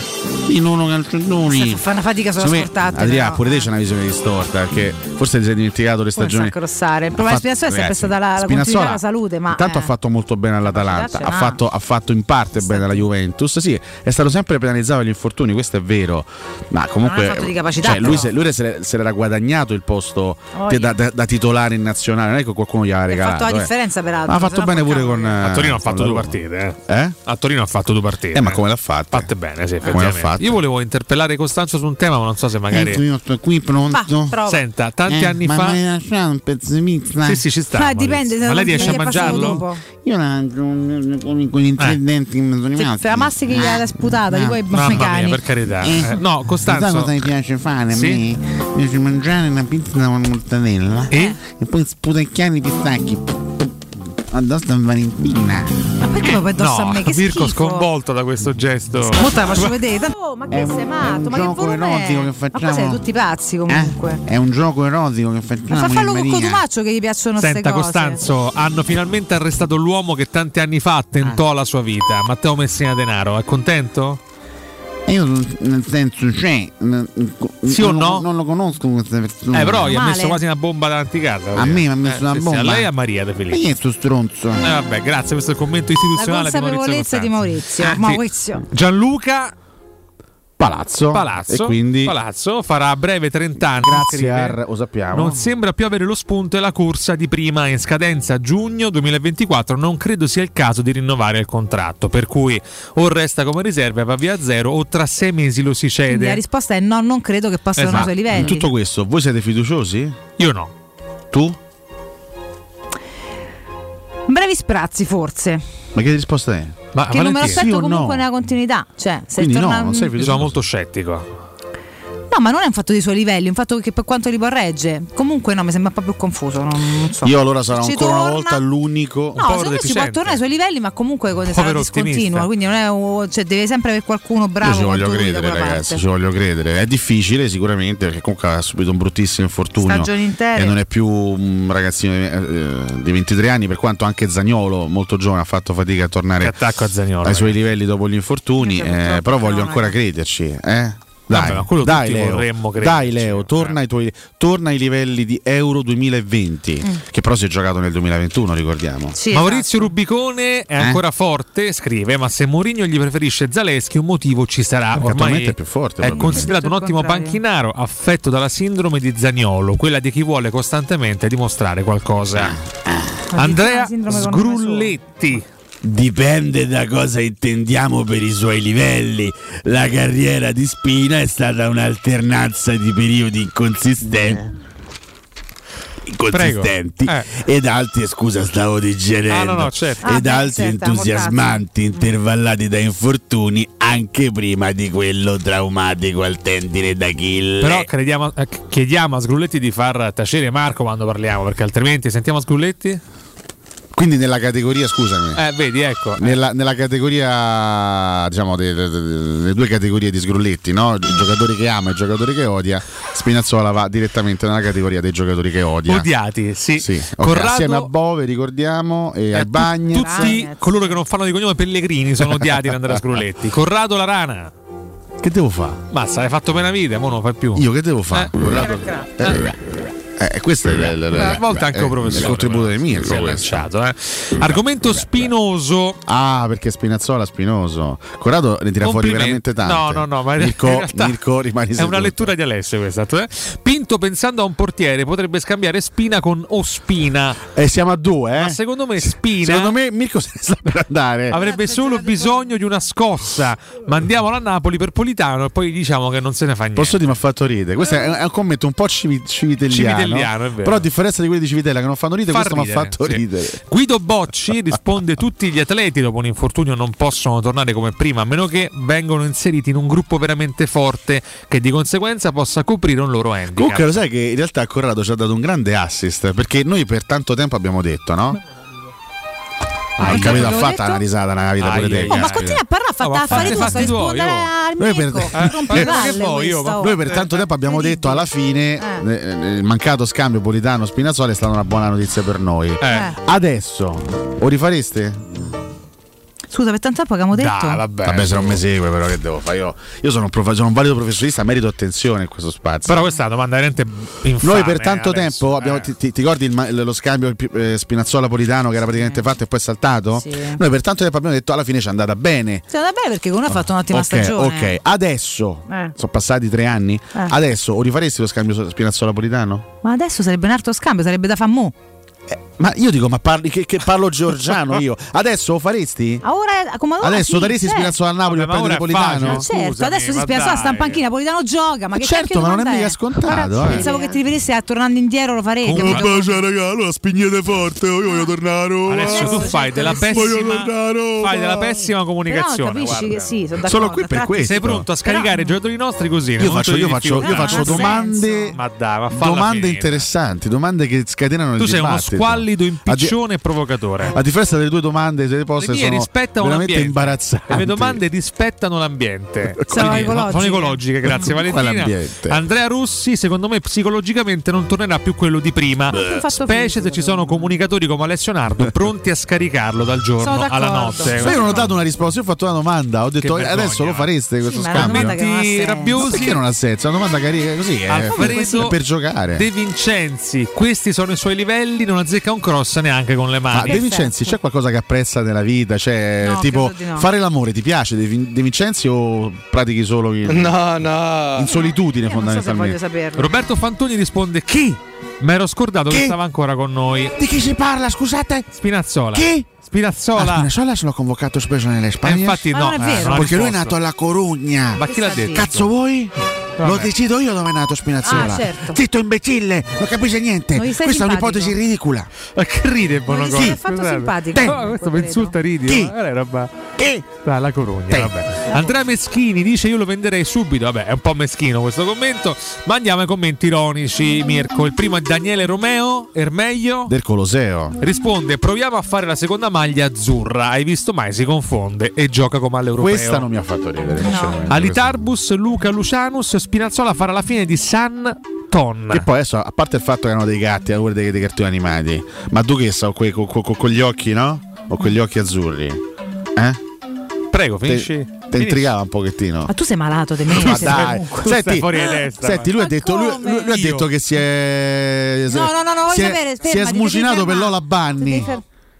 di loro calciatori. Fa una fatica me, scortata. Adrià, però. pure te c'è una visione distorta perché forse ti sei dimenticato le stagioni. Il problema Ha di Spinazzola è sempre ragazzi, stata la, la della salute. Ma Intanto eh, ha fatto molto bene all'Atalanta, ha fatto, ha fatto in parte bene alla Juventus. Sì, è stato sempre penalizzato dagli infortuni, questo è vero. Ma comunque, Non ha fatto di capacità, cioè, lui, se, lui se, se l'era guadagnato il posto Oh, da, da- da titolare in nazionale. Non è che qualcuno gli aveva ha regalato. fatto la eh. differenza, peraltro. Ma ha fatto bene pure con. A Torino ha fatto due partite. Eh. Eh? A Torino ha fatto due partite. Eh, ma come l'ha fatta? Fatte bene, sì, Come l'ha effettivamente. Io volevo interpellare Costanzo su un tema, ma non so se magari. Ecco, io sto qui pronto. Senta, tanti Eh, anni ma fa. mi hai lasciato un pezzo di pizza? Sì, sì, ci sta. Ma Maurizio. dipende se Ma lei riesce a mangiarlo? Io la mangio con, con i tre denti che mi sono Se, rimasti. se la mastichi gli hai sputata, gli puoi Mamma mia, cani. per carità. Eh, Eh, no, Sai Costanzo. cosa mi piace fare? Sì? A me mi piace mangiare una pizza con mortadella E? e poi sputacchiare i pistacchi addosso a Valentina. Ma perché lo puoi addosso No, a me? Che Mirko schifo. sconvolto da questo gesto. Mo te la faccio vedere. Oh, ma che sei matto? Ma che gioco erotico è? che Ma facciamo. poi siete tutti pazzi comunque. È un gioco erotico che facciamo. Ma fa fallo con. Cotumaccio che gli piacciono queste Senta cose. Costanzo, hanno finalmente arrestato l'uomo che tanti anni fa attentò alla sua vita, Matteo Messina Denaro. È contento? Io nel senso c'è. n- Sì o no? Non lo conosco questa persona. Eh, però gli ha messo quasi una bomba davanti a casa. A me mi ha messo Eh, una bomba. a lei e a Maria De Felice. chi è sto stronzo? Eh, vabbè, grazie, questo è il commento La istituzionale di Maurizio consapevolezza di. Maurizio. Sì. Maurizio. Gianluca Palazzo. Palazzo, E quindi. Palazzo farà a breve 30 anni. Grazie. Ar, lo sappiamo. Non sembra più avere lo spunto e la corsa di prima in scadenza giugno 2024. Non credo sia il caso di rinnovare il contratto. Per cui o resta come riserva e va via a zero, o tra sei mesi lo si Quindi la cede. risposta è no, non credo che possano Esatto. i suoi livelli. In tutto questo, voi siete fiduciosi? Io no. Tu? Brevi sprazzi forse. Ma che risposta è? Ma che non me lo Sì aspetto o comunque no? nella continuità. Cioè, se Quindi no, torna... non sei Io sono molto scettico. No, ma non è un fatto dei suoi livelli, è un fatto che per quanto li corregge. Comunque no, mi sembra un po' più confuso. Non, non so. Io allora sarò Ci ancora una torna- volta l'unico. No, secondo me si può tornare ai suoi livelli, ma comunque sarà Povero discontinuo. ottimista. Quindi non è cioè, deve sempre avere qualcuno bravo. Io ci voglio credere, ragazzi. parte. Ci voglio credere. È difficile, sicuramente, perché comunque ha subito un bruttissimo infortunio. E non è più un ragazzino di- eh, di 23 anni, per quanto anche Zagnolo, molto giovane, ha fatto fatica a tornare attacco a Zagnolo, ai suoi livelli dopo gli infortuni. eh, però voglio ancora crederci. Eh? Dai, Vabbè, ma quello dai, tutti Leo, dai Leo, torna ai, tuoi, torna ai livelli di Euro 2020, che però si è giocato nel 2021, ricordiamo. Maurizio Rubicone è Eh? ancora forte, scrive, ma se Mourinho gli preferisce Zaleschi un motivo ci sarà. Perché Ormai è più forte, È considerato un ottimo panchinaro, affetto dalla sindrome di Zagnolo, quella di chi vuole costantemente dimostrare qualcosa. Andrea con nome suo. Sgrulletti. Dipende da cosa intendiamo per i suoi livelli. La carriera di Spina è stata un'alternanza di periodi inconsistenti. Inconsistenti Prego. ed altri, scusa, stavo digerendo. Ah, no, no, certo. Ed Ah, altri certo, entusiasmanti, intervallati da infortuni anche prima di quello traumatico al tendine d'Achille. Però crediamo- eh, chiediamo a Sgrulletti di far tacere Marco quando parliamo, perché altrimenti sentiamo Sgrulletti? Quindi nella categoria, scusami. Eh, vedi, ecco. Nella, nella categoria, diciamo, delle, delle due categorie di sgrulletti, no? il giocatore che ama e il giocatore che odia, Spinazzola va direttamente nella categoria dei giocatori che odia. Odiati, sì. ok, Corrado- Assieme a Bove, ricordiamo, e ai Bagni. Tutti coloro che non fanno di cognome Pellegrini sono odiati da Andrea (laughs) Sgrulletti. Corrado la rana. Che devo fare? Mazza, hai fatto appena vita, mo non fai più. Io che devo fare? Eh, questo è il, il- A volte anche eh, un professore. il contributo. Si è lanciato, eh. Argomento spinoso. Ah, perché Spinazzola spinoso. Corrado ne tira fuori veramente tante. No, no, no, ma in Mirko, realtà Mirko rimani È una lettura di Alessio questa. eh. Pinto pensando a un portiere potrebbe scambiare Spina con Ospina. E siamo a due, eh? Ma secondo me Spina Secondo me Mirko se ne sta per andare. avrebbe solo bisogno di una scossa. Mandiamolo a Napoli per Politano e poi diciamo che non se ne fa niente. Posso dire, mi ha fatto ridere. Questo è è un commento un po' civi- civitelliano. Vero. Però a differenza di quelli di Civitella che non fanno ridere, Fa questo mi ha fatto sì. ridere. Guido Bocci risponde: Tutti gli atleti dopo un infortunio non possono tornare come prima, a meno che vengano inseriti in un gruppo veramente forte che di conseguenza possa coprire un loro handicap. Comunque lo sai che in realtà Corrado ci ha dato un grande assist perché noi per tanto tempo abbiamo detto, no? Ah, che capito, ha fatto una risata nella vita pure Ai, te. Oh, ma continua a parlare, fa No, affari fatti tuoi, rispondere oh. al Noi per-. Eh, eh, io, questo. Noi per tanto tempo abbiamo detto alla fine Eh. eh, il mancato scambio Politano Spinazzola è stata una buona notizia per noi. Eh. Adesso lo rifareste? Scusa, per tanto tempo che abbiamo detto? Dai, vabbè. Vabbè, se non mi segue, però che devo fare? Io, io sono, un prof- sono un valido professionista, merito attenzione in questo spazio. Però questa è una domanda veramente infame. Noi per tanto adesso, tempo abbiamo, eh. ti, ti- ti ricordi il lo scambio eh, Spinazzola-Politano che era praticamente fatto e poi saltato? Sì. Noi per tanto tempo abbiamo detto alla fine ci è andata bene. Sì, va bene perché uno ha fatto un'ottima Ok, stagione. ok, adesso Eh. sono passati tre anni. Eh. Adesso o rifaresti lo scambio Spinazzola-Politano? Ma adesso sarebbe un altro scambio, sarebbe da fammo. Ma io dico, ma parli, che, che parlo georgiano io. (laughs) Adesso lo faresti? Ora, come ora Adesso sì, daresti certo. Spinazzola a Napoli per prendere Politano? Certo, adesso si Spinazzola sta in panchina, Politano gioca, ma che certo, ma non è mica scontato, eh. Pensavo che ti rivedessi a tornando indietro lo farete. Comunque, capito? bacia, raga, allora spignete forte, io voglio tornare a Roma. Adesso tu fai della pessima, fai della pessima Però comunicazione. capisci guarda. che sì, sono d'accordo, qui per questo. Sei pronto a scaricare i giocatori nostri così? Io faccio, io faccio, io faccio domande, Ma dai, ma falla domande interessanti, domande che scatenano il Tu sei uno dibattito. Di- impiccione e provocatore. A differenza delle tue domande, se le poste sono rispettano veramente l'ambiente. imbarazzanti. Le mie domande rispettano l'ambiente. Sono Quindi, ecologiche. Sono ecologiche, grazie (laughs) Valentina. Andrea Rossi, secondo me psicologicamente non tornerà più quello di prima. Specie se ci sono comunicatori come Alessio Nardo pronti a scaricarlo dal giorno alla notte. Ma io non ho dato una risposta, io ho fatto una domanda, ho detto Che "Eh, adesso lo fareste questo una scambio? che ha Commenti senso. rabbiosi. Perché non ha senso? È una domanda carina così, è, Alfredo è per giocare. De Vincenzi, questi sono i suoi livelli, non azzecca un cross neanche con le Ma mani. De Vincenzi c'è qualcosa che apprezza nella vita? Cioè, No, tipo no. fare l'amore ti piace De, Vin- De Vincenzi o pratichi solo in, No, no. in solitudine Non so se voglio fondamentalmente? saperlo. Roberto Fantoni risponde chi? Mi ero scordato che Chi? stava ancora con noi. Di chi si parla, scusate? Spinazzola. Chi? Spinazzola. Ah, Spinazzola se l'ho convocato spesso nelle. Eh, infatti no, non è eh, non Perché lui è nato alla Corugna. Ma chi l'ha detto? Cazzo voi? Lo Vabbè. decido io dove è nato Spinazzola. Ah, certo. Zitto imbecille, non capisce niente. Non Questa è simpatico. un'ipotesi ridicola. Ma che ride Bonocore? sei affatto Scusate. simpatico. No, questo mi insulta ridi. Chi? ma è roba. Chi? Dai, la Corugna, vabbè. Andrea Meschini dice io lo venderei subito. Vabbè, è un po' meschino questo commento. Ma andiamo ai commenti ironici, Mirko. Il primo è Daniele Romeo, Ermeglio. Del Coloseo. Risponde: Proviamo a fare la seconda maglia azzurra. Hai visto mai? Si confonde e gioca come all'europeo. Questa non mi ha fatto ridere. sinceramente. Alitarbus, Luca Lucianus, Spinazzola farà la fine di San Ton. Che poi adesso, a parte il fatto che erano dei gatti, erano dei, dei cartoni animati, ma tu che sa, con, con- con- con gli occhi, no? O con gli occhi azzurri? Eh? Prego, Te- finisci. Ti Finisci. intrigava un pochettino. Ma tu sei malato di mente. Ma dai, senti, fuori testa, senti, lui, ha detto, lui, lui- ha detto che si è. No, no, no, no, voglio si è, sapere, si è smucinato per. Lola Banni.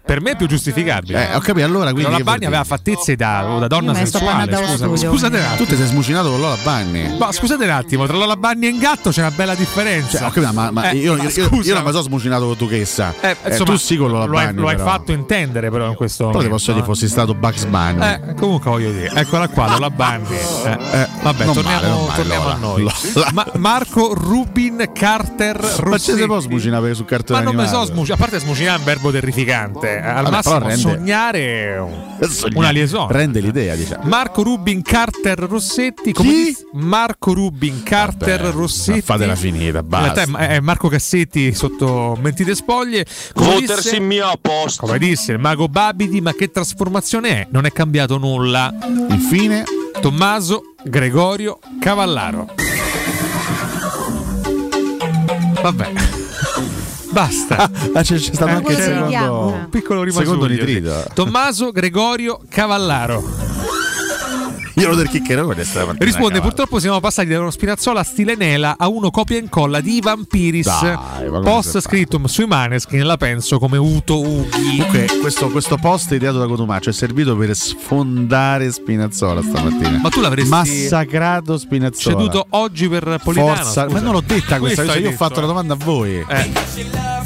Per me è più giustificabile. Eh, ho capito, allora quindi. Lola vuol aveva fattezze da, da donna Io sensuale. Scusate, un attimo. Tu ti sei smucinato con Lola Banni. Ma scusate un attimo, tra Lola Banni e Gatto c'è una bella differenza. Cioè, ho capito, ma, ma Eh, io, ma io- io scusa, non mi sono smucinato con Duchessa. eh, Eh, insomma, tu sì con Lola lo hai, Banni. lo hai però. fatto intendere però in questo Però ti momento. posso dire, eh. fossi stato Bugs Bunny. Eh, comunque voglio dire, eccola qua, Lola Banni. Eh, Eh, vabbè, non torniamo, male, male, torniamo Lola. a noi. Lola. Ma- Marco Rubin Carter Ma ci Rossetti. si può smucinare sul cartone Ma non mi so smucinare, a parte smucinare è un verbo terrificante. Al Vabbè, massimo rende- sognare una liaison. Rende l'idea, diciamo. Marco Rubin Carter Rossetti. Come Chi? dis- Marco Rubin Carter Vabbè, Rossetti. fatela finita, In realtà basta. è, è Marco Cassetti sotto mentite spoglie. Votersi in mio posto. Come disse il mago Babidi, ma che trasformazione è? Non è cambiato nulla. Infine, Tommaso Gregorio Cavallaro. Vabbè. Basta. ah, c'è, c'è stato anche il secondo. Un piccolo rimasuglio. secondo nitrito. Tommaso Gregorio Cavallaro. Io lo del chiccherone sta partita Risponde. Purtroppo siamo passati da uno Spinazzola stile Nela a uno copia e incolla di Ivan Piris. Dai, Post scritto sui Maneskin, la penso come Uto Ughi. Comunque, questo, questo post ideato da Cotumaccio è servito per sfondare Spinazzola stamattina. Ma tu l'avresti massacrato Spinazzola. ceduto oggi per Politano. Forza, scusa. ma non l'ho detta questa, io ho detto, fatto eh. la domanda a voi. Eh,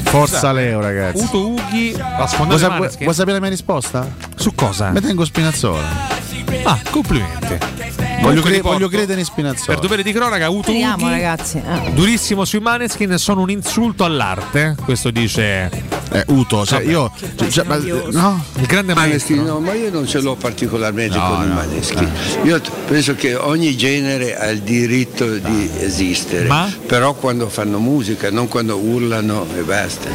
Forza Leo, ragazzi. Uto Ughi ha Vuoi, sfondato i sap- Maneskin. vuoi sapere la mia risposta? Su cosa? Mi tengo Spinazzola. Ah, complimenti. Voglio, cre- voglio credere in Spinazzola. Per dovere di cronaca, Uto Speriamo, ragazzi. eh. durissimo sui Maneskin, sono un insulto all'arte. Questo dice Eh, Uto, cioè, io. cioè, cioè, ma- no? il grande Maneskin, no, ma io non ce l'ho particolarmente No, con i no. Maneskin. Io t- penso che ogni genere ha il diritto di esistere, Ma? però quando fanno musica, non quando urlano e basta.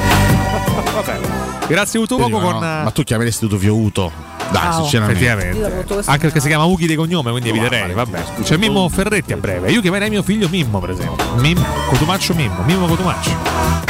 Grazie Uto Io Poco con no, Ma tu chiameresti Uto Uto? Dai, Ciao. sinceramente. Effettivamente. Anche perché si chiama Ughi di cognome, quindi eviterei. Vabbè. C'è Mimmo Ferretti a breve. Io chiamerei mio figlio Mimmo, per esempio. Mimmo, Cotumaccio Mimmo, Mimmo Cotumaccio.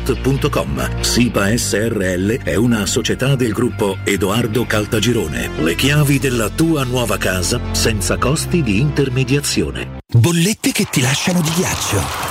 edoardocalt.com. SIPA SRL è una società del gruppo Edoardo Caltagirone. Le chiavi della tua nuova casa senza costi di intermediazione. Bollette che ti lasciano di ghiaccio.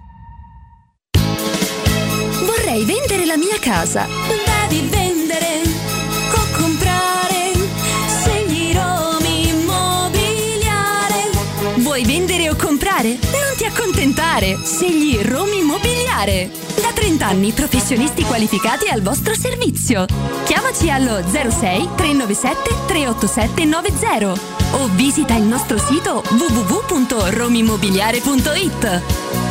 Vorrei vendere la mia casa. Devi vendere o comprare. Segni Romi Immobiliare. Vuoi vendere o comprare? Non ti accontentare! Scegli Romi Immobiliare! Da 30 anni professionisti qualificati al vostro servizio. Chiamaci allo 06 397 387 90 o visita il nostro sito www.romimmobiliare.it.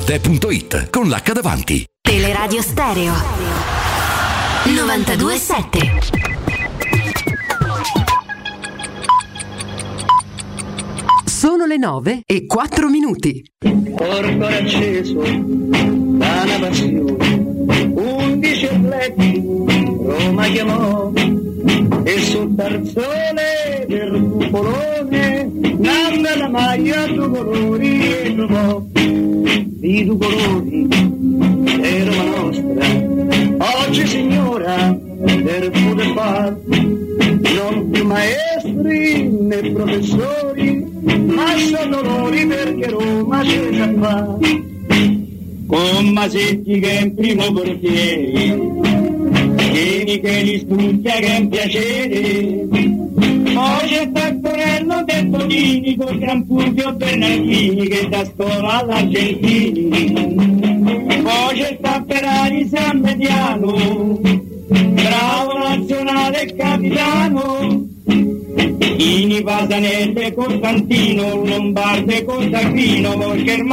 Arte.it con l'H davanti. Teleradio Stereo 927. Sono le 9 e 4 minuti. Corpo acceso da una passione, undici atleti Roma chiamò e sul tarzone del cupolone nanda la maglia due colori e trovò di due colori è Roma nostra. Oggi signora del pure far non più maestri né professori ma sono loro perché Roma c'è già fa con Masetti che è in primo portiere Vieni che li studia che è un piacere. Poi c'è Taccorello del Bonini con Gran Fulvio Bernardini che da scuola all'Argentini. Poi c'è Tapperari San Mediano bravo nazionale capitano Ini Pasanelle Costantino Lombardo e Costantino perché il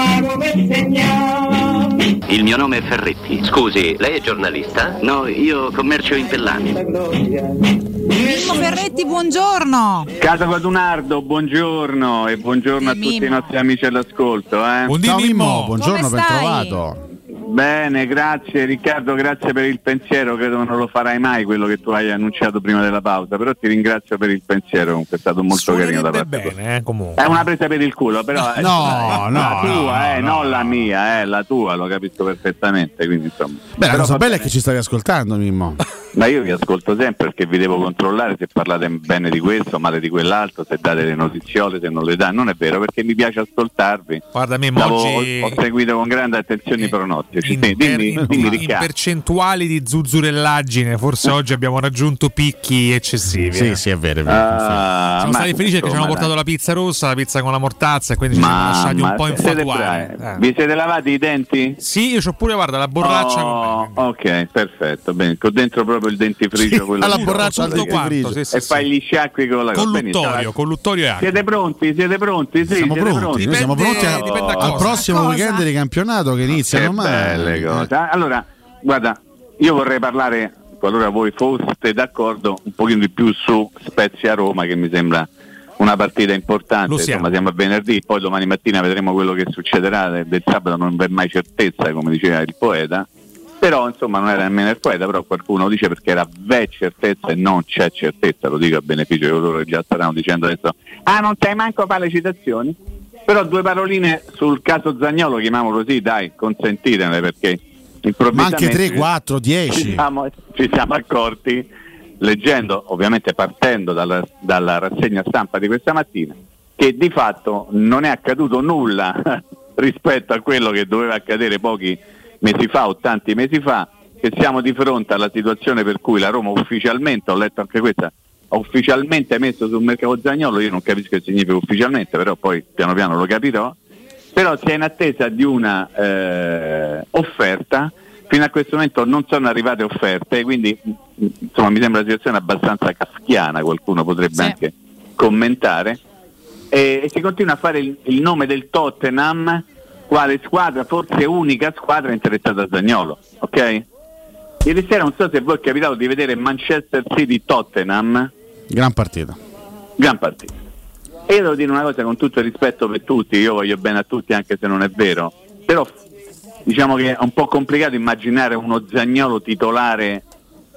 mio nome è Ferretti. Scusi, lei è giornalista? No, io commercio in pellami. Mimmo Ferretti, buongiorno. Casa Quadunardo, buongiorno e buongiorno a tutti i nostri amici all'ascolto. Eh. Ciao Mimmo, buongiorno, ben trovato. Bene, grazie Riccardo, grazie per il pensiero, credo non lo farai mai quello che tu hai annunciato prima della pausa, però ti ringrazio per il pensiero, comunque è stato molto carino da parte. Bene, eh, comunque. È una presa per il culo, però eh, No, la no, tua, no, eh, no. non la mia, eh, la tua, lo capisco perfettamente, quindi insomma. Beh, la Però cosa bella è che ci stavi ascoltando, Mimmo. (laughs) Ma io vi ascolto sempre perché vi devo controllare se parlate bene di questo, male di quell'altro, se date le notiziole, se non le date. Non è vero perché mi piace ascoltarvi. Guarda, Stavo- oggi- ho seguito con grande attenzione i pronostici. in, Sì, dimmi, in- dimmi in Riccardo. percentuali di zuzzurellaggine, forse oggi abbiamo raggiunto picchi eccessivi. Sì, eh. sì, è vero. È vero Ah, Siamo ma stati felici perché ci hanno portato la pizza rossa, la pizza con la mortazza e quindi ci siamo Ma, lasciati un ma po' bravi? Eh. Vi siete lavati i denti? Sì, io ho pure, guarda, la borraccia Oh, ok, perfetto. Bene, ho dentro proprio il dentifricio. quello alla borraccia del quanto, dentifricio. sì, sì, e sì. fai gli sciacqui con la Colluttorio, Benissimo. colluttorio e acqua. Siete pronti? Siete pronti? Sì, Siamo siete pronti, noi siamo pronti a- al prossimo Cosa? weekend di campionato che inizia Che domani. belle cose. Ah, Allora, guarda, io vorrei parlare, qualora voi foste d'accordo, un pochino di più su Spezia Roma, che mi sembra una partita importante. Insomma, siamo a venerdì, poi domani mattina vedremo quello che succederà. Del sabato non v'è mai certezza, come diceva il poeta. Però insomma non era nemmeno il poeta, però qualcuno dice perché era v'è certezza e non c'è certezza, lo dico a beneficio di coloro che già staranno dicendo adesso, ah non sai manco fare le citazioni. Però due paroline sul caso Zagnolo, chiamiamolo così, dai, consentitemele perché Ma anche 3, 4, ci 10. siamo, ci siamo accorti, leggendo, ovviamente partendo dalla, dalla rassegna stampa di questa mattina, che di fatto non è accaduto nulla (laughs) rispetto a quello che doveva accadere pochi mesi fa o tanti mesi fa, che siamo di fronte alla situazione per cui la Roma ufficialmente, ho letto anche questa, ha ufficialmente messo sul mercato Zagnolo, io non capisco che significa ufficialmente, però poi piano piano lo capirò, però si è in attesa di una eh, offerta, fino a questo momento non sono arrivate offerte, quindi insomma, mi sembra una situazione abbastanza kafkiana, qualcuno potrebbe Sì. anche commentare, e, e si continua a fare il, il nome del Tottenham quale squadra, forse unica squadra interessata a Zagnolo, ok? Ieri sera non so se voi è capitato di vedere Manchester City Tottenham, Gran partita. gran partita. E io devo dire una cosa con tutto il rispetto per tutti, io voglio bene a tutti anche se non è vero, però diciamo che è un po' complicato immaginare uno Zagnolo titolare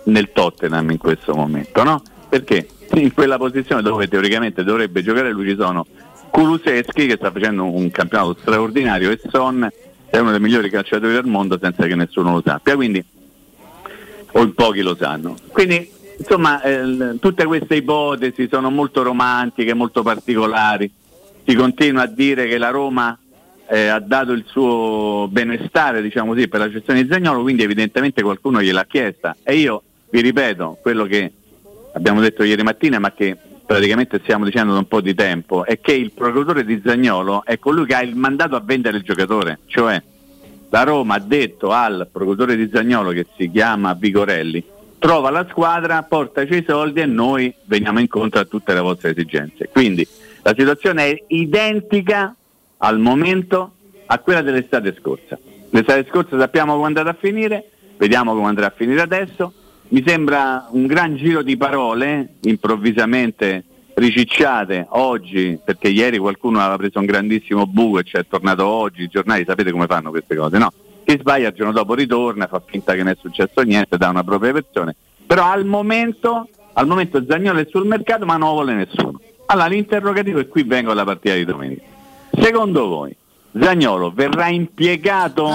nel Tottenham in questo momento, no? Perché in quella posizione dove teoricamente dovrebbe giocare lui ci sono Kuluseschi che sta facendo un campionato straordinario e Son è uno dei migliori calciatori del mondo senza che nessuno lo sappia, quindi o in pochi lo sanno. Quindi insomma eh, tutte queste ipotesi sono molto romantiche, molto particolari. Si continua a dire che la Roma eh, ha dato il suo benestare, diciamo così, per la gestione di Zagnolo, quindi evidentemente qualcuno gliel'ha chiesta. E io vi ripeto quello che abbiamo detto ieri mattina, ma che praticamente stiamo dicendo da un po' di tempo, è che il procuratore di Zagnolo è colui che ha il mandato a vendere il giocatore, cioè la Roma ha detto al procuratore di Zagnolo che si chiama Vigorelli trova la squadra, portaci i soldi e noi veniamo incontro a tutte le vostre esigenze. Quindi la situazione è identica al momento a quella dell'estate scorsa. L'estate scorsa sappiamo come è andata a finire, vediamo come andrà a finire adesso. Mi sembra un gran giro di parole improvvisamente ricicciate oggi, perché ieri qualcuno aveva preso un grandissimo buco e ci è tornato oggi, i giornali sapete come fanno queste cose, no? Chi sbaglia il giorno dopo ritorna, fa finta che non è successo niente, dà una propria versione, però al momento, al momento Zagnolo è sul mercato ma non lo vuole nessuno. Allora l'interrogativo è qui vengo alla partita di domenica. Secondo voi Zagnolo verrà impiegato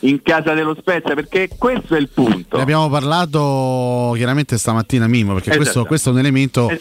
in casa dello Spezia? Perché questo è il punto. Ne abbiamo parlato chiaramente stamattina Mimmo, perché questo, questo è un elemento è,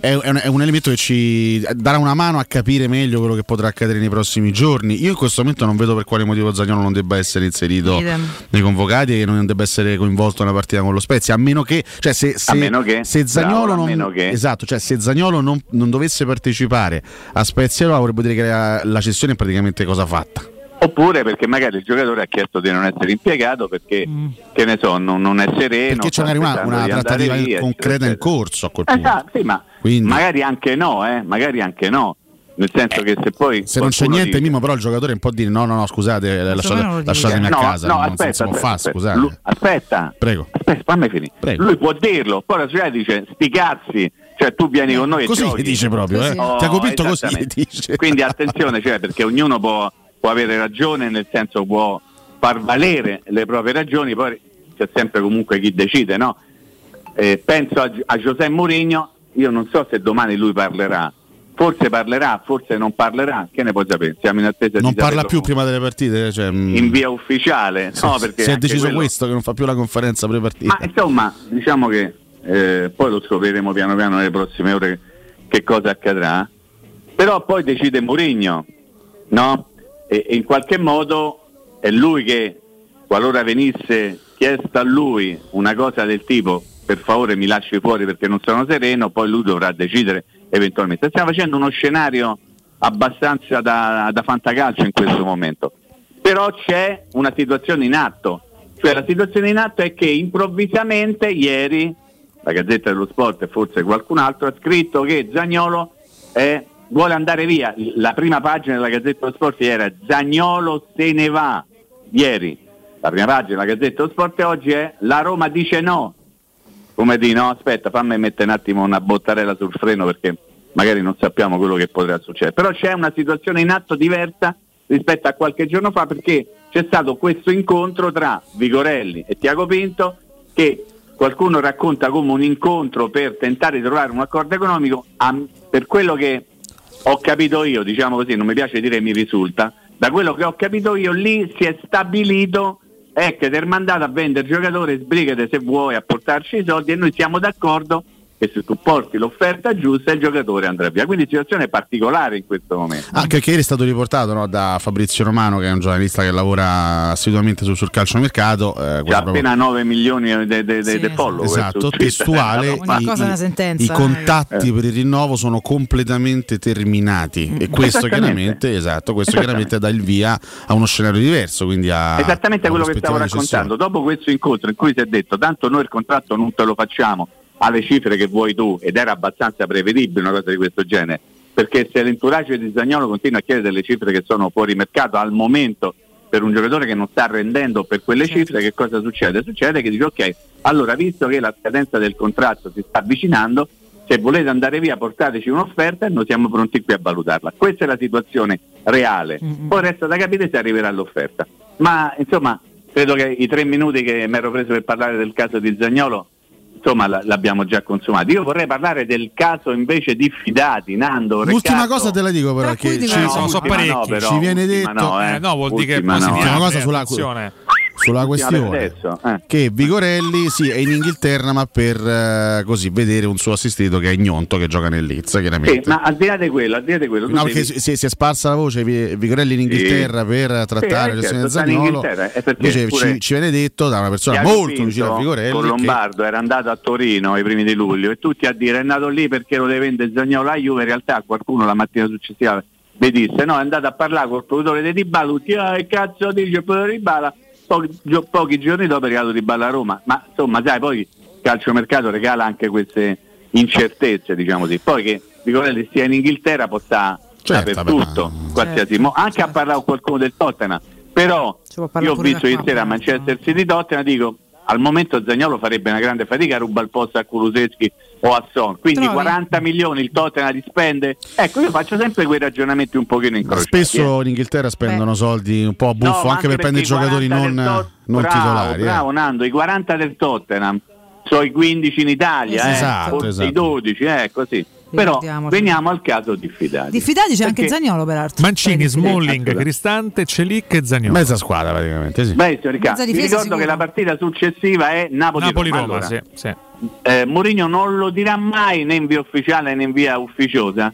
è un, è un elemento che ci darà una mano a capire meglio quello che potrà accadere nei prossimi giorni. Io in questo momento non vedo per quale motivo Zagnolo non debba essere inserito Idem. nei convocati e che non debba essere coinvolto nella partita con lo Spezia, a meno che, cioè se, se, meno che, se Zagnolo bravo, non, esatto, cioè se Zagnolo non, non dovesse partecipare a Spezia allora vorrebbe dire che la, la cessione è praticamente cosa fatta. Oppure perché magari il giocatore ha chiesto di non essere impiegato perché, che ne so, non, non è sereno. Perché c'è una, una trattativa via, concreta eccetera, in corso a quel punto. Esatto, sì, ma Quindi- magari anche no, eh, magari anche no. Nel senso che se poi. Se non c'è niente, dice- Mimo, però il giocatore può dire no, no, no, scusate, lasciate- lasciatemi a No, casa, no, non, aspetta, non si può aspetta, fare, aspetta. scusate. Lu- aspetta, Prego. aspetta, fammi finire. Lui può dirlo, poi la società dice sti cazzi, cioè tu vieni con noi e Così giochi. dice proprio, eh. Oh, Ti ha convinto così, dice. Quindi attenzione, cioè, perché ognuno può, può avere ragione, nel senso può far valere le proprie ragioni, poi c'è sempre comunque chi decide, no? Eh, penso a, a José Mourinho, io non so se domani lui parlerà. Forse parlerà, forse non parlerà, che ne puoi sapere? Siamo in attesa Non di parla più prima delle partite? Cioè, mm, in via ufficiale, no? Perché si è deciso quello- questo, che non fa più la conferenza pre-partita. ma insomma, diciamo che eh, poi lo scopriremo piano piano nelle prossime ore che cosa accadrà. Però poi decide Mourinho, no? E, e in qualche modo è lui che, qualora venisse chiesta a lui una cosa del tipo per favore mi lasci fuori perché non sono sereno, poi lui dovrà decidere eventualmente. Stiamo facendo uno scenario abbastanza da, da fantacalcio in questo momento. Però c'è una situazione in atto, cioè la situazione in atto è che improvvisamente ieri la Gazzetta dello Sport e forse qualcun altro ha scritto che Zagnolo eh, vuole andare via. La prima pagina della Gazzetta dello Sport era Zagnolo se ne va ieri. La prima pagina della Gazzetta dello Sport oggi è La Roma dice no. Come di no, aspetta, fammi mettere un attimo una bottarella sul freno perché magari non sappiamo quello che potrà succedere. Però c'è una situazione in atto diversa rispetto a qualche giorno fa perché c'è stato questo incontro tra Vigorelli e Tiago Pinto che qualcuno racconta come un incontro per tentare di trovare un accordo economico, per quello che ho capito io, diciamo così, non mi piace dire mi risulta, da quello che ho capito io lì si è stabilito ecco, ti è mandato a vendere giocatore, sbrigate se vuoi a portarci i soldi e noi siamo d'accordo che se tu porti l'offerta giusta il giocatore andrà via. Quindi situazione particolare in questo momento. Anche che ieri è stato riportato no, da Fabrizio Romano, che è un giornalista che lavora assiduamente sul, sul calciomercato. Eh, proprio- appena 9 milioni di Sì, follow. Esatto, su Twitter. testuale. I- cosa è una i- sentenza, I eh. contatti Eh. per il rinnovo sono completamente terminati. E questo chiaramente, esatto, questo chiaramente dà il via a uno scenario diverso. Quindi a, Esattamente a quello che stavo raccontando. Dopo questo incontro in cui si è detto tanto noi il contratto non te lo facciamo alle cifre che vuoi tu ed era abbastanza prevedibile una cosa di questo genere, perché se l'entourage di Zagnolo continua a chiedere delle cifre che sono fuori mercato al momento per un giocatore che non sta rendendo per quelle cifre, che cosa succede? Succede che dice ok, allora visto che la scadenza del contratto si sta avvicinando, se volete andare via portateci un'offerta e noi siamo pronti qui a valutarla. Questa è la situazione reale. Poi resta da capire se arriverà l'offerta. Ma insomma, credo che i tre minuti che mi ero preso per parlare del caso di Zagnolo, insomma, l- l'abbiamo già consumato. Io vorrei parlare del caso invece di Fidati, Nando. L'ultima cosa te la dico però che ci, No, ultima no, però, ci viene detto no, eh. Eh, no, vuol dire che Ultima poi si no, viene Una cosa sulla-. Sulla questione eh. che Vigorelli sì, è in Inghilterra ma per eh, così vedere un suo assistito che è Ignonto che gioca nel Leeds Sì, chiaramente ma al di là di quello, al di là di quello, No, devi- si, si è sparsa la voce Vi- Vigorelli in Inghilterra per trattare Sì, sta in Zagnolo invece ci, ci viene detto da una persona molto vicina a Vigorelli con che- Lombardo era andato a Torino ai primi di luglio e tutti a dire è andato lì perché lo deve vendere Zagnolo a Juve in realtà qualcuno la mattina successiva vi disse no è andato a parlare col produttore di Dybala tutti ah che cazzo dice il produttore di Dybala pochi, pochi giorni dopo è arrivato Dybala a Roma ma insomma sai poi il calciomercato regala anche queste incertezze diciamo così. Poi che Vigorelli stia in Inghilterra possa Certo, dappertutto qualsiasi mo- anche a parlare con qualcuno del Tottenham. Però io ho visto ieri sera a Manchester City Tottenham dico al momento Zagnolo farebbe una grande fatica a rubare il posto a Kuluseschi o a Son quindi Trovi? 40 milioni il Tottenham li spende ecco io faccio sempre quei ragionamenti un pochino incrociati spesso in Inghilterra spendono soldi un po' a buffo No, anche per prendere giocatori 40 non, Tot- non bravo, titolari eh. bravo Nando i 40 del Tottenham sono i 15 in Italia eh, Esatto, forse esatto. i 12 eh, così però veniamo al caso di Fidati Diffidati c'è anche Perché- Zagnolo peraltro. Mancini, Smalling, Cristante, Celic e Zagnolo. mezza squadra praticamente sì. Beh, Riccardo, vi ricordo sicuro. che la partita successiva è Napoli-Roma. Napoli-Roma, Allora, sì, sì. eh, Mourinho non lo dirà mai né in via ufficiale né in via ufficiosa,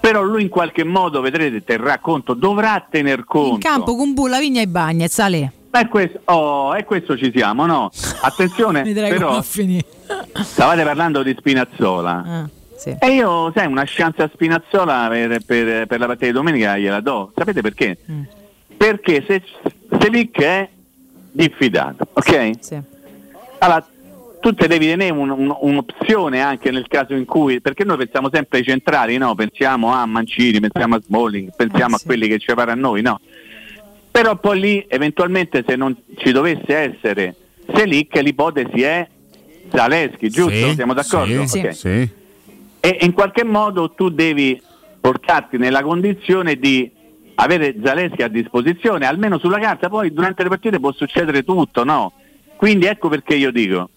però lui in qualche modo, vedrete, terrà conto, dovrà tener conto. In campo con Bulla, Vigna e Bagnez, Ale. E questo, oh, e questo ci siamo, no? (laughs) Attenzione, però stavate parlando di Spinazzola. Ah, sì. E io, sai, una chance a Spinazzola per, per- per la partita di domenica gliela do. Sapete perché? Mm. Perché se Selic è diffidato, ok? Sì. Allora, tu te devi tenere un- un- un'opzione anche nel caso in cui, perché noi pensiamo sempre ai centrali, no? pensiamo a Mancini, pensiamo a Smalling, pensiamo a quelli che ci pare a noi, no? Però poi lì eventualmente se non ci dovesse essere Selic l'ipotesi è Zaleschi, giusto? Sì, Siamo d'accordo? sì, Ok. sì. E in qualche modo tu devi portarti nella condizione di avere Zaleschi a disposizione, almeno sulla carta, poi durante le partite può succedere tutto, no? Quindi ecco perché io dico,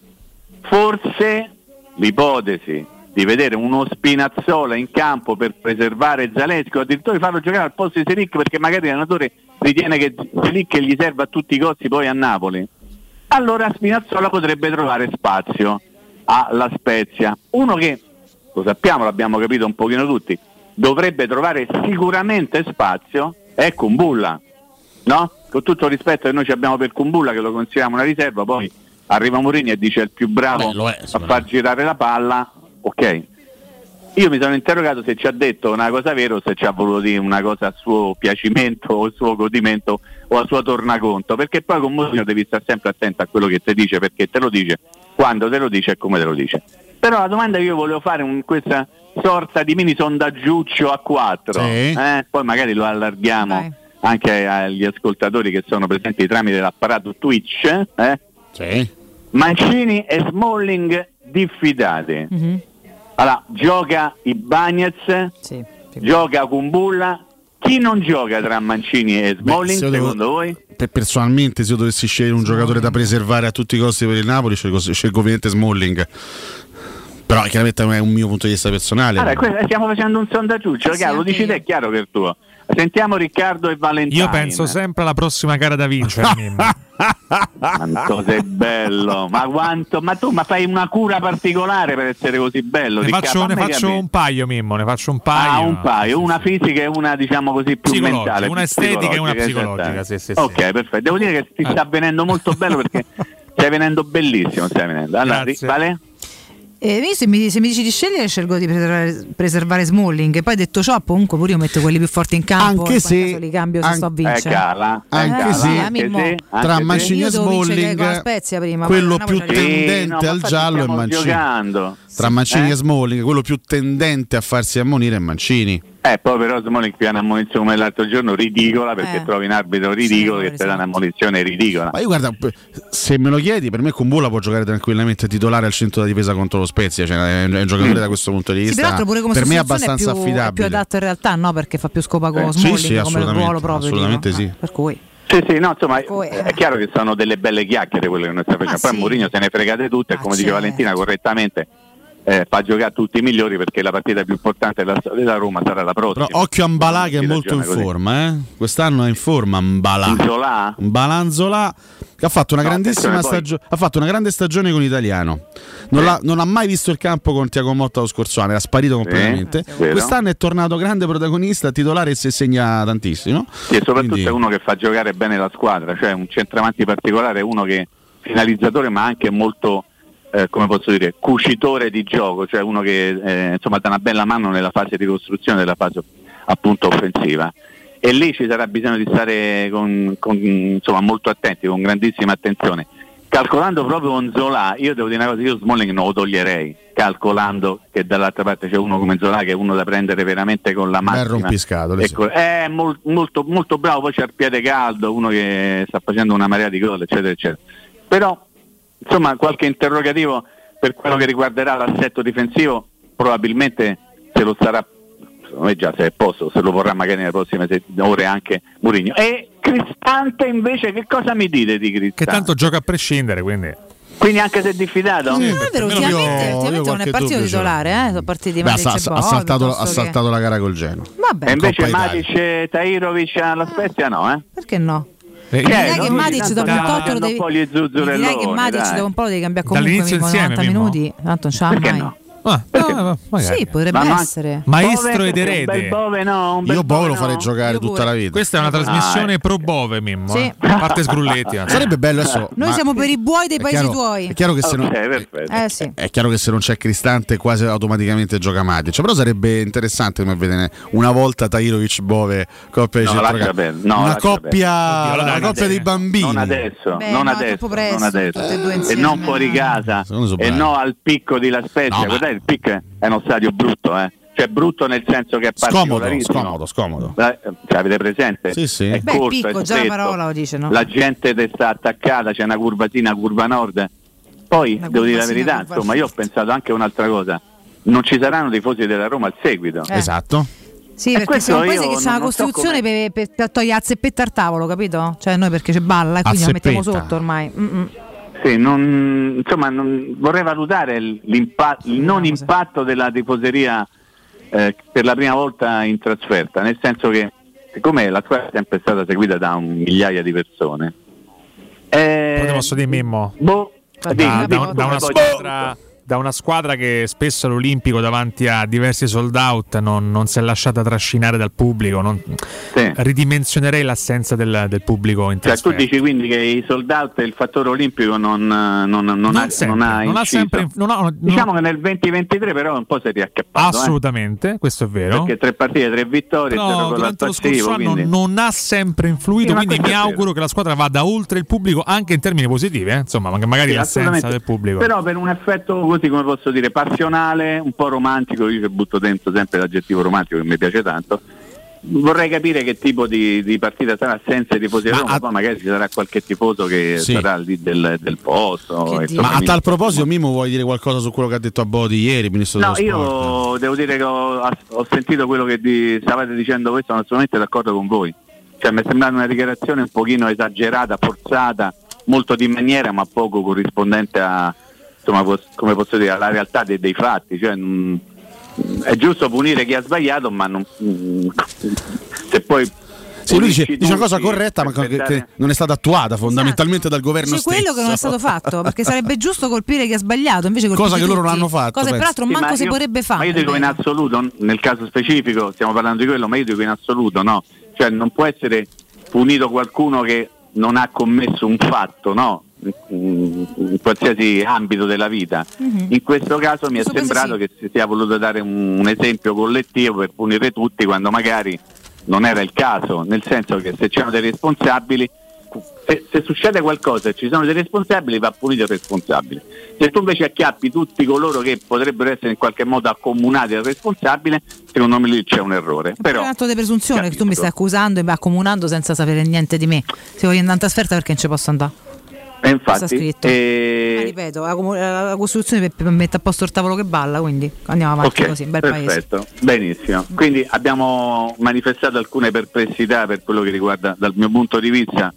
forse l'ipotesi di vedere uno Spinazzola in campo per preservare Zaleschi o addirittura di farlo giocare al posto di Selic perché magari l'allenatore ritiene che Selic gli serva a tutti i costi poi a Napoli, allora Spinazzola potrebbe trovare spazio alla Spezia. Uno che, lo sappiamo, l'abbiamo capito un pochino tutti, dovrebbe trovare sicuramente spazio è Kumbulla, no? Con tutto il rispetto che noi ci abbiamo per Kumbulla, che lo consideriamo una riserva, poi arriva Mourinho e dice è il più bravo Beh, è, a far girare la palla, ok. Io mi sono interrogato se ci ha detto una cosa vera o se ci ha voluto dire una cosa a suo piacimento o a suo godimento o a suo tornaconto, perché poi con Mourinho devi stare sempre attento a quello che ti dice, perché te lo dice, quando te lo dice e come te lo dice. Però la domanda che io volevo fare in questa sorta di mini sondaggiuccio a quattro, Sì. eh, poi magari lo allarghiamo anche agli ascoltatori che sono presenti tramite l'apparato Twitch. eh. Mancini e Smalling diffidati. Allora, gioca i Bagnets, gioca Kumbulla. Chi non gioca tra Mancini e Smalling, se io devo- secondo voi? Per- personalmente, se io dovessi scegliere un giocatore da preservare a tutti i costi per il Napoli, scelgo, scelgo ovviamente Smalling. Però chiaramente è un mio punto di vista personale. Allora, stiamo facendo un sondaggiuccio, Sì, chiaro, lo dici te, è chiaro che è il tuo. Sentiamo Riccardo e Valentino. Io penso sempre alla prossima gara da vincere. (laughs) Quanto sei bello, ma quanto, ma tu ma fai una cura particolare per essere così bello. ne Riccardo? faccio, ne faccio un paio, Mimmo. Ne faccio un paio. Ah, un paio, una fisica e una diciamo così più mentale. una più estetica e una psicologica, sì, sì, sì. ok, perfetto. Devo dire che ti sta venendo molto bello perché (laughs) stai venendo bellissimo. Stai venendo. Allora, Grazie. Vale? Eh, se, mi, se mi dici di scegliere scelgo di preservare, preservare Smalling e poi detto ciò comunque pure io metto quelli più forti in campo Anche se- li cambio se an- sto a Eh, vincere cala, Anche Eh, se tra Mancini e vincere Smalling, quello più tendente Sì, al giallo è Mancini. giocando. Tra Mancini Eh? e Smalling, quello più tendente a farsi ammonire è Mancini. Eh, poi però Smalling qui ha un'ammonizione come l'altro giorno ridicola perché Eh. trovi un arbitro ridicolo che ti dà un'ammonizione ridicola. Ma io guarda, se me lo chiedi, per me Kumbulla può giocare tranquillamente titolare al centro da difesa contro lo Spezia, cioè è un è un giocatore Mm. da questo punto di Sì, vista peraltro pure come per me è abbastanza più, è più affidabile. adatto in realtà no perché fa più scopa con Eh, sì, Smalling sì, come assolutamente, ruolo proprio assolutamente dico. sì. Eh, per cui Sì, sì, no, insomma, Poi, è chiaro che sono delle belle chiacchiere quelle che noi stiamo facendo. Poi sì. Mourinho se ne fregate tutte e come dice. Valentina correttamente eh, fa giocare tutti i migliori perché la partita più importante della storia della Roma sarà la prossima. Però occhio a Mbalà che è molto in così. forma, eh? Quest'anno è in forma Mbalà. Nzola? Mbalanzola che ha fatto una No, grandissima attenzione, poi- stagio- ha fatto una grande stagione con Italiano. Non, l'ha- non ha mai visto il campo con Tiago Motta lo scorso anno, era sparito completamente. vero. Quest'anno è tornato grande protagonista, titolare e si segna tantissimo. Sì, e soprattutto Quindi- è uno che fa giocare bene la squadra, cioè un centravanti particolare, uno che finalizzatore ma anche molto, eh, come posso dire, cucitore di gioco, cioè uno che eh, insomma dà una bella mano nella fase di costruzione della fase appunto offensiva. E lì ci sarà bisogno di stare con, con, insomma, molto attenti, con grandissima attenzione. Calcolando proprio con Zola, io devo dire una cosa, io Smalling non lo toglierei, calcolando che dall'altra parte c'è uno come Zola che è uno da prendere veramente con la Bel massima. rompiscatole, sì. Ecco, è mol- molto, molto bravo, poi c'è il piede caldo, uno che sta facendo una marea di gol, eccetera, eccetera. Però, insomma, qualche interrogativo per quello che riguarderà l'assetto difensivo, probabilmente se lo sarà, secondo me già se è posto, se lo vorrà magari nelle prossime ore anche Mourinho. E Cristante invece, che cosa mi dite di Cristante? Che tanto gioca a prescindere, quindi. Quindi anche se è diffidato? Non è vero, ultimamente, io- ultimamente io non è partito titolare, eh? sono partiti Beh, ha, ha- saltato, ha piuttosto che- saltato la gara col Genoa. Vabbè, E invece. Matic e Tahirovic alla Spezia no, eh? perché no? Eh, Mi direi che Matic dopo un stanno tot lo facendo devi direi che Matic dopo un po' lo devi cambiare comunque insieme, 90 Mimmo? minuti, tanto non ce l'ha Perché mai. no? Sì, potrebbe Ma essere. Maestro Bove, ed erede. Bove no, Io Bovo lo farei giocare tutta la vita. Questa è una trasmissione pro Bove, Mimmo. Sì. eh. A parte Sgrulletti. Sarebbe bello adesso. Noi siamo per i buoi dei paesi chiaro- tuoi. È chiaro che se non. Eh sì. È chiaro che se non c'è Cristante quasi automaticamente gioca Matic, però sarebbe interessante come vedere una volta Tahirovic Bove coppia di No, centrocampo. no, una coppia. Oddio, una coppia dei bambini. Non adesso, Beh, non no, adesso, troppo presto, non adesso. tutte e non fuori casa. E no al picco di La Spezia. Il picco è uno stadio brutto, eh. Cioè brutto nel senso che è Scomodo, scomodo, scomodo. Eh, Cioè, avete presente? Sì, sì. È Beh, corto, picco, è già la stretto. parola lo dice, no? La gente te sta attaccata, c'è una curvatina, curva nord. Poi, Una devo dire la verità, insomma, io ho pensato anche un'altra cosa. Non ci saranno tifosi della Roma al seguito. Eh. Esatto. Sì, E perché questo siamo un paese che c'è una non so costruzione come- per, per togliere a zeppetta al tavolo, capito? Cioè noi perché c'è balla e quindi la mettiamo sotto ormai. Mm-mm. Sì, non- insomma, non- vorrei valutare il non impatto della tifoseria eh, per la prima volta in trasferta, nel senso che siccome la squadra è sempre stata seguita da un migliaia di persone. eh, posso dire, Mimmo? boh, Da, dimmi, da- dimmi, da una squadra, da una squadra che spesso all'Olimpico davanti a diversi sold out non, non si è lasciata trascinare dal pubblico. non- ridimensionerei l'assenza del, del pubblico in Cioè, tu dici quindi che i sold out e il fattore olimpico non, ha, sempre, non ha non ha inciso. sempre- non ha- non- diciamo che nel 2023 però un po' si è riacchiappato. eh. Assolutamente, questo è vero. Perché tre partite, tre vittorie, al durante lo scorso anno quindi... non ha sempre influito, Sì, quindi mi auguro che la squadra vada oltre il pubblico anche in termini positivi, eh. insomma, ma- magari Sì, l'assenza del pubblico. Però per un effetto così come posso dire passionale, un po' romantico, io ci butto dentro sempre l'aggettivo romantico che mi piace tanto. Vorrei capire che tipo di, di partita sarà senza i tifosi di Roma, poi magari ci sarà qualche tifoso che Sì. sarà lì del, del posto. Ma a tal proposito, Mimo, vuoi dire qualcosa su quello che ha detto a Bodi ieri, ministro No, dello sport? io devo dire che ho, ho sentito quello che di- stavate dicendo voi, sono assolutamente d'accordo con voi. Cioè, mi è sembrata una dichiarazione un pochino esagerata, forzata, molto di maniera, ma poco corrispondente a, insomma, come posso dire, alla realtà dei, dei fatti. Cioè, mh, è giusto punire chi ha sbagliato, ma non, mh, se poi Sì, lui dice, dice una cosa corretta, ma che, non è stata attuata fondamentalmente dal governo C'è stesso. quello che non è stato fatto, perché sarebbe giusto colpire chi ha sbagliato, invece colpite Cosa che loro non hanno fatto, Cosa che peraltro Sì, manco ma si io- potrebbe fare. Ma io dico in assoluto, nel caso specifico, stiamo parlando di quello, ma io dico in assoluto, no? Cioè non può essere punito qualcuno che non ha commesso un fatto, no? In qualsiasi ambito della vita. Mhm. In questo caso mi è Questo caso sembrato sì. che si sia voluto dare un, un esempio collettivo per punire tutti quando magari non era il caso, nel senso che se c'erano dei responsabili, se, se succede qualcosa e ci sono dei responsabili va punito il responsabile. Se tu invece acchiappi tutti coloro che potrebbero essere in qualche modo accomunati al responsabile, secondo me lì c'è un errore. Però, è un atto di presunzione che tu mi stai accusando e mi accomunando senza sapere niente di me. Se voglio andare in trasferta perché non ci posso andare. E infatti eh, ripeto, la, la Costituzione mettere a posto il tavolo che balla, quindi andiamo avanti Ok, così, bel paese. perfetto, benissimo. Quindi abbiamo manifestato alcune perplessità per quello che riguarda dal mio punto di vista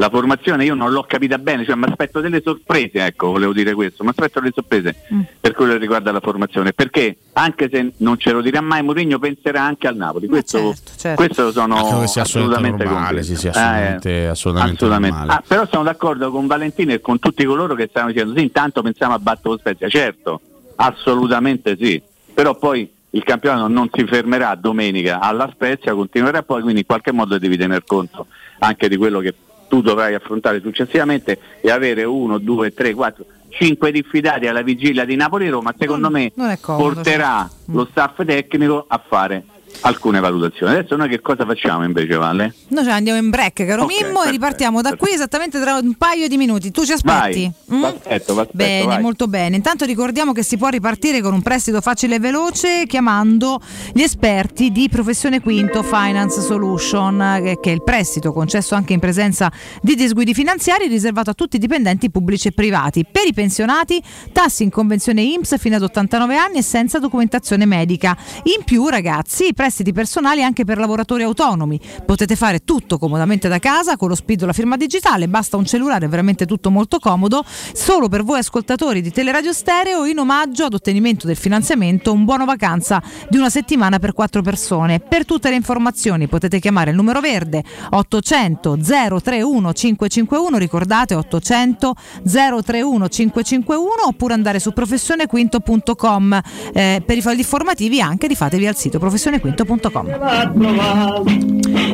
la formazione, io non l'ho capita bene, cioè mi aspetto delle sorprese, ecco, volevo dire questo, mi aspetto delle sorprese Mm. per quello che riguarda la formazione, perché anche se non ce lo dirà mai Mourinho penserà anche al Napoli, questo, certo. questo sono assolutamente assolutamente normale, convinto. sì, sì, Eh, assolutamente, assolutamente normale. Ah, però sono d'accordo con Valentino e con tutti coloro che stanno dicendo sì, intanto pensiamo a battere lo Spezia, certo, assolutamente sì, però poi il campionato non si fermerà domenica alla Spezia, continuerà poi, quindi in qualche modo devi tener conto anche di quello che tu dovrai affrontare successivamente e avere uno, due, tre, quattro, cinque diffidati alla vigilia di Napoli-Roma, secondo me non comodo, porterà lo staff tecnico a fare alcune valutazioni. Adesso noi che cosa facciamo invece, Valle? Noi ce andiamo in break, caro Ok, Mimmo, e perfetto, ripartiamo da qui esattamente tra un paio di minuti. Tu ci aspetti? Vai, Mm? aspetto, aspetto, Bene, vai. molto bene. Intanto ricordiamo che si può ripartire con un prestito facile e veloce chiamando gli esperti di Professione Quinto Finance Solution, che, che è il prestito concesso anche in presenza di disguidi finanziari riservato a tutti i dipendenti pubblici e privati. Per i pensionati, tassi in convenzione IMSS fino ad 89 anni e senza documentazione medica. In più, ragazzi, prestiti personali anche per lavoratori autonomi. Potete fare tutto comodamente da casa con lo speed o la firma digitale, basta un cellulare, è veramente tutto molto comodo. Solo per voi ascoltatori di Teleradio Stereo, in omaggio ad ottenimento del finanziamento, un buono vacanza di una settimana per quattro persone. Per tutte le informazioni potete chiamare il numero verde 800 031 551, ricordate 800 031 551 oppure andare su professionequinto.com. Eh, per i fogli informativi anche rifatevi al sito professionequinto.com.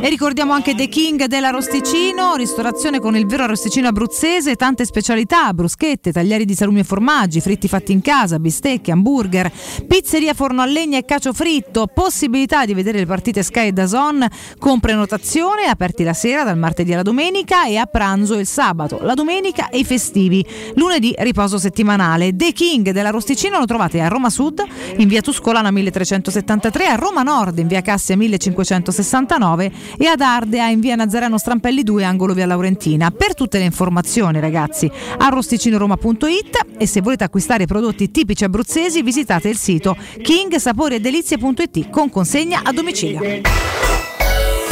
E ricordiamo anche The King della Rosticino, ristorazione con il vero arrosticino abruzzese, tante specialità, bruschette, taglieri di salumi e formaggi, fritti fatti in casa, bistecche, hamburger, pizzeria forno a legna e cacio fritto, possibilità di vedere le partite Sky e Dazon con prenotazione, aperti la sera dal martedì alla domenica e a pranzo il sabato, la domenica e i festivi. Lunedì riposo settimanale. The King della Rosticino lo trovate a Roma Sud, in via Tuscolana 1373, a Roma Nord in via Cassia 1569 e ad Ardea in via Nazareno Strampelli 2, angolo via Laurentina. Per tutte le informazioni, ragazzi, arrosticinoroma.it e se volete acquistare prodotti tipici abruzzesi, visitate il sito kingsaporiedelizie.it con consegna a domicilio.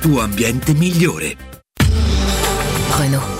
tuo ambiente migliore. Renault.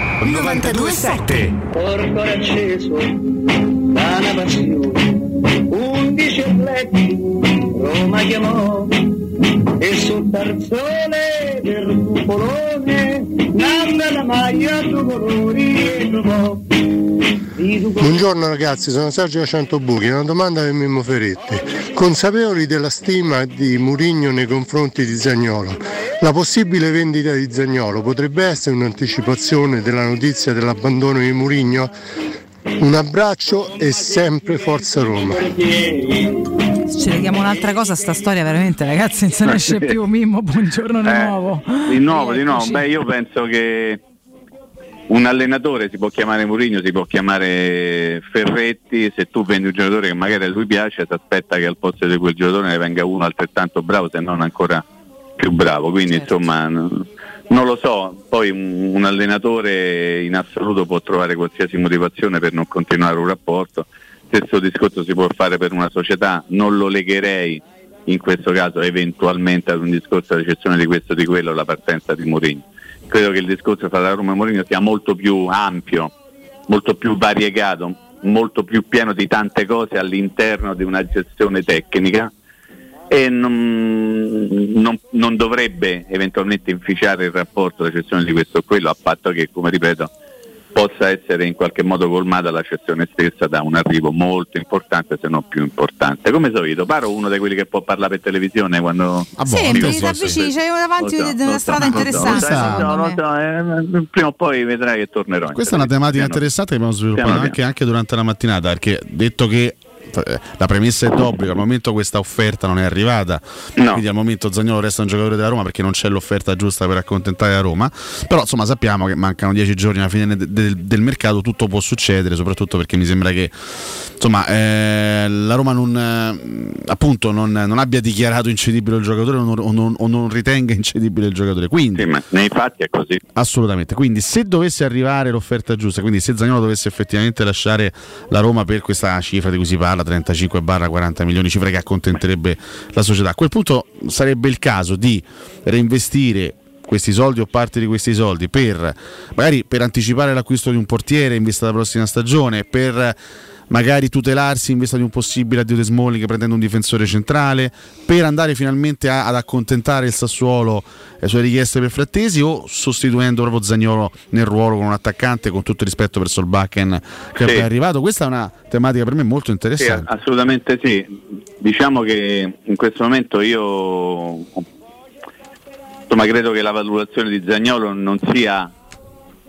927 Porco acceso da una passione. Undici atleti Roma chiamò E sul tarzone del cupolone Nanna la maglia due colori e trovò Buongiorno ragazzi, sono Sergio Centobuchi, una domanda per Mimmo Ferretti. Consapevoli della stima di Murigno nei confronti di Zagnolo, la possibile vendita di Zagnolo potrebbe essere un'anticipazione della notizia dell'abbandono di Murigno? Un abbraccio e sempre Forza Roma. Ci leghiamo un'altra cosa a sta storia, veramente, ragazzi, non se ne esce (laughs) più. Mimmo, buongiorno di Eh, nuovo. Di nuovo, di nuovo. Beh, io penso che un allenatore si può chiamare Mourinho, si può chiamare Ferretti, se tu vendi un giocatore che magari a lui piace, ti aspetta che al posto di quel giocatore ne venga uno altrettanto bravo, se non ancora più bravo. Quindi insomma n- non lo so, poi un, un allenatore in assoluto può trovare qualsiasi motivazione per non continuare un rapporto. Stesso discorso si può fare per una società, non lo legherei in questo caso eventualmente ad un discorso di recessione di questo o di quello, la partenza di Mourinho. Credo che il discorso fra la Roma e Mourinho sia molto più ampio, molto più variegato, molto più pieno di tante cose all'interno di una gestione tecnica e non, non- non dovrebbe eventualmente inficiare il rapporto la gestione di questo o quello, a patto che, come ripeto, possa essere in qualche modo colmata la gestione stessa da un arrivo molto importante, se non più importante. Come solito, paro uno di quelli che può parlare per televisione quando... Senti, mi- da vicino, c'è davanti so, una strada so, interessante. so, so, eh, prima o poi vedrai che tornerò. in Questa è una tematica interessante che abbiamo sviluppato anche, anche durante la mattinata, perché detto che eh, la premessa è d'obbligo, al momento questa offerta non è arrivata, quindi al momento Zagnolo resta un giocatore della Roma perché non c'è l'offerta giusta per accontentare la Roma, però insomma sappiamo che mancano dieci giorni alla fine de- del- del mercato, tutto può succedere, soprattutto perché mi sembra che insomma, eh, la Roma non, eh, appunto, non, non abbia dichiarato incedibile il giocatore o non, o non- o non ritenga incedibile il giocatore. Quindi, nei fatti è così. Assolutamente, quindi se dovesse arrivare l'offerta giusta, quindi se Zagnolo dovesse effettivamente lasciare la Roma per questa cifra di cui si parla, 35-40 milioni, cifra che accontenterebbe la società, a quel punto sarebbe il caso di reinvestire questi soldi o parte di questi soldi per magari per anticipare l'acquisto di un portiere in vista della prossima stagione, per magari tutelarsi in vista di un possibile addio di Smalling prendendo un difensore centrale, per andare finalmente a- ad accontentare il Sassuolo e le sue richieste per Frattesi o sostituendo proprio Zagnolo nel ruolo con un attaccante con tutto il rispetto verso il Bakken che Sì. è arrivato. Questa è una tematica per me molto Sì, interessante. assolutamente sì. Diciamo che in questo momento io insomma, credo che la valutazione di Zagnolo non sia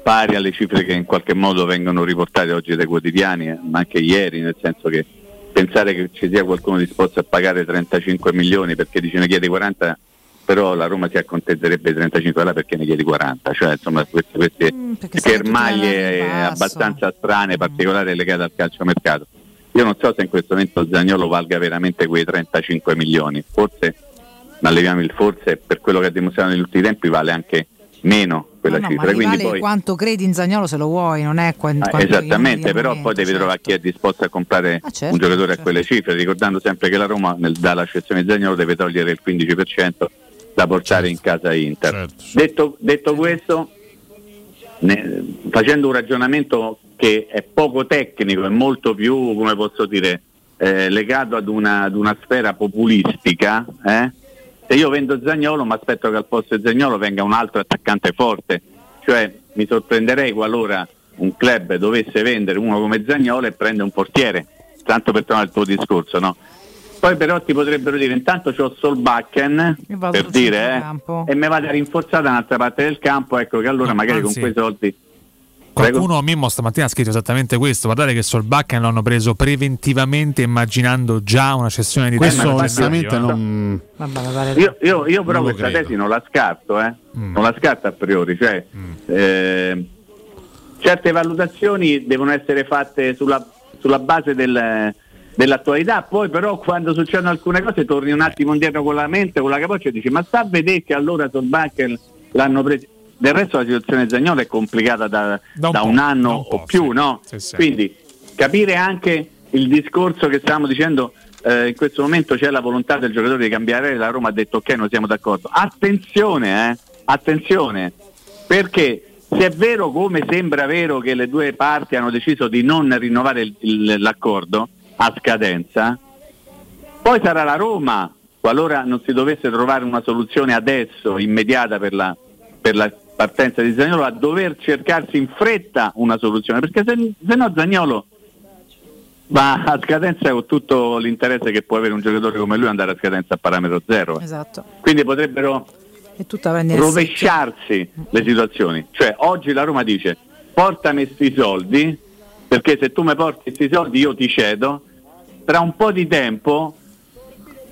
pari alle cifre che in qualche modo vengono riportate oggi dai quotidiani, eh, ma anche ieri, nel senso che pensare che ci sia qualcuno disposto a pagare 35 milioni perché dice ne chiede 40 però la Roma si accontenterebbe di 35 là perché ne chiedi 40 cioè insomma queste, queste schermaglie eh, abbastanza strane particolari legate al calciomercato. Io non so se in questo momento Zagnolo valga veramente quei 35 milioni. Forse ma leviamo il forse per quello che ha dimostrato negli ultimi tempi vale anche meno quella No, no, cifra ma quindi vale poi quanto credi in Zagnolo se lo vuoi, non è Ah, quanto esattamente, io però poi devi trovare chi è disposto a comprare Ah, certo, un giocatore a quelle cifre, ricordando sempre che la Roma nel- dalla cessione di Zagnolo deve togliere il 15% da portare in casa Inter. Detto, detto questo, ne- facendo un ragionamento che è poco tecnico e molto più, come posso dire, eh, legato ad una, ad una sfera populistica, eh, se io vendo Zagnolo mi aspetto che al posto di Zagnolo venga un altro attaccante forte, cioè mi sorprenderei qualora un club dovesse vendere uno come Zagnolo e prende un portiere, tanto per tornare al tuo discorso, no? Poi però ti potrebbero dire intanto c'ho Solbakken per dire eh, e mi vado a rinforzare un'altra parte del campo, ecco che allora magari anzi. con quei soldi Qualcuno Mimmo stamattina ha scritto esattamente questo. Guardate che Solbakken l'hanno preso preventivamente immaginando già una cessione di Questo tempo onestamente eh. non... Io, io- io però questa credo. tesi non la scarto, eh. Mm. non la scarto a priori, cioè, eh, certe valutazioni devono essere fatte sulla, sulla base del, dell'attualità, poi però quando succedono alcune cose torni un attimo indietro con la mente, con la capoccia e dici ma sta a vedere che allora Solbacher l'hanno preso. Del resto la situazione Zagnolo è complicata da, Da un da un anno da un o più, sì. no? Sì, sì. Quindi capire anche il discorso che stavamo dicendo eh, in questo momento c'è la volontà del giocatore di cambiare la Roma ha detto ok noi siamo d'accordo attenzione eh, attenzione perché se è vero come sembra vero che le due parti hanno deciso di non rinnovare il- il- l'accordo a scadenza poi sarà la Roma qualora non si dovesse trovare una soluzione adesso immediata per la, per la partenza di Zagnolo a dover cercarsi in fretta una soluzione perché se, se no Zagnolo va a scadenza con tutto l'interesse che può avere un giocatore come lui andare a scadenza a parametro zero. Esatto. Quindi potrebbero rovesciarsi le situazioni. Cioè oggi la Roma dice portami questi soldi perché se tu mi porti questi soldi io ti cedo. Tra un po' di tempo,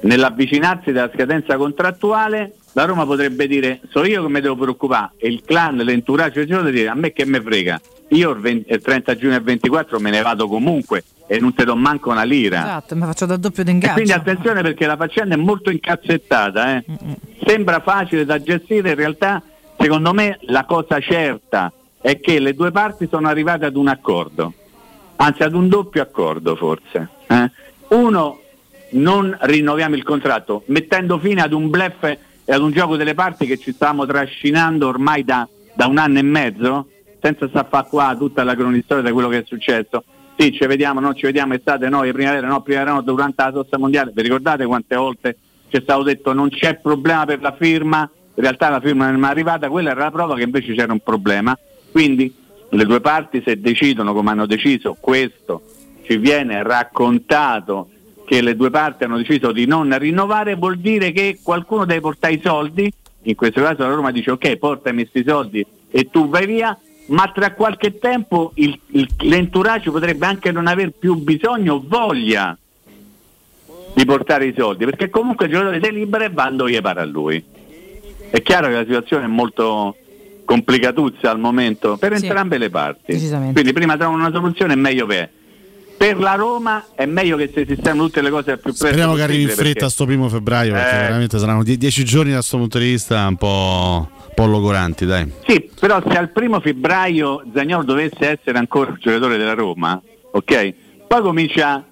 nell'avvicinarsi della scadenza contrattuale, la Roma potrebbe dire so io che mi devo preoccupare e il clan, l'entourage, deve dire a me che me frega. Io il, 20 il 30 giugno e 24 me ne vado comunque e non te do manco una lira. Esatto, mi faccio dal doppio E d'ingaggio. quindi attenzione perché la faccenda è molto incazzettata, eh. sembra facile da gestire, in realtà secondo me la cosa certa è che le due parti sono arrivate ad un accordo, anzi ad un doppio accordo forse. eh. Uno, non rinnoviamo il contratto, mettendo fine ad un bluff e ad un gioco delle parti che ci stavamo trascinando ormai da, da un anno e mezzo, senza sta fa qua tutta la cronistoria di quello che è successo. Sì, ci vediamo, non ci vediamo, estate no, primavera no, primavera no, durante la sosta mondiale. Vi ricordate quante volte ci è stato detto non c'è problema per la firma? In realtà la firma non è mai arrivata, quella era la prova che invece c'era un problema. Quindi le due parti se decidono come hanno deciso questo ci viene raccontato che le due parti hanno deciso di non rinnovare vuol dire che qualcuno deve portare i soldi. In questo caso la Roma dice ok portami questi soldi e tu vai via. Ma tra qualche tempo il, il, l'entourage potrebbe anche non aver più bisogno o voglia di portare i soldi perché comunque il giocatore si libera e va dove gli pare a lui. È chiaro che la situazione è molto complicatuzza al momento per Sì. entrambe le parti. Quindi prima trovano una soluzione è meglio per per la Roma è meglio che si sistemino tutte le cose al più presto Speriamo che arrivi in fretta sto primo febbraio perché Eh. veramente saranno die- dieci giorni da questo punto di vista un po', un po' logoranti, dai. Sì, però se al primo febbraio Zagnolo dovesse essere ancora un giocatore della Roma, ok? Poi comincia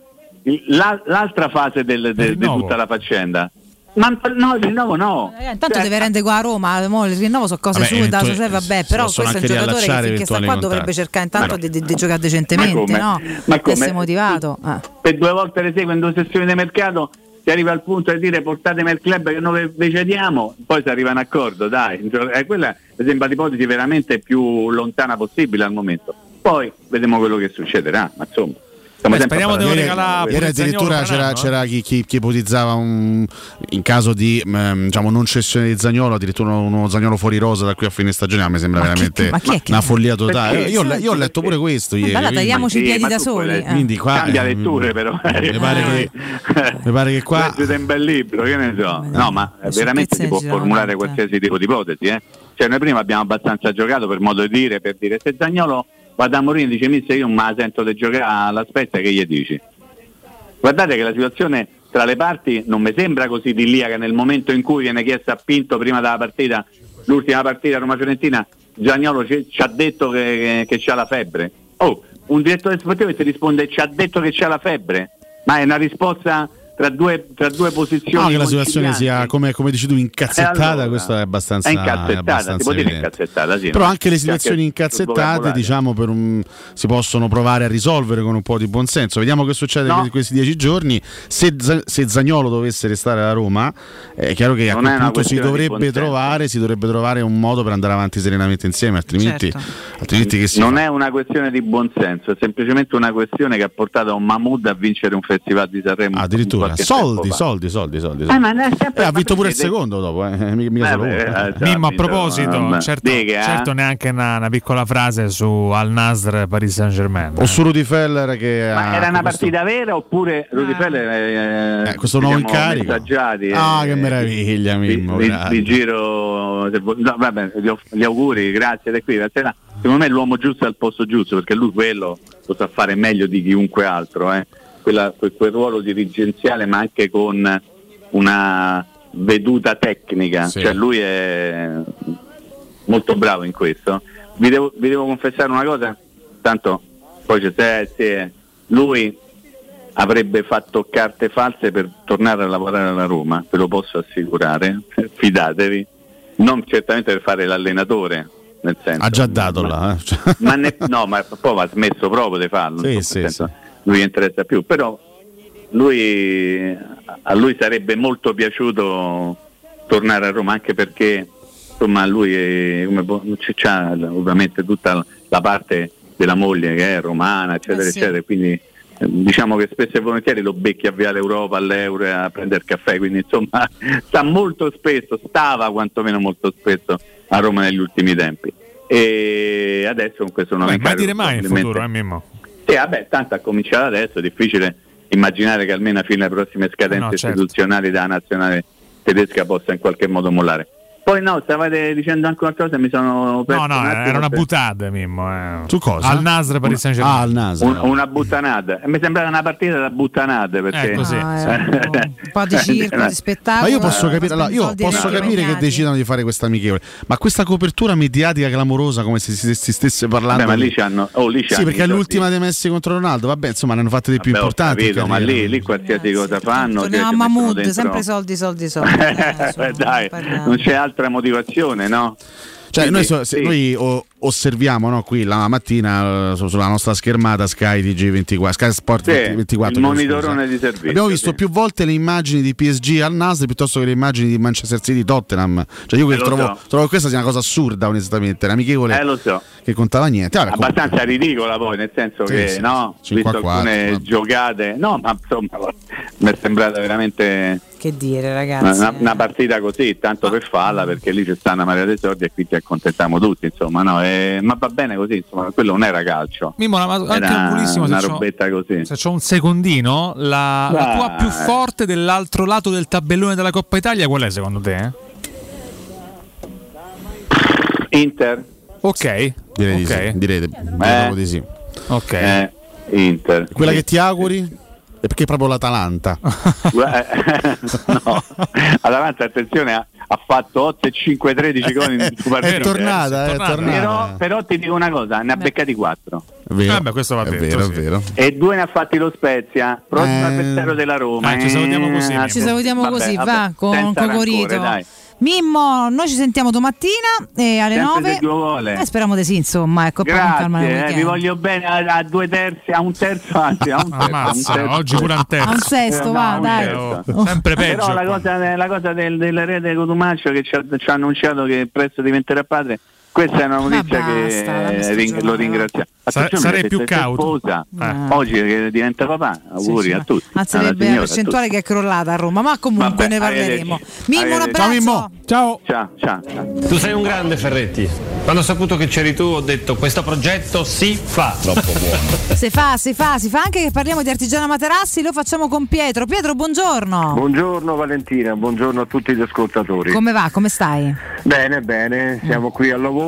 il- la- l'altra fase del- del- di tutta la faccenda. Ma no, il rinnovo no. Eh, intanto deve rendere qua a Roma, mo il rinnovo sono cose Vabbè, sue da sue, vabbè, però questo è un giocatore che finché sta qua eventuali dovrebbe contratti. cercare intanto di, di- di giocare decentemente, Ma come? no? Ma Di essere come? motivato. ah. Per due volte le segue in due sessioni di mercato si arriva al punto di dire portatemi al club che noi vi cediamo, poi si arriva a un accordo, dai. Eh, quella mi sembra l'ipotesi veramente più lontana possibile al momento. Poi vedremo quello che succederà, ma insomma. Beh, speriamo di regalare Ieri addirittura c'era, c'era chi, chi- chi ipotizzava un- in caso di ehm, diciamo, non cessione di Zagnolo, addirittura uno, Zagnolo fuori rosa da qui a fine stagione. A me sembra veramente ma chi è che- una follia totale. Perché? Io, io ho letto pure questo ieri. Quindi- tagliamoci i piedi da soli. eh. quindi qua Cambia ehm, letture però. Mi pare che, (laughs) mi pare che qua Leggete un bel libro, che ne so. No, ma veramente si può formulare veramente. qualsiasi tipo di ipotesi. Eh? Cioè, noi prima abbiamo abbastanza giocato per modo di dire, per dire se Zagnolo va da Mourinho dice mister io non me la sento di giocare alla Spezia, che gli dici? Guardate che la situazione tra le parti non mi sembra così idilliaca nel momento in cui viene chiesto a Pinto prima della partita, l'ultima partita Roma-Fiorentina, Zagnolo ci, ci ha detto che, che, c'ha la febbre. Oh, un direttore sportivo che ti risponde ci ha detto che c'ha la febbre, ma è una risposta tra due, tra due posizioni. No, che la situazione sia, come, come dici tu, incazzettata, allora, questo è abbastanza è incazzettata, abbastanza si può dire evidente. incazzettata, sì, Però anche le situazioni incazzettate, diciamo, per un- si possono provare a risolvere con un po' di buonsenso. Vediamo che succede No. in questi dieci giorni. Se, se Zagnolo dovesse restare a Roma, è chiaro che a Non quel è una punto si dovrebbe trovare, si dovrebbe trovare un modo per andare avanti serenamente insieme, altrimenti, Certo. altrimenti che si non fa? è una questione di buonsenso, è semplicemente una questione che ha portato un Mahmood a vincere un festival di Sanremo. Addirittura qualche soldi, tempo fa. soldi, soldi, soldi. Eh, è Eh, ha vinto pure il secondo dopo, eh, mica Eh, solo beh, uno. eh, già, Mimmo, a proposito, certo, Dica, eh? certo neanche una, una piccola frase su Al Nasr Paris Saint Germain. O su Rudy Feller che Ma ha era una questo- partita vera oppure Rudy Feller eh, Eh, questo nuovo diciamo, incarico. Ah, eh, che meraviglia, vi, Mimmo, vi- giro no, vabbè, gli, gli auguri, grazie da qui, stasera secondo me l'uomo giusto è al posto giusto perché lui quello lo sa fare meglio di chiunque altro, eh. Quella- quel, quel ruolo dirigenziale ma anche con una veduta tecnica, Sì. cioè lui è molto bravo in questo. Vi devo, vi devo confessare una cosa, tanto poi c'è se, se lui avrebbe fatto carte false per tornare a lavorare alla Roma, ve lo posso assicurare, fidatevi, non certamente per fare l'allenatore, nel senso. Ha già dato là. eh. Ma ne- no, ma poi ha smesso proprio di farlo, Sì, nel sì, non gli interessa più, però lui, a lui sarebbe molto piaciuto tornare a Roma anche perché insomma lui è, come po- c'è, c'ha ovviamente tutta la parte della moglie che è romana eccetera Eh sì. eccetera quindi eh, diciamo che spesso e volentieri lo becchi a via l'Europa all'Euro e a prendere caffè quindi insomma (laughs) sta molto spesso stava quantomeno molto spesso a Roma negli ultimi tempi e adesso con questo nuovo Beh, mai dire mai in futuro, eh, Mimmo. Sì, vabbè, tanto ha cominciato adesso, è difficile immaginare che almeno fino alle prossime scadenze No, certo. istituzionali della nazionale tedesca possa in qualche modo mollare. Poi no, stavate dicendo anche una cosa, mi sono perso No, no, un era una buttata, Mimmo. Eh. Su cosa? Al Nasr Paris Saint Germain. Ah, al Nasr. un- una buttanata. E Mi sembrava una partita da buttanate perché Eh, così. un po' di (laughs) circo, di spettacolo. Ma io posso capire, allora, io posso capire che decidano di fare questa amichevole, ma questa copertura mediatica clamorosa come se si, si stesse parlando. Vabbè, ma lì c'hanno, oh, lì Sì, perché è l'ultima di Messi contro Ronaldo. Vabbè, insomma, ne hanno fatte di più Vabbè, importanti. capito, ma lì, lì qualsiasi cosa fanno Torniamo a Mahmood, sempre soldi, soldi, soldi. (laughs) Eh, Eh, dai, non c'è altra motivazione, no? Cioè, noi, so- sì. noi o- osserviamo no, qui la mattina eh, su- sulla nostra schermata Sky TG24, Sky Sport Sì, 24. il monitorone di servizio, Abbiamo visto sì. più volte le immagini di PSG al Nasr piuttosto che le immagini di Manchester City Tottenham. Cioè, io Eh, trovo, so. trovo che questa sia una cosa assurda, onestamente. Una amichevole Eh, so. che contava niente. Vabbè, comunque- abbastanza ridicola poi, nel senso Sì, che no, visto 5 a 4, alcune giocate, no, ma insomma (laughs) mi è sembrata veramente Che dire, ragazzi. una, una partita così, tanto per farla, perché lì c'è sta una marea di soldi e qui ci accontentiamo tutti, insomma, no, eh, ma va bene così, insomma, quello non era calcio. Mimmo, ma anche Era se una robetta così. Se c'ho un secondino, la, la tua più forte dell'altro lato del tabellone della Coppa Italia qual è secondo te? eh? Inter. Ok. Direi di ok. sì, direi, Eh. di sì. Ok. Eh, Inter. Quella che ti auguri? È perché è proprio l'Atalanta. (laughs) Guarda- (laughs) no, Atalanta attenzione ha, ha fatto 8 e 5 13 gol in (laughs) due partite. È tornata, è tornata. Però, però ti dico una cosa, ne ha beccati 4 È vero, Vabbè, questo va è detto, vero, sì. è vero. e due ne ha fatti lo Spezia, prossimo Eh. avversario della Roma. Eh, ci salutiamo così, Mimmo. Ci salutiamo Vabbè, così, vabbè, va con Cocorito. rancore, dai. Mimmo, noi ci sentiamo domattina e alle Sempre 9. se Dio vuole. Eh, speriamo di sì, insomma, ecco, Grazie, eh, vi voglio bene a, a due terzi, a un terzo, anzi a un terzo. a un Ammazza, terzo. oggi pure un terzo. A un sesto, Eh, va, no, dai. Oh, sempre peggio. Però la cosa, la cosa del- della rete Cotumaccio che ci ha, ci ha annunciato che presto diventerà padre, questa è una notizia che basta, dammi eh, ring- lo va. ringraziamo. Sa- Attenzione, sarei più cauto. sposa, Eh. Oggi che diventa papà, auguri Sì, a tutti. Anzi, la percentuale che è crollata a Roma, ma comunque Vabbè, ne parleremo. Mimmo, un abbraccio. Ciao Mimmo, ciao. Ciao, ciao, ciao. Tu sei un grande Ferretti. Quando ho saputo che c'eri tu ho detto questo progetto si fa. Troppo buono. (laughs) Si fa, si fa, si fa anche che parliamo di Artigiana Materassi, lo facciamo con Pietro. Pietro, buongiorno. Buongiorno Valentina, buongiorno a tutti gli ascoltatori. Come va? Come stai? Bene, bene, siamo qui al lavoro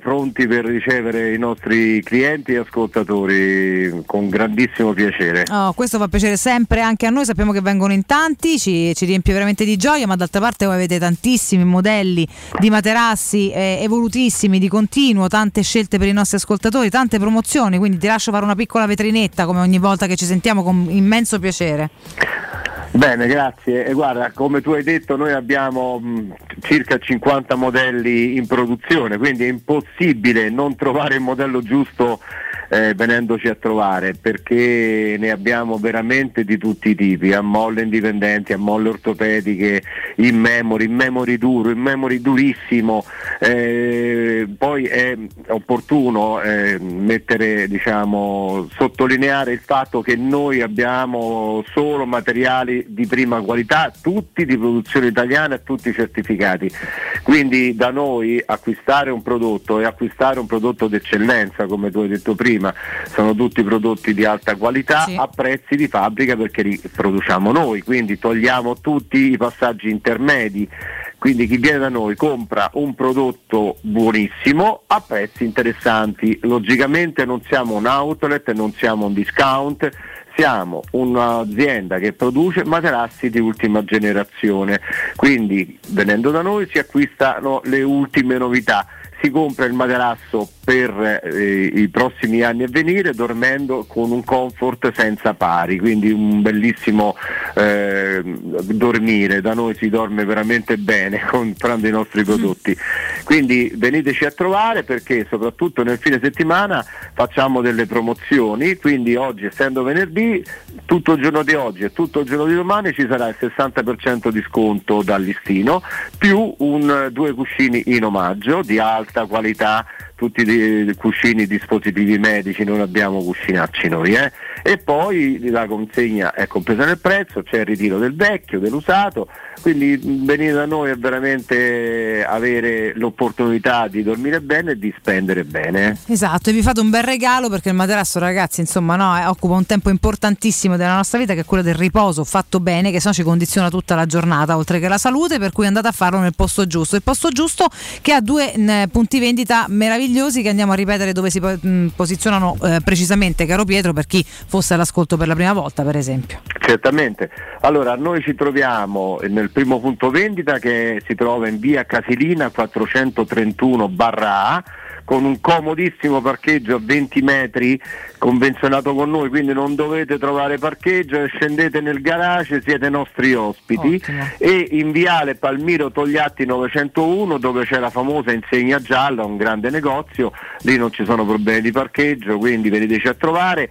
pronti per ricevere i nostri clienti e ascoltatori con grandissimo piacere. Oh, questo fa piacere sempre anche a noi, sappiamo che vengono in tanti, ci, ci riempie veramente di gioia, ma d'altra parte voi avete tantissimi modelli di materassi eh, evolutissimi, di continuo, tante scelte per i nostri ascoltatori, tante promozioni, quindi ti lascio fare una piccola vetrinetta come ogni volta che ci sentiamo con immenso piacere. Bene, grazie. E guarda, come tu hai detto, noi abbiamo mh, circa 50 modelli in produzione, quindi è impossibile non trovare il modello giusto eh, venendoci a trovare, perché ne abbiamo veramente di tutti i tipi, a molle indipendenti, a molle ortopediche, in memory, in memory duro, in memory durissimo. Eh, poi è opportuno eh, mettere, diciamo, sottolineare il fatto che noi abbiamo solo materiali di prima qualità, tutti di produzione italiana e tutti certificati. Quindi da noi acquistare un prodotto e acquistare un prodotto d'eccellenza, come tu hai detto prima, sono tutti prodotti di alta qualità Sì. a prezzi di fabbrica perché li produciamo noi, quindi togliamo tutti i passaggi intermedi Quindi chi viene da noi compra un prodotto buonissimo a prezzi interessanti. Logicamente non siamo un outlet, non siamo un discount, siamo un'azienda che produce materassi di ultima generazione. Quindi venendo da noi si acquistano le ultime novità si compra il materasso per eh, i prossimi anni a venire dormendo con un comfort senza pari, quindi un bellissimo eh, dormire, da noi si dorme veramente bene (laughs) comprando i nostri prodotti. Quindi veniteci a trovare perché soprattutto nel fine settimana facciamo delle promozioni, quindi oggi essendo venerdì, tutto il giorno di oggi e tutto il giorno di domani ci sarà il 60% di sconto dal listino, più un, due cuscini in omaggio di alta qualità tutti i cuscini dispositivi medici, non abbiamo cuscinacci noi, eh? e poi la consegna è compresa nel prezzo, c'è il ritiro del vecchio, dell'usato, quindi venire da noi è veramente avere l'opportunità di dormire bene e di spendere bene. Esatto, e vi fate un bel regalo perché il materasso, ragazzi, insomma, no, eh, occupa un tempo importantissimo della nostra vita che è quello del riposo fatto bene, che sennò ci condiziona tutta la giornata, oltre che la salute, per cui andate a farlo nel posto giusto. Il posto giusto che ha due mh, punti vendita meravigliosi che andiamo a ripetere dove si mh, posizionano eh, precisamente, caro Pietro, per chi fosse all'ascolto per la prima volta, per esempio. Certamente. Allora, noi ci troviamo nel primo punto vendita che si trova in via Casilina 431 barra A con un comodissimo parcheggio a 20 metri convenzionato con noi, quindi non dovete trovare parcheggio, scendete nel garage, siete nostri ospiti. E in viale Palmiro Togliatti 901 dove c'è la famosa insegna gialla, un grande negozio, lì non ci sono problemi di parcheggio, quindi veniteci a trovare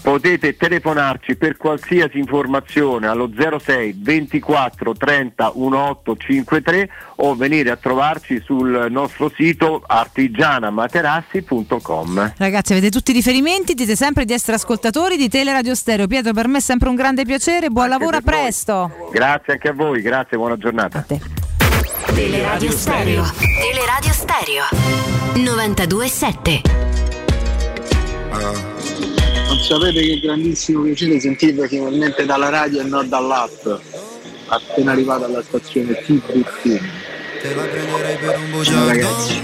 potete telefonarci per qualsiasi informazione allo 06 24 30 1853 o venire a trovarci sul nostro sito artigianamaterassi.com. Ragazzi, avete tutti i riferimenti, dite sempre di essere ascoltatori di Teleradio Stereo. Pietro, per me è sempre un grande piacere, buon Anche lavoro, a presto. Grazie anche a voi, grazie, buona giornata. Teleradio Stereo. Teleradio Stereo. 92.7. Non sapete che grandissimo piacere sentirvi finalmente dalla radio e non dall'app. Appena arrivato alla stazione Tiburtino. Ciao ragazzi.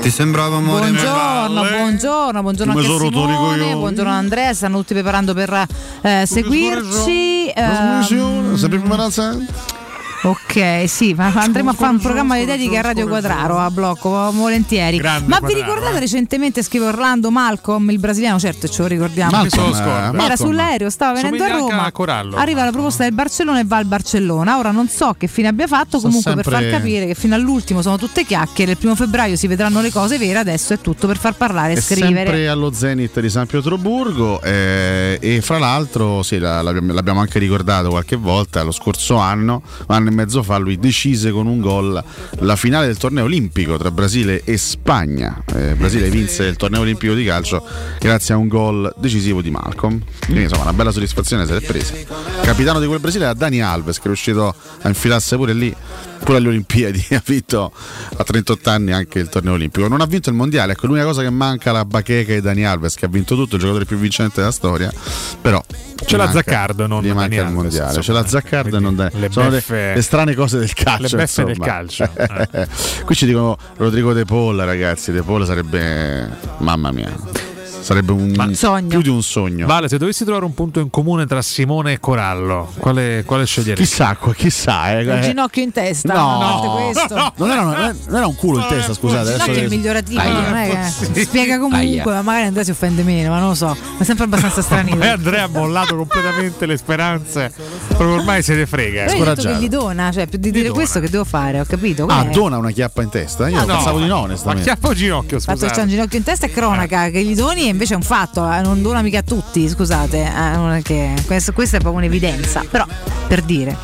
Ti sembrava amore Buongiorno, buongiorno, buongiorno Come anche a i Simone, buongiorno Andrea, stanno tutti preparando per eh, seguirci. ehm, sempre imbarazzante. Ok, sì, ma andremo a fare un programma di dediche a Radio Quadraro a blocco, volentieri. Grande ma vi Quadraro, ricordate eh. recentemente scrive Orlando Malcolm, il brasiliano, certo ce lo ricordiamo. Malcolm, Era eh, Malcolm. sull'aereo, stava venendo a Somiglia Roma. a Corallo. Arriva la proposta del Barcellona e va al Barcellona. Ora non so che fine abbia fatto, comunque per far sempre- capire che fino all'ultimo sono tutte chiacchiere. Il primo febbraio si vedranno le cose vere, adesso è tutto per far parlare e È scrivere. sempre allo Zenit di San Pietroburgo eh, e fra l'altro sì, la- l'abbiamo, l'abbiamo anche ricordato qualche volta, lo scorso anno, un anno e mezzo fa, lui decise con un gol la finale del torneo olimpico tra Brasile e Spagna. Eh, Brasile vinse il torneo olimpico di calcio grazie a un gol decisivo di Malcolm. Quindi insomma una bella soddisfazione se l'è presa. Capitano di quel Brasile era Dani Alves che è riuscito a infilarsi pure lì, pure alle Olimpiadi, (laughs) ha vinto a 38 anni anche il torneo olimpico. Non ha vinto il mondiale, ecco l'unica cosa che manca alla Bacheca e Dani Alves che ha vinto tutto, il giocatore più vincente della storia, però C'è la Zaccardo, non gli manca Dani il Alves, mondiale, c'è insomma. la Zaccardo e non Dani Sono beffe- le, strane cose del calcio. le beffe del calcio. (laughs) Qui ci dicono Rodrigo De Paul, ragazzi, De Paul sarebbe mamma mia. Sarebbe un più di un sogno. Vale, se dovessi trovare un punto in comune tra Simone e Corallo, quale, quale sceglieresti? Chissà, chissà, eh, Il eh. ginocchio in testa, No. a parte questo. (laughs) Non era, non era un culo in testa, scusate. Il adesso ginocchio è che- migliorativo, Aia. non è che spiega comunque, ma magari Andrea si offende meno, ma non lo so, ma è sempre abbastanza (laughs) stranito. E Andrea ha mollato completamente le speranze. Proprio ormai se ne frega. Hai detto che gli dona, cioè più di dire questo che devo fare, ho capito? Ah, Qual è? dona una chiappa in testa? Io Ah, no. pensavo di no, Ma onestamente. chiappa o ginocchio, Il fatto c'è un scusate? ginocchio in testa è cronaca, che gli doni e invece è un fatto, eh, non dona mica a tutti, scusate, eh, non è che questo, questa è proprio un'evidenza, però per dire.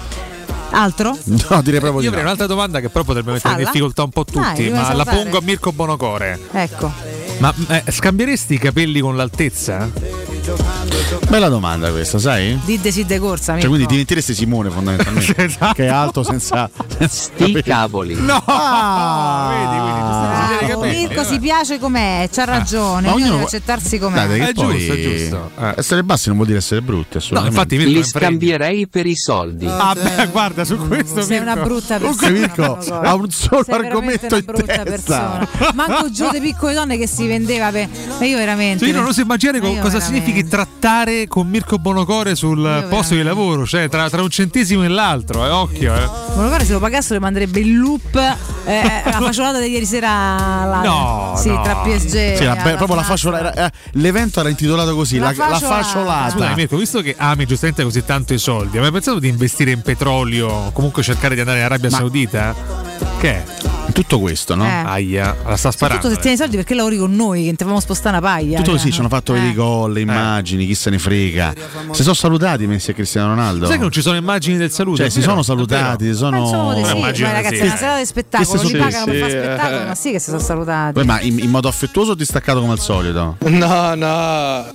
Altro? No, direi proprio Io di avrei no. un'altra domanda che però potrebbe mettere in Falla. difficoltà un po' Dai, tutti, vuoi ma la salutare? pongo a Mirko Bonocore. Ecco. Ma eh, scambieresti i capelli con l'altezza? Bella domanda questa, sai? Didde sì de corsa. Cioè, quindi Mirko. diventeresti Simone fondamentalmente. (laughs) Esatto. Che è alto senza. Sti cavoli. No! Ah, Ah, Mirko si piace com'è, c'ha ragione, Ma ognuno deve accettarsi com'è. Dai, È poi giusto, è giusto. Essere bassi non vuol dire essere brutti, assolutamente. infatti Li scambierei per i soldi. Ah, beh, guarda, su questo Sei Mirko- una brutta persona. Mirko ha un solo Sei argomento una in testa. persona. Manco giù di piccole donne che si vendeva per. Ma io veramente. Cioè, io non oso immaginare Ma co- io cosa veramente. significhi trattare con Mirko Bonocore sul posto di lavoro, cioè tra, tra un centesimo e l'altro, eh, occhio. Eh. Bonocare se lo pagassero manderebbe il loop eh, la (laughs) facciolata di ieri sera là, No, sì, no. tra PSG Sì, la be- proprio la Fnac. fasciola- era- eh, l'evento era intitolato così, La la, la fasciolata. fasciolata. Scusa Mirko, visto che ami giustamente così tanto i soldi, hai mai pensato di investire in petrolio, comunque cercare di andare in Arabia Saudita? Che è? Tutto questo, no? Eh. Aia, la sta sparando. Tutto se tieni i soldi perché lavori con noi che ti facciamo spostare una paglia. Tutto cioè. così, ci hanno fatto vedere i gol, le immagini, chi se ne frega. Si sono salutati Messi e Cristiano Ronaldo. Sai che non ci sono immagini del saluto? Cioè, si sono salutati, si sono. Pensavo di sì, immagino ma di ragazzi sì. è una serata di spettacolo, li sono- pagano per sì, fare sì, spettacolo, eh. ma sì che si sono salutati. Ma in, in modo affettuoso o distaccato come al solito? No, no.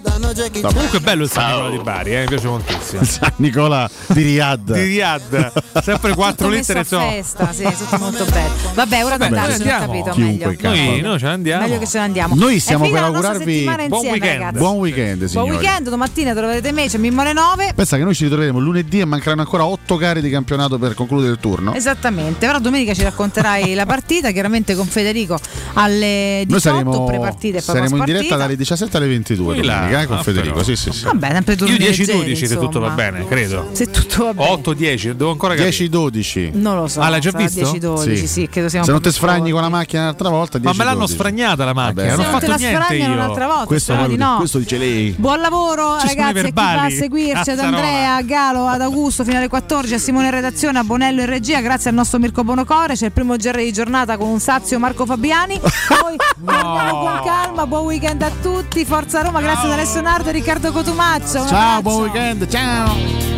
Comunque è bello il San Nicola di Bari, eh, mi piace moltissimo. San Nicola di Riyadh. Di Riyadh, sempre quattro lettere sì, tutto molto bello. Vabbè, ora d'andarci, non ho andiamo. capito Chiunque meglio. Noi, noi ce ne andiamo. Meglio che ce ne andiamo. Noi stiamo per augurarvi settimana buon insieme, weekend. ragazzi. Buon weekend, Buon signori. weekend, domattina troverete me, c'è Mimmo alle 9. Pensa che noi ci ritroveremo lunedì e mancheranno ancora otto gare di campionato per concludere il turno. Esattamente, però domenica ci racconterai (laughs) la partita, chiaramente con Federico alle 18 Noi saremo, pre-partita e poi saremo in diretta dalle 17 alle 22 Qui là. domenica, eh, con Ah, Federico. Sì, sì, sì. Vabbè, sempre turni Io 10-12 leggeri, se tutto va bene, credo. Se tutto va bene. 8-10, devo ancora capire. 10-12. Non lo so. Ah, l'hai già visto? 10-12, sì. credo sia un Se non più sfragni con la macchina l'altra volta, 10 Ma me l'hanno sfragnata la macchina, Vabbè. non ho te fatto la niente io. un'altra volta, Questo, di no. questo dice lei. Buon lavoro Ci ragazzi chi va a seguirci, ad. Andrea, a Galo, ad Augusto fino alle 14, a Simone in redazione, a Bonello in regia, grazie al nostro Mirko Bonocore, c'è il primo GR di giornata con un Sazio Marco Fabiani. Poi (laughs) torniamo con calma, buon weekend a tutti, Forza Roma, grazie ad Alessio Nardo e Riccardo Cotumaccio. Un Ciao, abbraccio. buon weekend, ciao.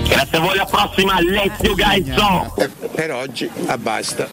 Grazie a voi, alla prossima. Let's you guys go! Per oggi, a basta.